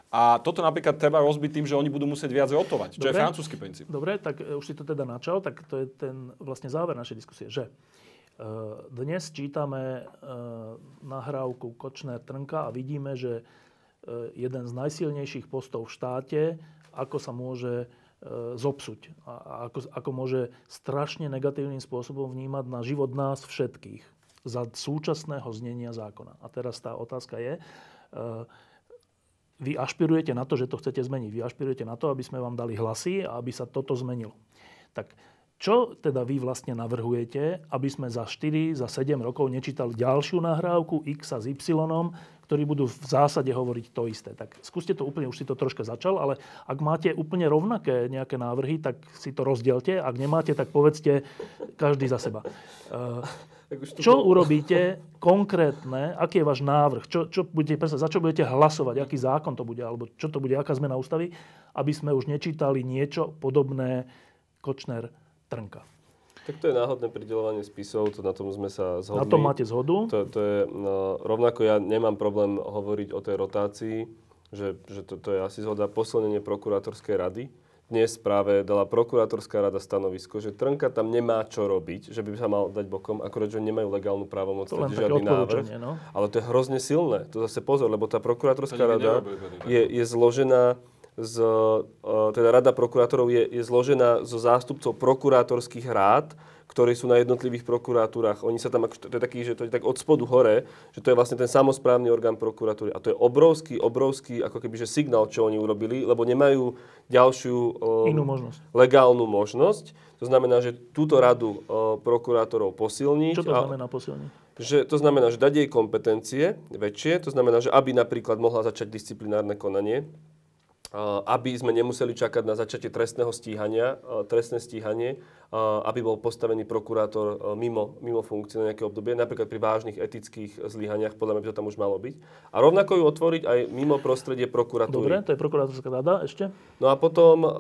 A toto napríklad treba rozbiť tým, že oni budú musieť viac rotovať, čo je Dobre. francúzsky princíp. Dobre, tak e, už si to teda načal, tak to je ten vlastne záver našej diskusie, že e, dnes čítame e, nahrávku Kočner Trnka a vidíme, že jeden z najsilnejších postov v štáte, ako sa môže zopsuť a ako, ako môže strašne negatívnym spôsobom vnímať na život nás všetkých za súčasného znenia zákona. A teraz tá otázka je, vy ašpirujete na to, že to chcete zmeniť. Vy ašpirujete na to, aby sme vám dali hlasy a aby sa toto zmenilo. Tak čo teda vy vlastne navrhujete, aby sme za 4, za 7 rokov nečítali ďalšiu nahrávku X a s Y, ktorí budú v zásade hovoriť to isté. Tak skúste to úplne, už si to troška začal, ale ak máte úplne rovnaké nejaké návrhy, tak si to rozdielte. Ak nemáte, tak povedzte každý za seba. Uh, Tak už tu čo bol- urobíte konkrétne, aký je váš návrh, čo, čo budete, presne, za čo budete hlasovať, aký zákon to bude, alebo čo to bude, aká zmena ústavy, aby sme už nečítali niečo podobné Kočner Trnka. Tak to je náhodné pridelovanie spisov, to na tom sme sa zhodli. Na tom máte zhodu. To, to je, no, rovnako ja nemám problém hovoriť o tej rotácii, že, že to, to je asi zhoda. Posilnenie prokurátorskej rady. Dnes práve dala prokurátorská rada stanovisko, že Trnka tam nemá čo robiť, že by sa mal dať bokom, akorát, že nemajú legálnu právomoc, To žiadny návrh. no. Ale to je hrozne silné. To zase pozor, lebo tá prokurátorská rada je, je zložená z, e, teda rada prokurátorov je, je zložená zo zástupcov prokurátorských rád, ktorí sú na jednotlivých prokuratúrach. Oni sa tam, to je taký, že to je tak od spodu hore, že to je vlastne ten samozprávny orgán prokuratúry. A to je obrovský, obrovský, ako keby, že signál, čo oni urobili, lebo nemajú ďalšiu e, Inú možnosť. legálnu možnosť. To znamená, že túto radu e, prokurátorov posilniť. Čo to znamená posilniť? že to znamená, že dať jej kompetencie väčšie, to znamená, že aby napríklad mohla začať disciplinárne konanie, aby sme nemuseli čakať na začatie trestného stíhania, a trestné stíhanie, a aby bol postavený prokurátor mimo, mimo funkcie na nejaké obdobie, napríklad pri vážnych etických zlyhaniach, podľa mňa by to tam už malo byť. A rovnako ju otvoriť aj mimo prostredie prokuratúry. Dobre, to je prokurátorská rada ešte. No a potom eh,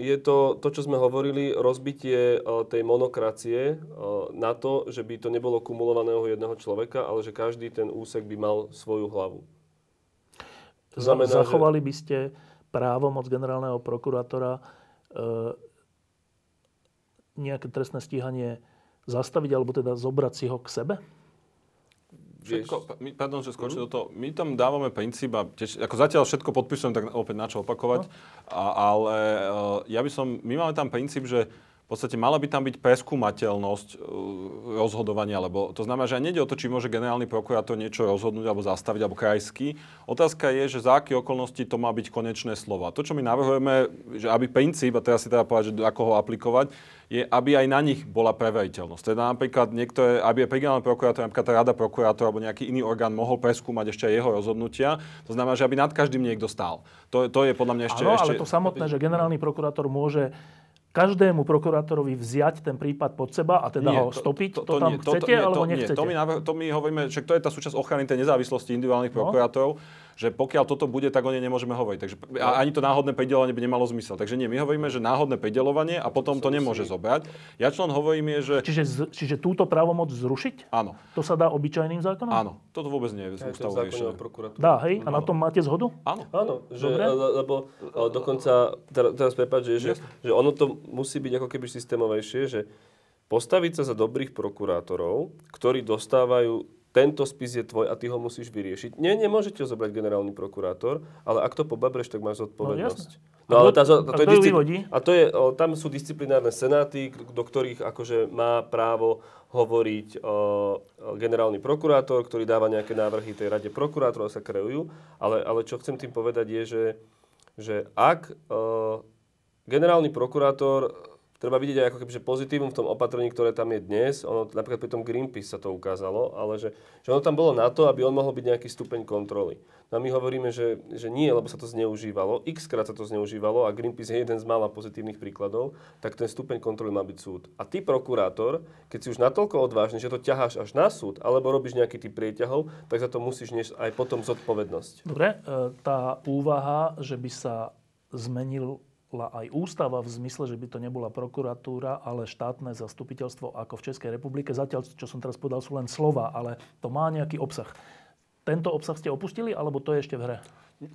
je to, to, čo sme hovorili, rozbitie eh, tej monokracie eh, na to, že by to nebolo kumulovaného jedného človeka, ale že každý ten úsek by mal svoju hlavu. To znamená, že- Zachovali by ste právomoc generálneho prokurátora e, nejaké trestné stíhanie zastaviť, alebo teda zobrať si ho k sebe? Všetko, my, pardon, že skočím do toho. My tam dávame princíp a tiež, ako zatiaľ všetko podpisujem, tak opäť na čo opakovať. A, ale uh, ja by som, my máme tam princíp, že podstate mala by tam byť preskúmateľnosť e, rozhodovania, lebo to znamená, že aj nejde o to, či môže generálny prokurátor niečo rozhodnúť alebo zastaviť, alebo krajský. Otázka je, že za aké okolnosti to má byť konečné slovo. A to, čo my navrhujeme, že aby princíp, a teraz si teda povedať, že ako ho aplikovať, je, aby aj na nich bola preveriteľnosť. Teda napríklad niektoré, aby aj generálny prokurátor, napríklad tá rada prokurátor alebo nejaký iný orgán mohol preskúmať ešte aj jeho rozhodnutia. To znamená, že aby nad každým niekto stál. To, to je podľa mňa ešte... Áno, ešte... ale to samotné, že generálny prokurátor môže každému prokurátorovi vziať ten prípad pod seba a teda Nie, ho stopiť? To, to, to tam nie, chcete nie, alebo to, nechcete? Nie, to my, to my hovoríme, že to je tá súčasť ochrany tej nezávislosti individuálnych No. Že pokiaľ toto bude, tak o nej nemôžeme hovoriť. Takže a ani to náhodné pridelovanie by nemalo zmysel. Takže nie, my hovoríme, že náhodné pridelovanie a potom to nemôže zobrať. Ja čo len hovorím je, že Čiže, z- čiže túto právomoc zrušiť? áno, To sa dá obyčajným zákonom? áno, toto vôbec nie je z ústavu riešené. Dá, hej? A na tom máte zhodu? Áno. Áno, že, Dobre. le, lebo dokonca, teraz, teraz prepáč, že, že, že ono to musí byť ako keby systémovejšie, že postaviť sa za dobrých prokurátorov, ktorí dostávajú tento spis je tvoj a ty ho musíš vyriešiť. Nie, nemôžete ho zobrať generálny prokurátor, ale ak to pobabreš, tak máš zodpovednosť. No, A ale tá, to je discipl- a to je, o, tam sú disciplinárne senáty, do ktorých akože má právo hovoriť o, o, generálny prokurátor, ktorý dáva nejaké návrhy tej rade prokurátorov a sa kreujú. Ale, ale čo chcem tým povedať je, že, že ak o, generálny prokurátor treba vidieť aj ako keby, že pozitívum v tom opatrení, ktoré tam je dnes. Ono, napríklad pri tom Greenpeace sa to ukázalo, ale že, že ono tam bolo na to, aby on mohol byť nejaký stupeň kontroly. No a my hovoríme, že, že nie, lebo sa to zneužívalo. X krát sa to zneužívalo a Greenpeace je jeden z mála pozitívnych príkladov, tak ten stupeň kontroly má byť súd. A ty, prokurátor, keď si už natoľko odvážny, že to ťaháš až na súd, alebo robíš nejaký typ prieťahov, tak za to musíš niesť aj potom zodpovednosť. Dobre, e, tá úvaha, že by sa zmenila aj ústava v zmysle, že by to nebola prokuratúra, ale štátne zastupiteľstvo ako v Českej republike. Zatiaľ, čo som teraz povedal, sú len slova, ale to má nejaký obsah. Tento obsah ste opustili, alebo to je ešte v hre?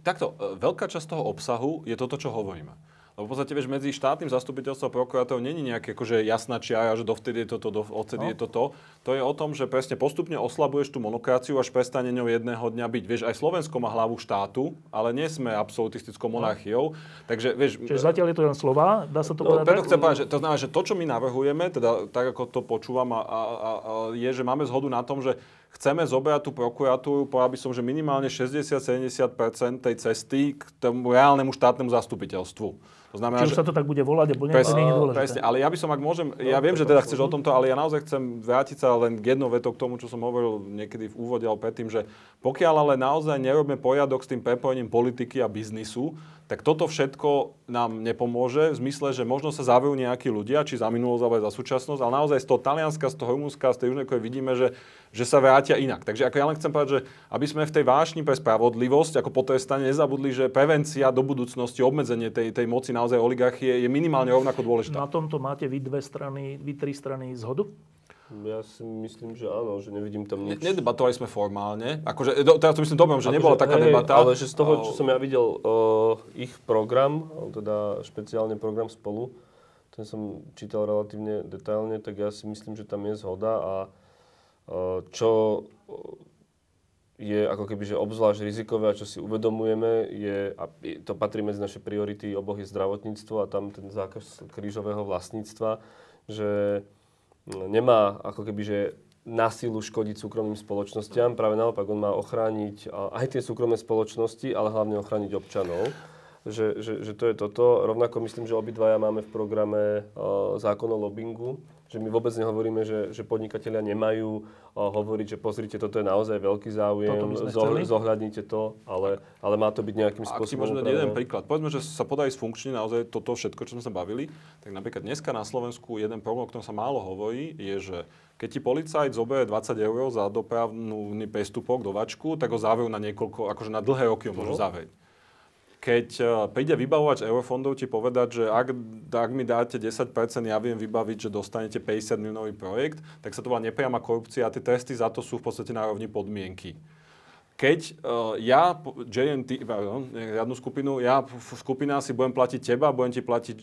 Takto, e, veľká časť toho obsahu je toto, čo hovoríme. Lebo v podstate, vieš, medzi štátnym zastupiteľstvom a prokurátorom není nejaké akože jasná čiara, že dovtedy je toto, do, odtedy No. je toto. To je o tom, že presne postupne oslabuješ tú monokraciu, až prestane ňou jedného dňa byť. Vieš, aj Slovensko má hlavu štátu, ale nie sme absolutistickou monarchiou. Takže, vieš, Čiže zatiaľ je to len slova, dá sa to No, povedať preto chcem povedať, že to znamená, že to, čo my navrhujeme, teda tak, ako to počúvam, a, a, a, a, je, že máme zhodu na tom, že chceme zobrať tú prokuratúru, povedal by som, že minimálne 60-70% tej cesty k tomu reálnemu štátnemu zastupiteľstvu. To znamená, Či už sa to tak bude volať, alebo nie, to Presne, nie je dôležité. presne, ale ja by som, ak môžem, ja viem, že teda chceš o tomto, ale ja naozaj chcem vrátiť sa len k jednou vetou k tomu, čo som hovoril niekedy v úvode alebo predtým, že pokiaľ ale naozaj nerobíme poriadok s tým prepojením politiky a biznisu, tak toto všetko nám nepomôže v zmysle, že možno sa zavrú nejakí ľudia, či za minulosť alebo za súčasnosť, ale naozaj z toho Talianska, z toho Rumunska, z tej Južnej Korei vidíme, že, že sa vrátia inak. Takže ako ja len chcem povedať, že aby sme v tej vášni pre spravodlivosť ako potrestanie nezabudli, že prevencia do budúcnosti, obmedzenie tej, tej moci naozaj oligarchie je minimálne rovnako dôležitá. Na tomto máte vy dve strany, vy tri strany zhodu? Ja si myslím, že áno, že nevidím tam Ne- nič. Nedebatovali sme formálne. Akože, do, teraz to myslím dobrom, že Akože, nebola taká hej, debata. Ale že z toho, čo som ja videl, uh, ich program, teda špeciálne program spolu, ten som čítal relatívne detailne, tak ja si myslím, že tam je zhoda a uh, čo je ako keby, že obzvlášť rizikové a čo si uvedomujeme, je, a to patrí medzi naše priority, oboch je zdravotníctvo a tam ten zákaz krížového vlastníctva, že nemá ako keby, že na silu škodiť súkromným spoločnostiam. Práve naopak, on má ochrániť aj tie súkromné spoločnosti, ale hlavne ochrániť občanov. Že, že, že to je toto. Rovnako myslím, že obidvaja máme v programe uh, zákon o lobbingu, že my vôbec nehovoríme, že, že podnikatelia nemajú uh, hovoriť, že pozrite, toto je naozaj veľký záujem, chceli. zohľadnite to, ale, ale má to byť nejakým ak spôsobom môžem dať jeden upravené. príklad. Povedzme, že sa podarí sfunkčniť naozaj toto všetko, čo sme sa bavili. Tak napríklad dneska na Slovensku jeden problém, o ktorom sa málo hovorí, je, že keď ti policajt zoberie 20 eur za dopravný prestupok do vačku, tak ho zavrú na niekoľko, akože na dlhé roky ho môžu No. zavrieť. Keď eh, príde vybavovač eurofondov ti povedať, že ak, ak mi dáte 10%, ja viem vybaviť, že dostanete 50 miliónový projekt, tak sa to volá nepriama korupcia a tie tresty za to sú v podstate na rovni podmienky. Keď uh, ja, JNT, pardon, riadnu skupinu, ja, f- skupina si budem platiť teba, budem ti platiť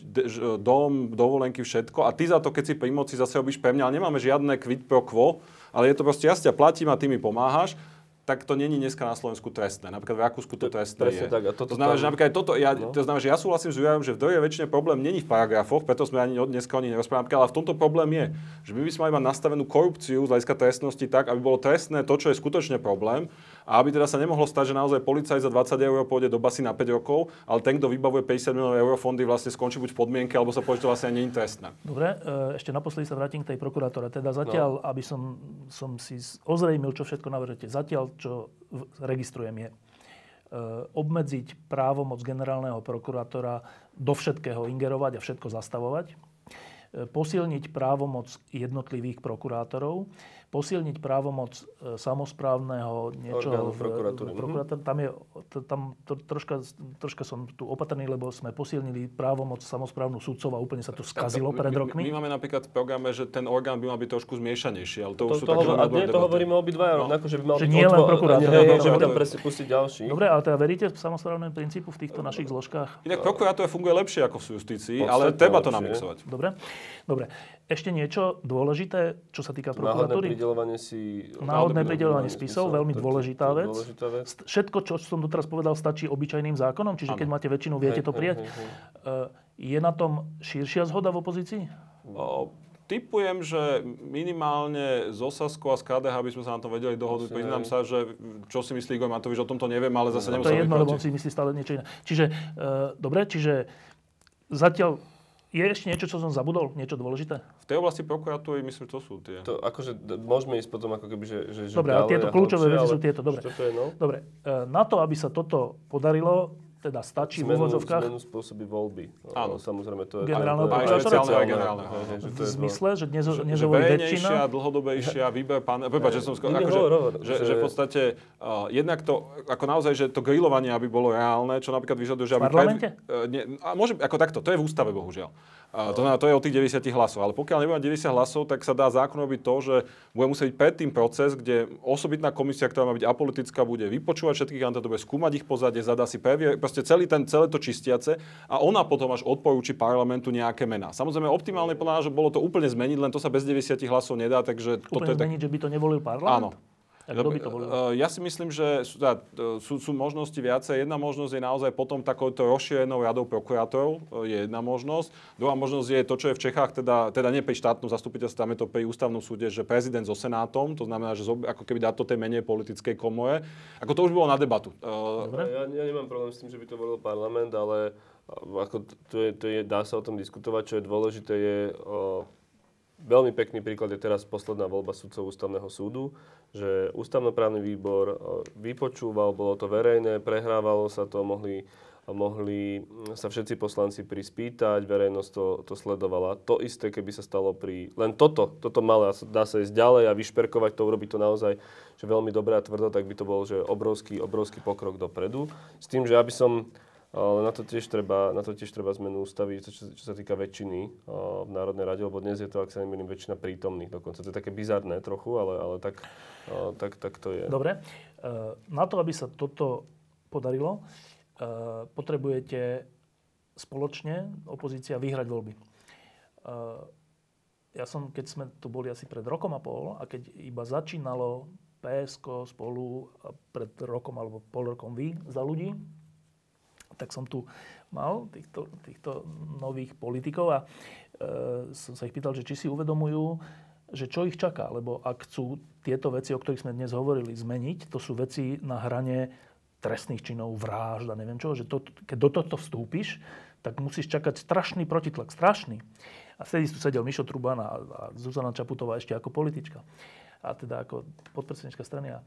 dom, dovolenky, všetko a ty za to, keď si pri moci zase robíš pre mňa, ale nemáme žiadne quid pro quo, ale je to proste, ja si ťa platím a ty mi pomáhaš, tak to není dneska na Slovensku trestné. Napríklad v Rakúsku to trestné presne je. tak. A toto to znamená, tam- že napríklad toto, ja, No. to znamená, že ja súhlasím s Jurajom, že v drvej väčšine problém není v paragrafoch, preto sme ani dneska o nich nerozprávali, ale v tomto problém je, že my by sme mali mať nastavenú korupciu z hľadiska trestnosti tak, aby bolo trestné to, čo je skutočne problém a aby teda sa nemohlo stať, že naozaj policajt za 20 eur pôjde do basy na 5 rokov, ale ten, kto vybavuje 50 miliónov eur fondy, vlastne skončí buď v podmienke, alebo sa povie, že to vlastne nie je trestné. Dobre, e, ešte naposledy sa vrátim k tej prokurátore. Teda zatiaľ, aby som, som si ozrejmil, čo všetko navrhujete. Zatiaľ, čo registrujem, je e, obmedziť právomoc generálneho prokurátora do všetkého ingerovať a všetko zastavovať. E, Posilniť právomoc jednotlivých prokurátorov. Posilniť právomoc e, samozprávneho Orgánu niečoho prokuratúry. Mhm. prokurátor. Tam, je, tam to, troška, troška som tu opatrný, lebo sme posilnili právomoc samozprávnu sudcov a úplne sa to skazilo My- pred my- rokmi. My, máme napríklad v programe, že ten orgán by mal byť trošku zmiešanejší, ale to, To, už sú to, také hovor, nie, to hovoríme obidvaja No. rovnako, že by mal Že byť nie len prokurátor. No, že by tam presne pustiť ďalší. Dobre, ale teda veríte v samozprávnemu princípu v týchto našich zložkách? Inak prokurátor funguje lepšie ako v justícii, ale treba to namixovať. Dobre. Dobre. Ešte niečo dôležité, čo sa týka Náhodné prokuratúry? pridelovanie si... Náhodné Náhodné pridelovanie spisov, veľmi to- to- dôležitá to vec. Dôležitá vec. Všetko, čo som doteraz povedal, stačí obyčajným zákonom, čiže keď Áno. máte väčšinu, viete Hej, to prijať. hej, hej. E, Je na tom širšia zhoda v opozícii? O, Typujem, že minimálne z Osaskou a z KDH by sme sa na tom vedeli dohodnúť. Priznám sa, že čo si myslí Igor Matovič, o tomto neviem, ale zase To nemusím je jedno, lebo on si myslí stále niečo iné. Čiže, e, dobre, čiže zatiaľ je ešte niečo, čo som zabudol? Niečo dôležité? V tej oblasti prokuratúry myslím, to sú tie. To akože d- môžeme ísť potom ako keby, že, že, že Dobre, ale tieto kľúčové veci sú tieto, dobre. čo to je, no? Dobre, e, na to, aby sa toto podarilo, teda stačí v Zmenu, úvodzovkách zmenu spôsoby voľby. Áno. Samozrejme, to je... Generálneho Aj prokurátora? špeciálne, generálneho. v zmysle, že dnes, že, že väčšina. dlhodobejšia výber pán... Prepáč, že som skôr... Akože, že, že- že v podstate uh, jednak to, ako naozaj, že to grilovanie, aby bolo reálne, čo napríklad vyžaduje, že aby... V parlamente? uh, nie, a môže, ako takto, to je v ústave, bohužiaľ. Uh, to znamená, to je o tých 90 hlasov. Ale pokiaľ nebude mať 90 hlasov, tak sa dá zákon robiť to, že bude musieť byť predtým proces, kde osobitná komisia, ktorá má byť apolitická, bude vypočúvať všetkých kandidátov, bude skúmať ich pozadie, zadá si previe, proste celý ten, celé to čistiace a ona potom až odporúči parlamentu nejaké mená. Samozrejme, optimálne podľa nášho bolo to úplne zmeniť, len to sa bez 90 hlasov nedá, takže toto Úplne je tak... zmeniť, že by to nevolil parlament? Áno. Kto by to volil? Eh, Ja si myslím, že sú, teda, eh, sú, sú možnosti viacej. Jedna možnosť je naozaj potom takouto rozšírenou radou prokurátorov, eh, je jedna možnosť. Druhá možnosť je to, čo je v Čechách, teda, teda nie pri štátnom zastupiteľstve, tam je to pri ústavnom súde, že prezident so senátom, to znamená, že zob- ako keby dá to tej menej politickej komore. Ako to už bolo na debatu. Dobre. Ja, ja nemám problém s tým, že by to volil parlament, ale ako to je, to je, dá sa o tom diskutovať. Čo je dôležité je, o, veľmi pekný príklad je teraz posledná voľba sudcov ústavného súdu, že ústavnoprávny výbor o, vypočúval, bolo to verejné, prehrávalo sa to, mohli, mohli sa všetci poslanci prispýtať, verejnosť to, to sledovala. To isté, keby sa stalo pri... Len toto, toto malé, dá sa ísť ďalej a vyšperkovať to, urobiť to naozaj že veľmi dobre a tvrdo, tak by to bol že obrovský, obrovský pokrok dopredu. S tým, že aby som na to tiež treba, na to tiež treba zmenu ústavy, čo, čo sa týka väčšiny v Národnej rade, lebo dnes je to, ak sa nemýlim, väčšina prítomných dokonca. To je také bizarné trochu, ale, ale tak, tak, tak to je. Dobre. E, Na to, aby sa toto podarilo, e, potrebujete spoločne, opozícia, vyhrať voľby. E, Ja som, keď sme tu boli asi pred rokom a pol, a keď iba začínalo PSK spolu pred rokom alebo pol rokom vy za ľudí, tak som tu mal týchto, týchto nových politikov a e, som sa ich pýtal, že či si uvedomujú, že čo ich čaká, lebo ak chcú tieto veci, o ktorých sme dnes hovorili, zmeniť, to sú veci na hrane trestných činov, vražd a neviem čo, že to, keď do tohto vstúpiš, tak musíš čakať strašný protitlak, strašný. A vtedy tu sedel Mišo Truban a, a Zuzana Čaputová ešte ako politička. A teda ako podpredsednička strany. A,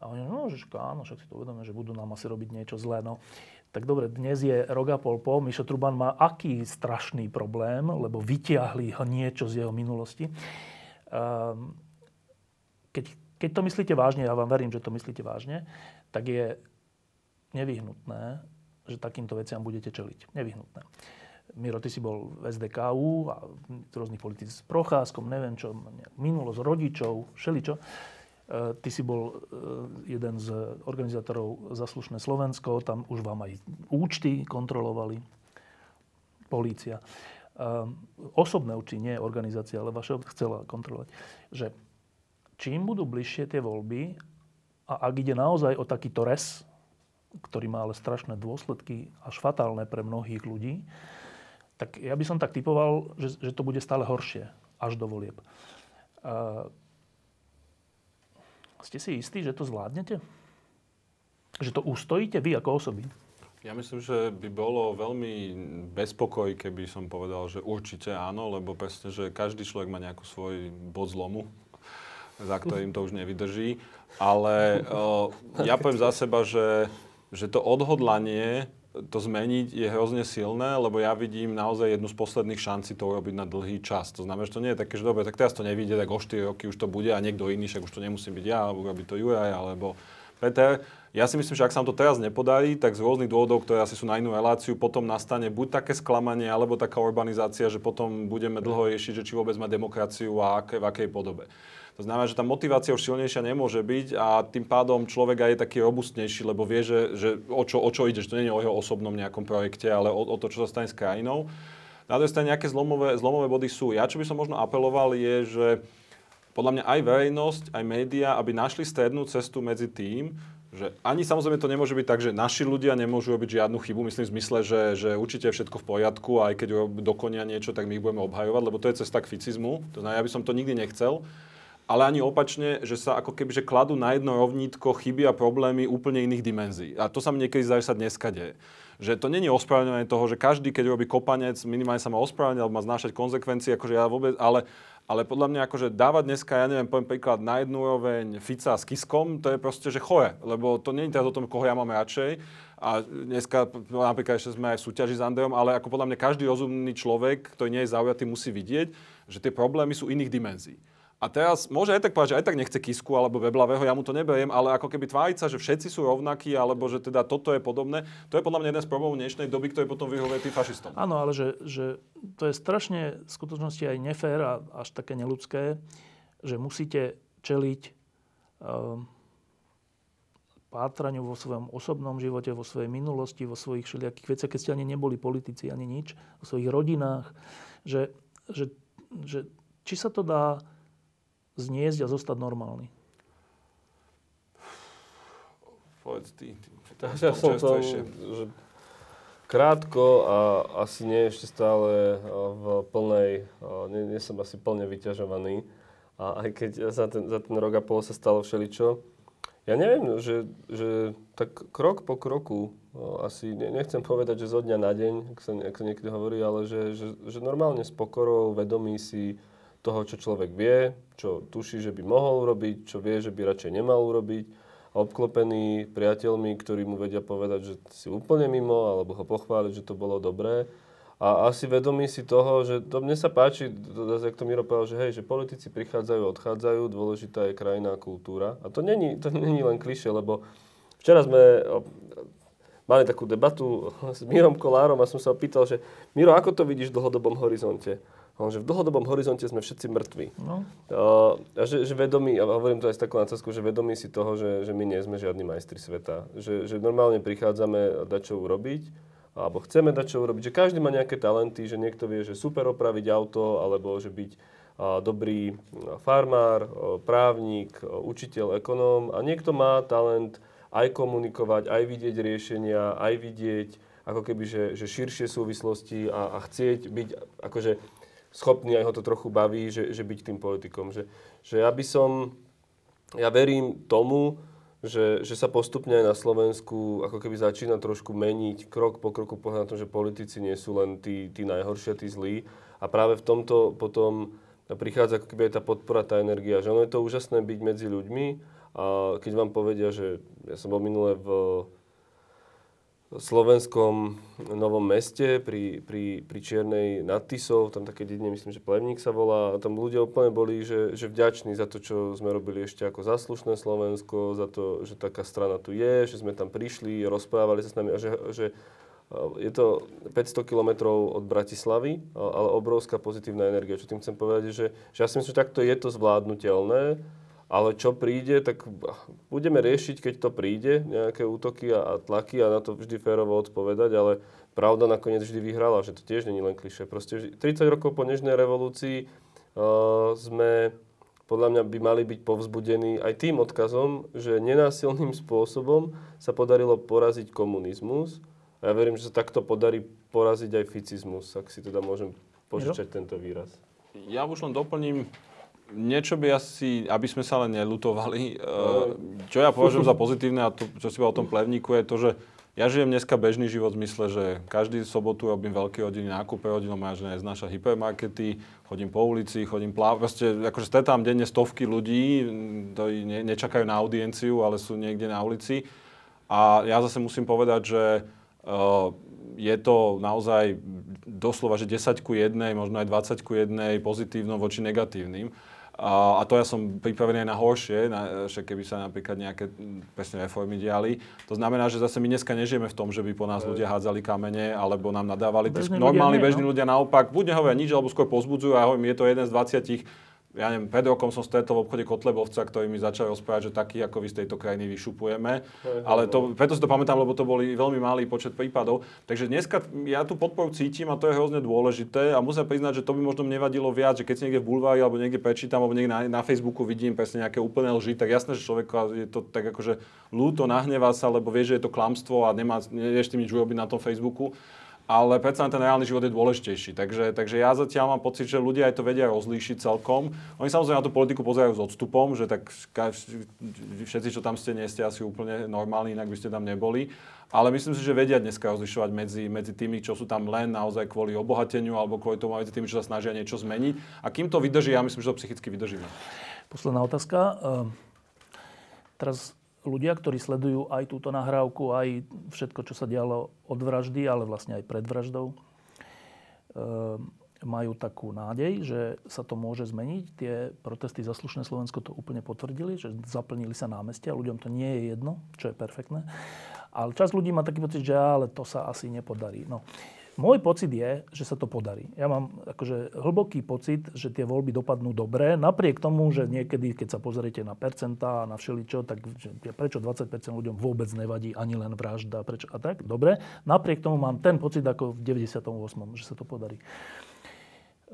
a oni, no, že áno, však si to uvedomia, že budú nám asi robiť niečo zlé. No, tak dobre, dnes je rok a pol po. Mišo Truban má aký strašný problém, lebo vytiahli ho niečo z jeho minulosti. Um, keď, keď to myslíte vážne, ja vám verím, že to myslíte vážne, tak je nevyhnutné, že takýmto veciam budete čeliť. Nevyhnutné. Miro, ty si bol v SDKU a rôznych politici s Procházkom, neviem čo, minulosť rodičov, všeličo. E, Ty si bol e, jeden z organizátorov Zaslušné Slovensko, tam už vám aj účty kontrolovali, polícia. Um, osobné účty, nie organizácia, ale vaše chcela kontrolovať. Že čím budú bližšie tie voľby A ak ide naozaj o takýto res, ktorý má ale strašné dôsledky, až fatálne pre mnohých ľudí, tak ja by som tak typoval, že, že to bude stále horšie až do volieb. Ste si istí, že to zvládnete? Že to ustojíte vy ako osoby? Ja myslím, že by bolo veľmi bezpokoj, keby som povedal, že určite áno, lebo presne, že každý človek má nejakú svoj bod zlomu, za ktorým to už nevydrží. Ale uh, ja poviem za seba, že, že to odhodlanie to zmeniť je hrozne silné, lebo ja vidím naozaj jednu z posledných šancí to urobiť na dlhý čas. To znamená, že to nie je také, že dobre, tak teraz to nevíde, tak o 4 roky už to bude a niekto iný, však už to nemusím byť ja, alebo robí to Juraj, alebo Peter. Ja si myslím, že ak sa nám to teraz nepodarí, tak z rôznych dôvodov, ktoré asi sú na inú reláciu, potom nastane buď také sklamanie, alebo taká urbanizácia, že potom budeme dlho riešiť, že či vôbec má demokraciu a aké, v akej podobe. To znamená, že tá motivácia už silnejšia nemôže byť a tým pádom človek aj je taký robustnejší, lebo vie, že, že o, čo, o čo ide, že to nie je o jeho osobnom nejakom projekte, ale o, o to, čo sa stane s krajinou. Na druhej strane nejaké zlomové, zlomové body sú. Ja, čo by som možno apeloval, je, že podľa mňa aj verejnosť, aj médiá, aby našli strednú cestu medzi tým, že ani samozrejme to nemôže byť tak, že naši ľudia nemôžu robiť žiadnu chybu, myslím v zmysle, že, že určite je všetko v poriadku a aj keď dokonia niečo, tak my ich budeme obhajovať, lebo to je cesta k ficizmu. To znamená, ja by som to nikdy nechcel ale ani opačne, že sa ako keby že kladú na jedno rovnítko chyby a problémy úplne iných dimenzií. A to sa mi niekedy zdá, že sa dneska deje. Že to není ospravedlňovanie toho, že každý, keď robí kopanec, minimálne sa má ospravedlňovať alebo má znášať konsekvencie, akože ja vôbec, ale, ale podľa mňa akože dávať dneska, ja neviem, poviem príklad, na jednu úroveň Fica s Kiskom, to je proste, že chore, lebo to nie je teraz o tom, koho ja mám radšej. A dneska napríklad ešte sme aj v súťaži s Andreom, ale ako podľa mňa každý rozumný človek, ktorý nie je zaujatý, musí vidieť, že tie problémy sú iných dimenzií. A teraz môže aj tak povedať, že aj tak nechce Kisku alebo Weblavého, ja mu to neberiem, ale ako keby tváriť že všetci sú rovnakí, alebo že teda toto je podobné, to je podľa mňa jeden z problémov dnešnej doby, ktorý potom vyhovuje tým fašistom. Áno, ale že, že to je strašne v skutočnosti aj nefér a až také neludské, že musíte čeliť um, pátraniu vo svojom osobnom živote, vo svojej minulosti, vo svojich všelijakých veciach, keď ste ani neboli politici, ani nič, vo svojich rodinách, že, že, že či sa to dá zniesť a zostať normálny? Povedz ty. ty, ja som to, že krátko a asi nie ešte stále v plnej, nie, nie som asi plne vyťažovaný. A aj keď za ten, za ten rok a pol sa stalo všeličo, ja neviem, že, že tak krok po kroku, asi nechcem povedať, že zo dňa na deň, ak sa, ak sa niekedy hovorí, ale že, že, že normálne s pokorou, vedomí si, toho, čo človek vie, čo tuší, že by mohol urobiť, čo vie, že by radšej nemal urobiť a obklopený priateľmi, ktorí mu vedia povedať, že si úplne mimo, alebo ho pochváliť, že to bolo dobré. A asi vedomí si toho, že to mne sa páči, jak to Miro povedal, že hej, že politici prichádzajú, odchádzajú, dôležitá je krajina a kultúra. A to není, to není len kliše, lebo včera sme mali takú debatu s Mírom Kolárom a som sa opýtal, že Miro, ako to vidíš v dlhodobom horizonte? Že v dlhodobom horizonte sme všetci mŕtvi. No. a že, že vedomí, a hovorím to aj s takou nadsázkou, že vedomí si toho, že, že my nie sme žiadni majstri sveta. Že, že normálne prichádzame dať čo urobiť, alebo chceme dať čo urobiť, že každý má nejaké talenty, že niekto vie, že super opraviť auto, alebo že byť dobrý farmár, právnik, učiteľ, ekonóm a niekto má talent aj komunikovať, aj vidieť riešenia, aj vidieť ako keby, že, že širšie súvislosti a, a chcieť byť akože schopný, aj ho to trochu baví, že, že byť tým politikom. Že, že ja by som, ja verím tomu, že, že sa postupne aj na Slovensku ako keby začína trošku meniť krok po kroku pohľad na to, že politici nie sú len tí, tí najhoršie, tí zlí. A práve v tomto potom prichádza ako keby aj tá podpora, tá energia. Že ono je to úžasné byť medzi ľuďmi a keď vám povedia, že ja som bol minule v slovenskom Novom meste pri, pri, pri Čiernej nad Tisou, tam také dedine, myslím, že Plevník sa volá, a tam ľudia úplne boli, že, že vďační za to, čo sme robili ešte ako zaslušné Slovensko, za to, že taká strana tu je, že sme tam prišli, rozprávali sa s nami a že, že je to 500 kilometrov od Bratislavy, ale obrovská pozitívna energia. Čo tým chcem povedať, že, že ja si myslím, že takto je to zvládnutelné ale čo príde, tak budeme riešiť, keď to príde, nejaké útoky a, a tlaky a na to vždy férovo odpovedať, ale pravda nakoniec vždy vyhrala, že to tiež není len kliše. Proste 30 rokov po Nežnej revolúcii uh, sme podľa mňa by mali byť povzbudení aj tým odkazom, že nenásilným spôsobom sa podarilo poraziť komunizmus. A ja verím, že sa takto podarí poraziť aj ficizmus, ak si teda môžem požičať tento výraz. Ja už len doplním, niečo by asi, aby sme sa len nelutovali, no. čo ja považujem za pozitívne a to, čo si o tom plevníku je to, že ja žijem dneska bežný život v zmysle, že každý sobotu robím veľké hodiny nákupe, rodina moja žena neznáša hypermarkety, chodím po ulici, chodím plávať, proste akože stretám denne stovky ľudí, ktorí ne, nečakajú na audienciu, ale sú niekde na ulici. A ja zase musím povedať, že uh, je to naozaj doslova, že 10 ku 1, možno aj 20 ku 1 pozitívno voči negatívnym. A, a to ja som pripravený aj na horšie, na, že keby sa napríklad nejaké presne reformy diali. To znamená, že zase my dneska nežijeme v tom, že by po nás ľudia hádzali kamene alebo nám nadávali. Bežní normálni ľudia, bežní no? ľudia naopak buď nehovoria nič, alebo skôr pozbudzujú a hovorím, je to jeden z 20 ja neviem, pred rokom som stretol v obchode Kotlebovca, ktorý mi začal rozprávať, že taký ako vy z tejto krajiny vyšupujeme. Ale to, preto si to pamätám, lebo to boli veľmi malý počet prípadov. Takže dneska ja tú podporu cítim a to je hrozne dôležité a musím priznať, že to by možno nevadilo viac, že keď si niekde v bulvári alebo niekde prečítam alebo niekde na, na Facebooku vidím presne nejaké úplné lži, tak jasné, že človek je to tak akože ľúto, nahnevá sa, lebo vie, že je to klamstvo a nemá, nevieš tým nič urobiť na tom Facebooku ale predsa ten reálny život je dôležitejší. Takže, takže ja zatiaľ mám pocit, že ľudia aj to vedia rozlíšiť celkom. Oni samozrejme na tú politiku pozerajú s odstupom, že tak všetci, čo tam ste, nie ste asi úplne normálni, inak by ste tam neboli. Ale myslím si, že vedia dneska rozlišovať medzi, medzi tými, čo sú tam len naozaj kvôli obohateniu alebo kvôli tomu, medzi tými, čo sa snažia niečo zmeniť. A kým to vydrží, ja myslím, že to psychicky vydržíme. Posledná otázka. Ehm, teraz ľudia, ktorí sledujú aj túto nahrávku, aj všetko, čo sa dialo od vraždy, ale vlastne aj pred vraždou, ehm, majú takú nádej, že sa to môže zmeniť. Tie protesty za slušné Slovensko to úplne potvrdili, že zaplnili sa námestia. Ľuďom to nie je jedno, čo je perfektné. Ale čas ľudí má taký pocit, že ale to sa asi nepodarí. No. Môj pocit je, že sa to podarí. Ja mám akože hlboký pocit, že tie voľby dopadnú dobre, napriek tomu, že niekedy, keď sa pozriete na percentá a na všeličo, tak prečo 20% ľuďom vôbec nevadí ani len vražda, prečo a tak, dobre. Napriek tomu mám ten pocit ako v 98., že sa to podarí.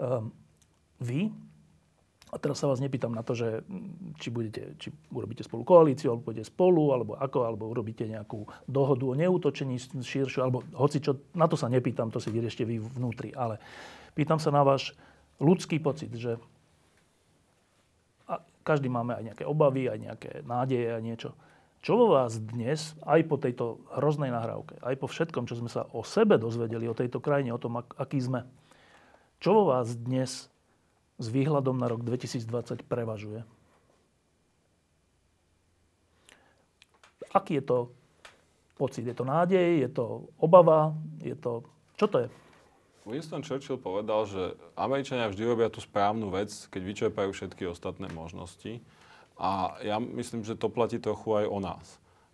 Um, vy a teraz sa vás nepýtam na to, že mm, či, budete, či urobíte spolu koalíciu, alebo budete spolu, alebo ako, alebo urobíte nejakú dohodu o neútočení širšiu, alebo hoci čo, na to sa nepýtam, to si vyriešte vy vnútri. Ale pýtam sa na váš ľudský pocit, že a každý máme aj nejaké obavy, aj nejaké nádeje a niečo. Čo vo vás dnes, aj po tejto hroznej nahrávke, aj po všetkom, čo sme sa o sebe dozvedeli, o tejto krajine, o tom, aký sme, čo vo vás dnes s výhľadom na rok 2020 prevažuje. Aký je to pocit? Je to nádej? Je to obava? Je to... Čo to je? Winston Churchill povedal, že Američania vždy robia tú správnu vec, keď vyčerpajú všetky ostatné možnosti. A ja myslím, že to platí trochu aj o nás.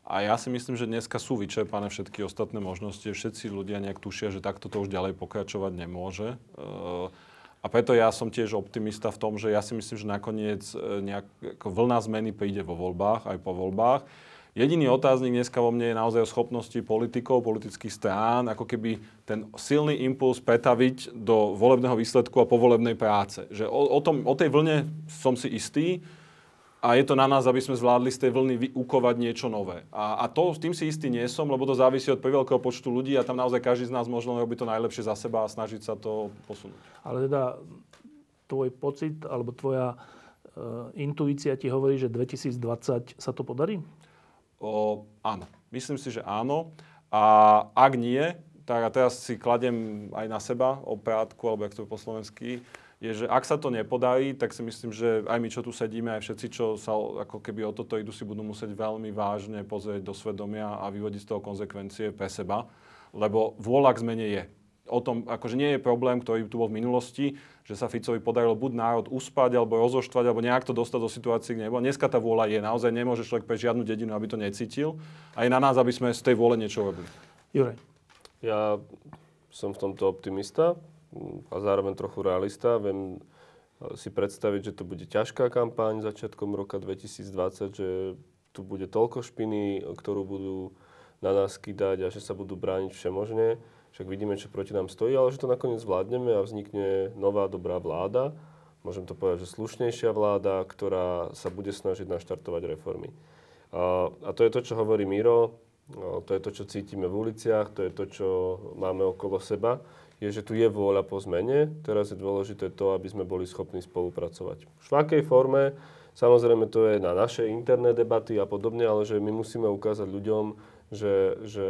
A ja si myslím, že dneska sú vyčerpané všetky ostatné možnosti. Všetci ľudia nejak tušia, že takto to už ďalej pokračovať nemôže. Uh, a preto ja som tiež optimista v tom, že ja si myslím, že nakoniec e, nejak, ako vlna zmeny príde vo voľbách, aj po voľbách. Jediný otáznik dneska vo mne je naozaj o schopnosti politikov, politických strán, ako keby ten silný impuls pretaviť do volebného výsledku a povolebnej práce. Že o, o, tom, o tej vlne som si istý, a je to na nás, aby sme zvládli z tej vlny vyukovať niečo nové. A, a to s tým si istý nie som, lebo to závisí od veľkého počtu ľudí a tam naozaj každý z nás možno robí to najlepšie za seba a snažiť sa to posunúť. Ale teda tvoj pocit alebo tvoja e, intuícia ti hovorí, že 2020 sa to podarí? O, áno. Myslím si, že áno. A ak nie, tak a teraz si kladem aj na seba oprátku, alebo jak to je po slovensky, je, že ak sa to nepodarí, tak si myslím, že aj my, čo tu sedíme, aj všetci, čo sa ako keby o toto idú, si budú musieť veľmi vážne pozrieť do svedomia a vyvodiť z toho konsekvencie pre seba, lebo vôľa k zmene je. O tom, akože nie je problém, ktorý tu bol v minulosti, že sa Ficovi podarilo buď národ uspať, alebo rozoštvať, alebo nejak to dostať do situácie, kde nebolo. Dneska tá vôľa je. Naozaj nemôže človek pre žiadnu dedinu, aby to necítil. A je na nás, aby sme z tej vôle niečo robili. Juraj. Ja som v tomto optimista a zároveň trochu realista. Viem eh, si predstaviť, že to bude ťažká kampaň začiatkom roka 2020, že tu bude toľko špiny, ktorú budú na nás kýdať a že sa budú brániť všemožne. Však vidíme, čo proti nám stojí, ale že to nakoniec zvládneme a vznikne nová dobrá vláda. môžem to povedať, že slušnejšia vláda, ktorá sa bude snažiť naštartovať reformy. A to je to, čo hovorí Miro, to je to, čo cítime v uliciach, to je to, čo máme okolo seba, je, že tu je vôľa po zmene. Teraz je dôležité to, aby sme boli schopní spolupracovať. V akej forme, samozrejme to je na naše interné debaty a podobne, ale že my musíme ukázať ľuďom, že, že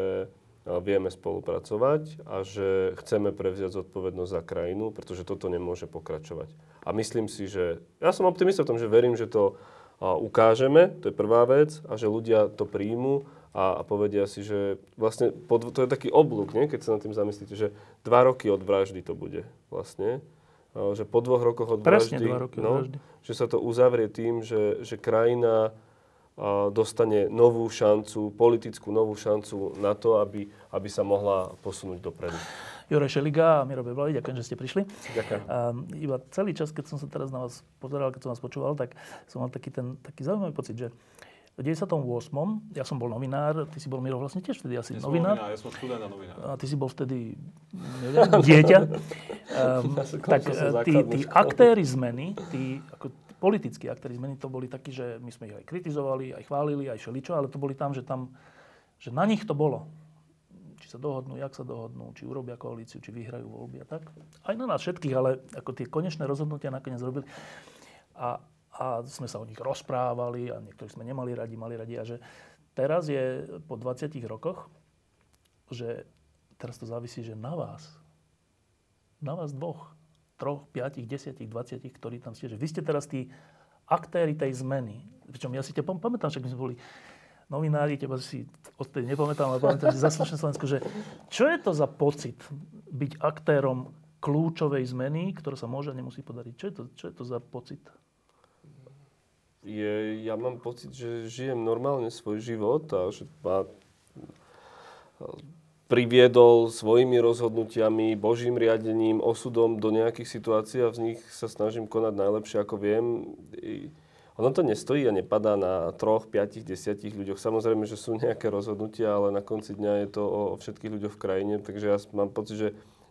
vieme spolupracovať a že chceme prevziať zodpovednosť za krajinu, pretože toto nemôže pokračovať. A myslím si, že ja som optimista v tom, že verím, že to ukážeme, to je prvá vec, a že ľudia to príjmu a, a povedia si, že vlastne pod, to je taký oblúk, nie? keď sa nad tým zamyslíte, že dva roky od vraždy to bude vlastne. Že po dvoch rokoch od Presne vraždy, dva roky no, od vraždy. že sa to uzavrie tým, že, že krajina dostane novú šancu, politickú novú šancu na to, aby, aby sa mohla posunúť dopredu. Juraj Šeliga a Miro Beblavý, ďakujem, že ste prišli. Ďakujem. A iba celý čas, keď som sa teraz na vás pozeral, keď som vás počúval, tak som mal taký, ten, taký zaujímavý pocit, že v 98. ja som bol novinár, ty si bol Miro vlastne tiež vtedy asi Ja novinár. novinár, ja som študent novinár. A ty si bol vtedy, neviem, dieťa. Um, tak eh, tí, tí aktéry zmeny, tí, ako politickí aktéry zmeny, to boli takí, že my sme ich aj kritizovali, aj chválili, aj šeličo, ale to boli tam, že tam, že na nich to bolo. Či sa dohodnú, jak sa dohodnú, či urobia koalíciu, či vyhrajú voľby a tak. Aj na nás všetkých, ale ako tie konečné rozhodnutia nakoniec robili. A, a sme sa o nich rozprávali a niektorí sme nemali radi, mali radi. A že teraz je po 20 rokoch, že teraz to závisí, že na vás, na vás dvoch, troch, piatich, desiatich, dvaciatich, ktorí tam ste, že vy ste teraz tí aktéry tej zmeny. Pričom ja si ťa pam- pamätám, však my sme boli novinári, teba si odtedy nepamätám, ale pamätám si za Slušné Slovensko, že čo je to za pocit byť aktérom kľúčovej zmeny, ktorá sa môže a nemusí podariť? Čo je to, čo je to za pocit? Je, ja mám pocit, že žijem normálne svoj život a že ma priviedol svojimi rozhodnutiami, božím riadením, osudom do nejakých situácií a v nich sa snažím konať najlepšie, ako viem. I ono to nestojí a nepadá na troch, piatich, desiatich ľuďoch. Samozrejme, že sú nejaké rozhodnutia, ale na konci dňa je to o, o všetkých ľuďoch v krajine. Takže ja mám pocit, že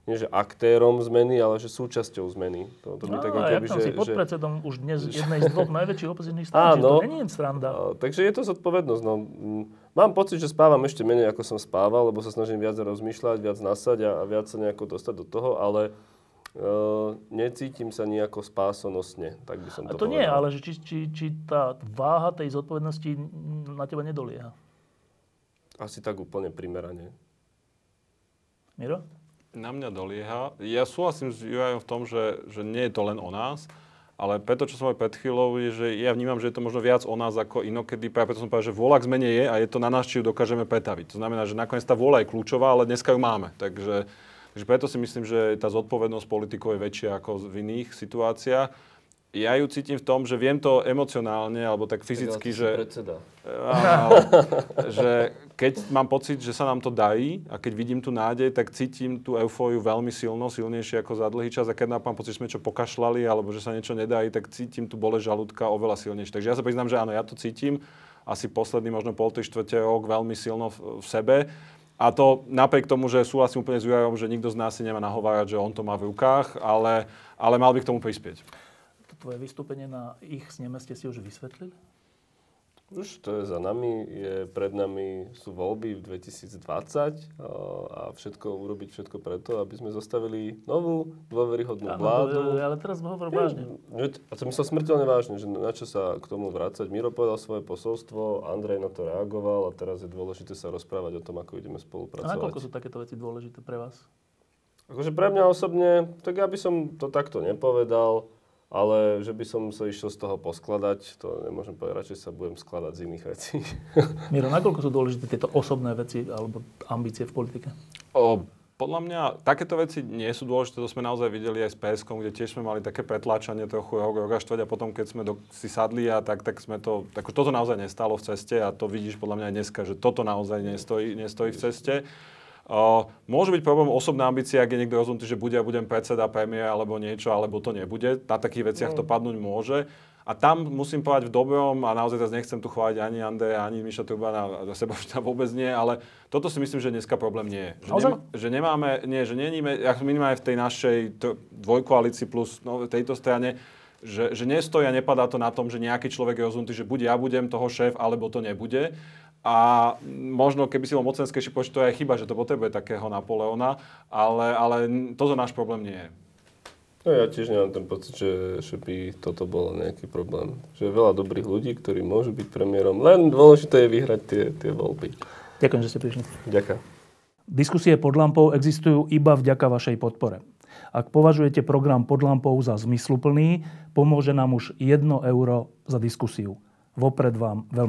nie že aktérom zmeny, ale že súčasťou zmeny. To, to No, by tak a ako ja keby, tam že, si že, podpredsedom už dnes jednej z dvoch najväčších opozičných strán, Áno. to nie je sranda. A, takže je to zodpovednosť. No, mám pocit, že spávam ešte menej, ako som spával, lebo sa snažím viac rozmýšľať, viac nasať a, a viac sa nejako dostať do toho, ale uh, necítim sa nejako spásonosne, tak by som A to, to nie, povedal. ale že či, či, či tá váha tej zodpovednosti na teba nedolieha. Asi tak úplne primerane. Miro? Na mňa dolieha. Ja súhlasím s Jurajom v tom, že, že nie je to len o nás, ale preto, čo som aj pred chvíľou, je, že ja vnímam, že je to možno viac o nás ako inokedy. Práve preto som povedal, že vôľa k zmene je a je to na nás, či ju dokážeme pretaviť. To znamená, že nakoniec tá vôľa je kľúčová, ale dneska ju máme. Takže, takže preto si myslím, že tá zodpovednosť politikov je väčšia ako v iných situáciách. Ja ju cítim v tom, že viem to emocionálne, alebo tak fyzicky, že... Predseda. Áno, že keď mám pocit, že sa nám to darí a keď vidím tú nádej, tak cítim tú eufóriu veľmi silno, silnejšie ako za dlhý čas a keď mám pocit, že sme čo pokašľali alebo že sa niečo nedarí, tak cítim tú bole žalúdka oveľa silnejšie. Takže ja sa priznám, že áno, ja to cítim asi posledný možno pol, tri štvrte rok veľmi silno v, v sebe. A to napriek tomu, že súhlasím úplne s Jurajom, že nikto z nás si nemá nahovárať, že on to má v rukách, ale, ale mal by k tomu prispieť. Tvoje vystúpenie na ich sneme ste si už vysvetlili? Už to je za nami, je pred nami sú voľby v 2020 a, a všetko urobiť všetko preto, aby sme zostavili novú dôveryhodnú Áno, vládu. ale teraz hovor vážne. A to myslel smrteľne vážne, že na čo sa k tomu vrácať. Miro povedal svoje posolstvo, Andrej na to reagoval a teraz je dôležité sa rozprávať o tom, ako ideme A spolupracovať. nakoľko sú takéto veci dôležité pre vás? Akože pre mňa osobne, tak ja by som to takto nepovedal, ale že by som sa išiel z toho poskladať, to nemôžem povedať, radšej sa budem skladať z iných vecí. Miro, nakoľko sú dôležité tieto osobné veci alebo ambície v politike? O, podľa mňa takéto veci nie sú dôležité, to sme naozaj videli aj s PSK, kde tiež sme mali také pretláčanie trochu a štvrť a potom keď sme do, si sadli a tak, tak sme to, tak toto naozaj nestalo v ceste a to vidíš podľa mňa aj dneska, že toto naozaj nestojí, nestojí v ceste. O, môže byť problém osobná ambícia, ak je niekto rozhodnutý, že bude a budem predseda, premiér alebo niečo, alebo to nebude. Na takých veciach to padnúť môže. A tam musím povedať v dobrom, a naozaj teraz nechcem tu chváliť ani Andreja, ani Miša Turbana, za seba vôbec nie, ale toto si myslím, že dneska problém nie je. Že, nemá, že nemáme, nie, že neníme, minimálne v tej našej dvojkoalícii plus no, tejto strane, Že, že nestojí a nepadá to na tom, že nejaký človek je rozhodnutý, že buď ja budem toho šéf, alebo to nebude. A možno, keby si bol mocenskejší, povedať, to je chyba, že to potrebuje takého Napoleona, ale, ale toto náš problém nie je. No ja tiež nemám ten pocit, že, že by toto bol nejaký problém. Že je veľa dobrých ľudí, ktorí môžu byť premiérom, len dôležité je vyhrať tie, tie voľby. Ďakujem, že ste prišli. Ďakujem. Diskusie pod lampou existujú iba vďaka vašej podpore. Ak považujete program pod lampou za zmysluplný, pomôže nám už 1 euro za diskusiu. Vopred vám veľmi